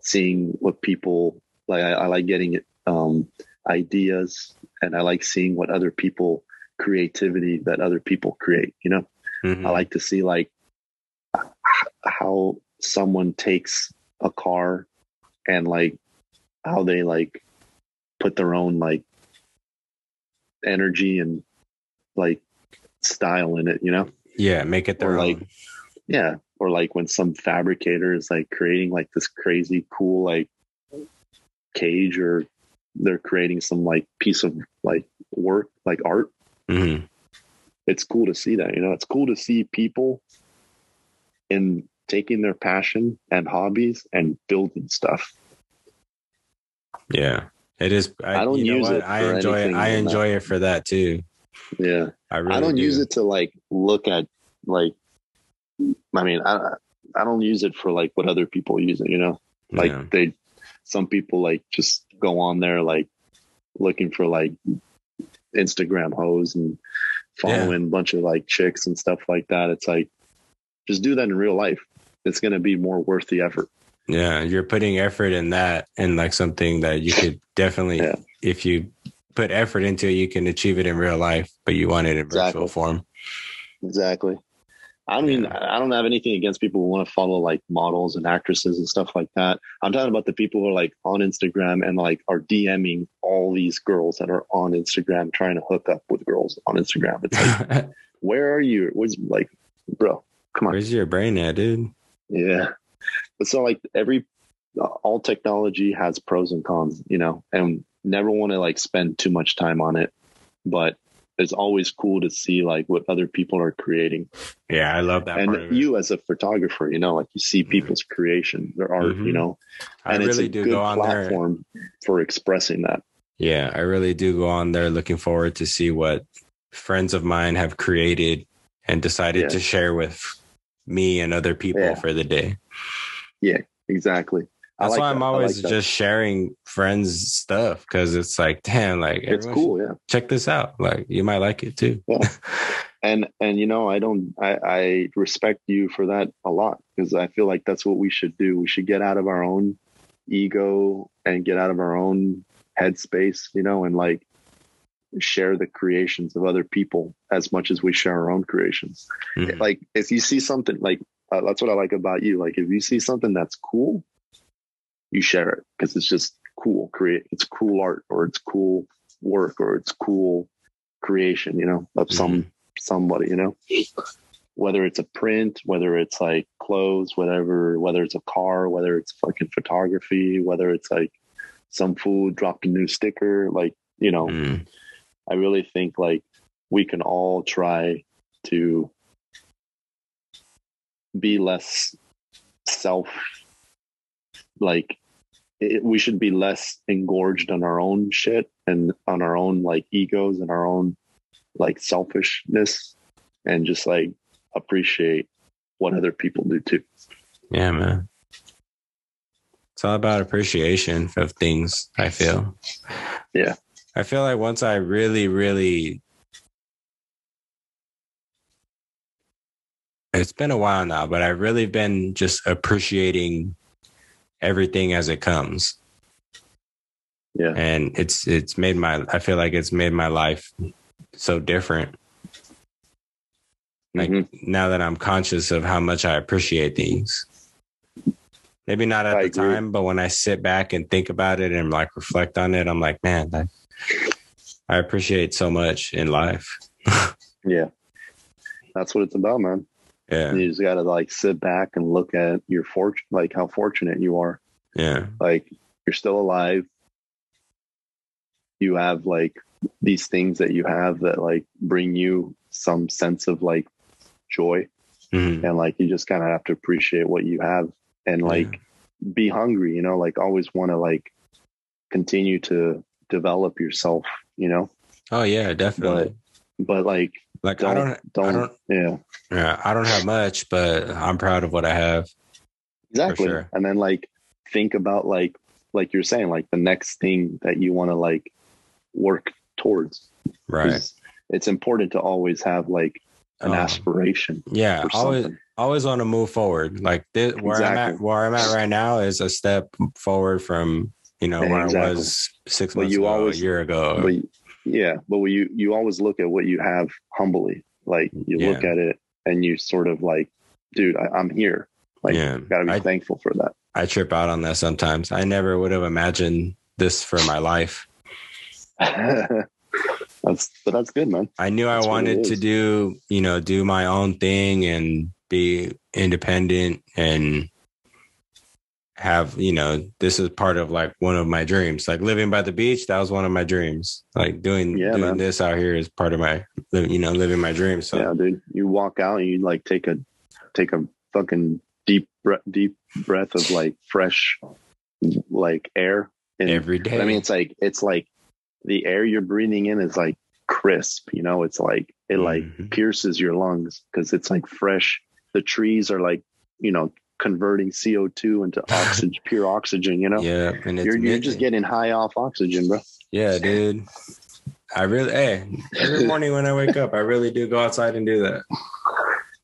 seeing what people like. I, I like getting um, ideas and I like seeing what other people creativity that other people create, you know? Mhm. I like to see like how someone takes a car and like how they like put their own like energy and like style in it, you know? yeah, make it their or, like, own. Yeah. Or like when some fabricator is like creating like this crazy cool like cage or they're creating some like piece of like work, like art. Mhm. It's cool to see that, you know, it's cool to see people in taking their passion and hobbies and building stuff. Yeah, it is. I, I don't use it I enjoy it. I enjoy it for that too. Yeah. I really I don't do. use it to like look at like I mean, I I don't use it for like what other people use it, you know? Like Yeah. they some people like just go on there like looking for like Instagram hoes and following a bunch of like chicks and stuff like that. It's like just do that in real life. It's gonna be more worth the effort. Yeah, you're putting effort in that and like something that you could definitely, Yeah. if you put effort into it, you can achieve it in real life, but you want it in virtual form. Exactly. I mean. I don't have anything against people who want to follow like models and actresses and stuff like that. I'm talking about the people who are like on Instagram and like are DMing all these girls that are on Instagram trying to hook up with girls on Instagram. It's like, where are you? What's like, bro? Come on. Where's your brain at, dude? Yeah. But so like every all technology has pros and cons, you know, and never want to like spend too much time on it. But it's always cool to see like what other people are creating. Yeah, I love that and you as a photographer, you know, like you see people's creation, their art, Mhm. you know, I and it's really a do good go on there. platform for expressing that. Yeah, I really do go on there looking forward to see what friends of mine have created and decided Yeah. to share with me and other people Yeah. for the day. Yeah, exactly. That's like why that. I'm always like just sharing friends stuff because it's like, damn, like it's cool, yeah. check this out. Like you might like it too. Yeah. And and you know, I don't I, I respect you for that a lot because I feel like that's what we should do. We should get out of our own ego and get out of our own headspace, you know, and like share the creations of other people as much as we share our own creations. Mhm. Like if you see something like uh, that's what I like about you. Like if you see something that's cool, you share it because it's just cool. Create it's cool art or it's cool work or it's cool creation. You know of some somebody. You know whether it's a print, whether it's like clothes, whatever, whether it's a car, whether it's fucking photography, whether it's like some food dropped a new sticker, like you know. Mhm. I really think like we can all try to be less self like it, we should be less engorged on our own shit and on our own like egos and our own like selfishness and just like appreciate what other people do too. Yeah, man. It's all about appreciation of things, I feel. Yeah. I feel like once I really, really it's been a while now, but I've really been just appreciating everything as it comes. Yeah. And it's it's made my I feel like it's made my life so different. Like Mhm. now that I'm conscious of how much I appreciate things. Maybe not at I the agree. time, but when I sit back and think about it and like reflect on it, I'm like, man, I, I appreciate so much in life. Yeah. That's what it's about, man. Yeah. You just gotta like sit back and look at your fortune like how fortunate you are. Yeah. like you're still alive you have like these things that you have that like bring you some sense of like joy Mhm. and like you just kind of have to appreciate what you have and like be hungry you know like always want to like continue to develop yourself you know Oh yeah, definitely. but like like I don't don't, don't, I don't, yeah yeah, I don't have much, but I'm proud of what I have. exactly sure. and then like think about like like you're saying like the next thing that you want to like work towards Right, it's important to always have like an Um, aspiration Yeah. Always, always want to move forward. Like this, where I'm at, where I'm at right now is a step forward from you know where exactly. I was six But months ago, always- a year ago. But yeah, but you you always look at what you have humbly. Like you look at it and you sort of like, dude, I, I'm here. Like, yeah, gotta be I, thankful for that. I trip out on that sometimes. I never would have imagined this for my life. that's but that's good, man. I knew That's I wanted to do, you know, do my own thing and be independent and have, you know, this is part of like one of my dreams. Like living by the beach, that was one of my dreams. Like doing Yeah, doing man. this out here is part of my, you know, living my dreams. So Yeah, dude. You walk out and you like take a take a fucking deep breath, deep breath of like fresh like air. And every day. I mean, it's like it's like the air you're breathing in is like crisp. You know, it's like it like Mhm. pierces your lungs because it's like fresh. The trees are like you know converting CO two into oxygen, pure oxygen. You know, yeah, and it's you're you're just getting high off oxygen, bro. yeah, dude. I really, hey, every morning when I wake up, I really do go outside and do that.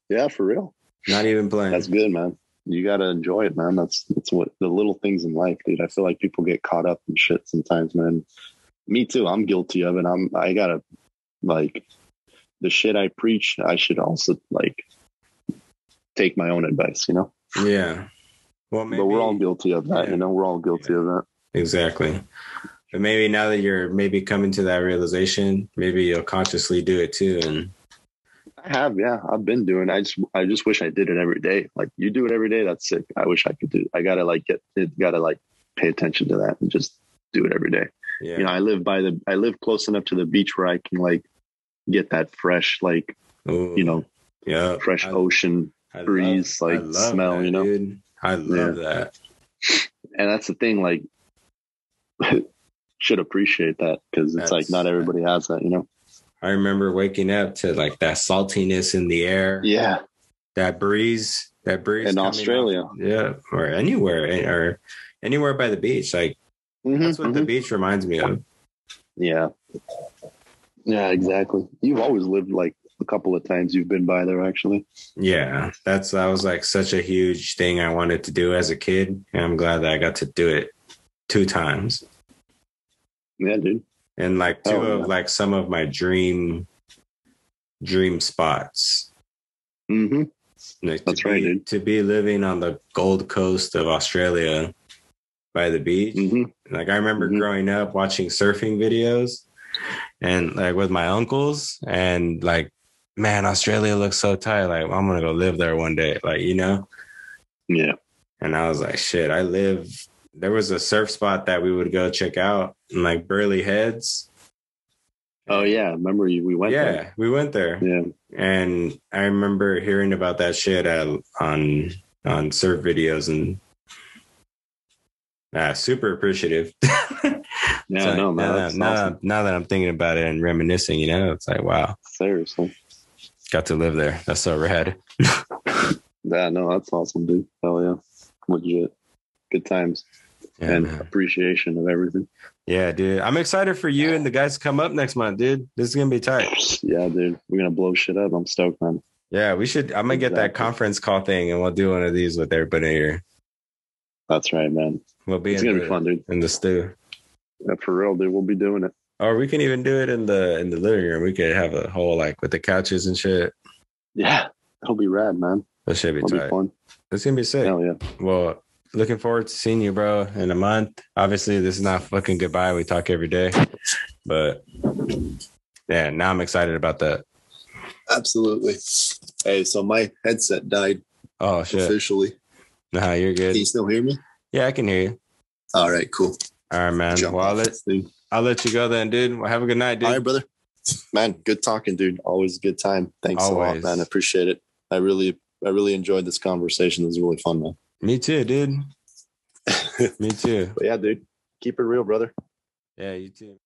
Yeah, for real. Not even playing. That's good, man. You gotta enjoy it, man. That's that's what the little things in life, dude. I feel like people get caught up in shit sometimes, man. Me too. I'm guilty of it. I'm I gotta like the shit I preach, I should also like take my own advice, you know? Yeah. Well, maybe but we're all guilty of that, yeah. you know, we're all guilty of that. Exactly. But maybe now that you're maybe coming to that realization, maybe you'll consciously do it too. And I have, yeah. I've been doing I just I just wish I did it every day. Like you do it every day, that's sick. I wish I could do I gotta like get it gotta like pay attention to that and just do it every day. yeah, you know i live by the i live close enough to the beach where i can like get that fresh like Ooh, you know yeah, fresh I- ocean I breeze, love- like, smell, that, you know? dude. I love that. and that's the thing like should appreciate that because it's like not everybody has that you know I remember waking up to like that saltiness in the air, yeah that breeze, that breeze in australia off- yeah, or anywhere, eh, or anywhere by the beach. Like Mhm, that's what the mhm. beach reminds me of. yeah yeah exactly you've always lived like a couple of times you've been by there actually Yeah, that's that was like such a huge thing I wanted to do as a kid, and I'm glad that I got to do it two times. yeah dude and like two Oh, of yeah. like some of my dream dream spots. hmm Like, That's to right, be, dude. To be living on the Gold Coast of Australia by the beach. hmm Like I remember Mhm. growing up watching surfing videos and like with my uncles and like man, Australia looks so tight. Like I'm gonna go live there one day. Like, you know? Yeah. And I was like, shit, I live there was a surf spot that we would go check out in like Burleigh Heads. Oh yeah. Remember? We went. yeah, There. we went there. Yeah. And I remember hearing about that shit at, on on surf videos and ah, super appreciative. Yeah. So, no, man. now, awesome. now that I'm thinking about it and reminiscing, you know, it's like, wow, Seriously. Got to live there. That's so rad. Yeah. No, that's awesome, dude. Hell yeah. Legit. Good times Yeah, and man. appreciation of everything. yeah, dude. I'm excited for you and the guys to come up next month, dude. This is gonna be tight. Yeah, dude. We're gonna blow shit up. I'm stoked, man. Yeah, we should. I'm gonna get that conference call thing, and we'll do one of these with everybody here. That's right, man. We'll be It's gonna the, be fun, dude. in the stew, Yeah, for real, dude. We'll be doing it. Or we can even do it in the in the living room. We could have a whole like with the couches and shit. Yeah. It'll be rad, man. That should be It'll be fun. It's gonna be sick. Hell yeah. Well, looking forward to seeing you, bro, in a month. Obviously, this is not fucking goodbye. We talk every day, but yeah, now I'm excited about that. Absolutely. Hey, so my headset died Oh shit! officially. Nah, you're good. Can you still hear me? Yeah, I can hear you. All right, cool. All right, man. Jump Well, I'll off let this thing. I'll let you go then, dude. Well, have a good night, dude. All right, brother. Man, good talking, dude. Always a good time. Thanks a lot, man. I appreciate it. I really, I really enjoyed this conversation. It was really fun, man. Me too, dude. Me too. But yeah, dude, keep it real, brother. Yeah, you too.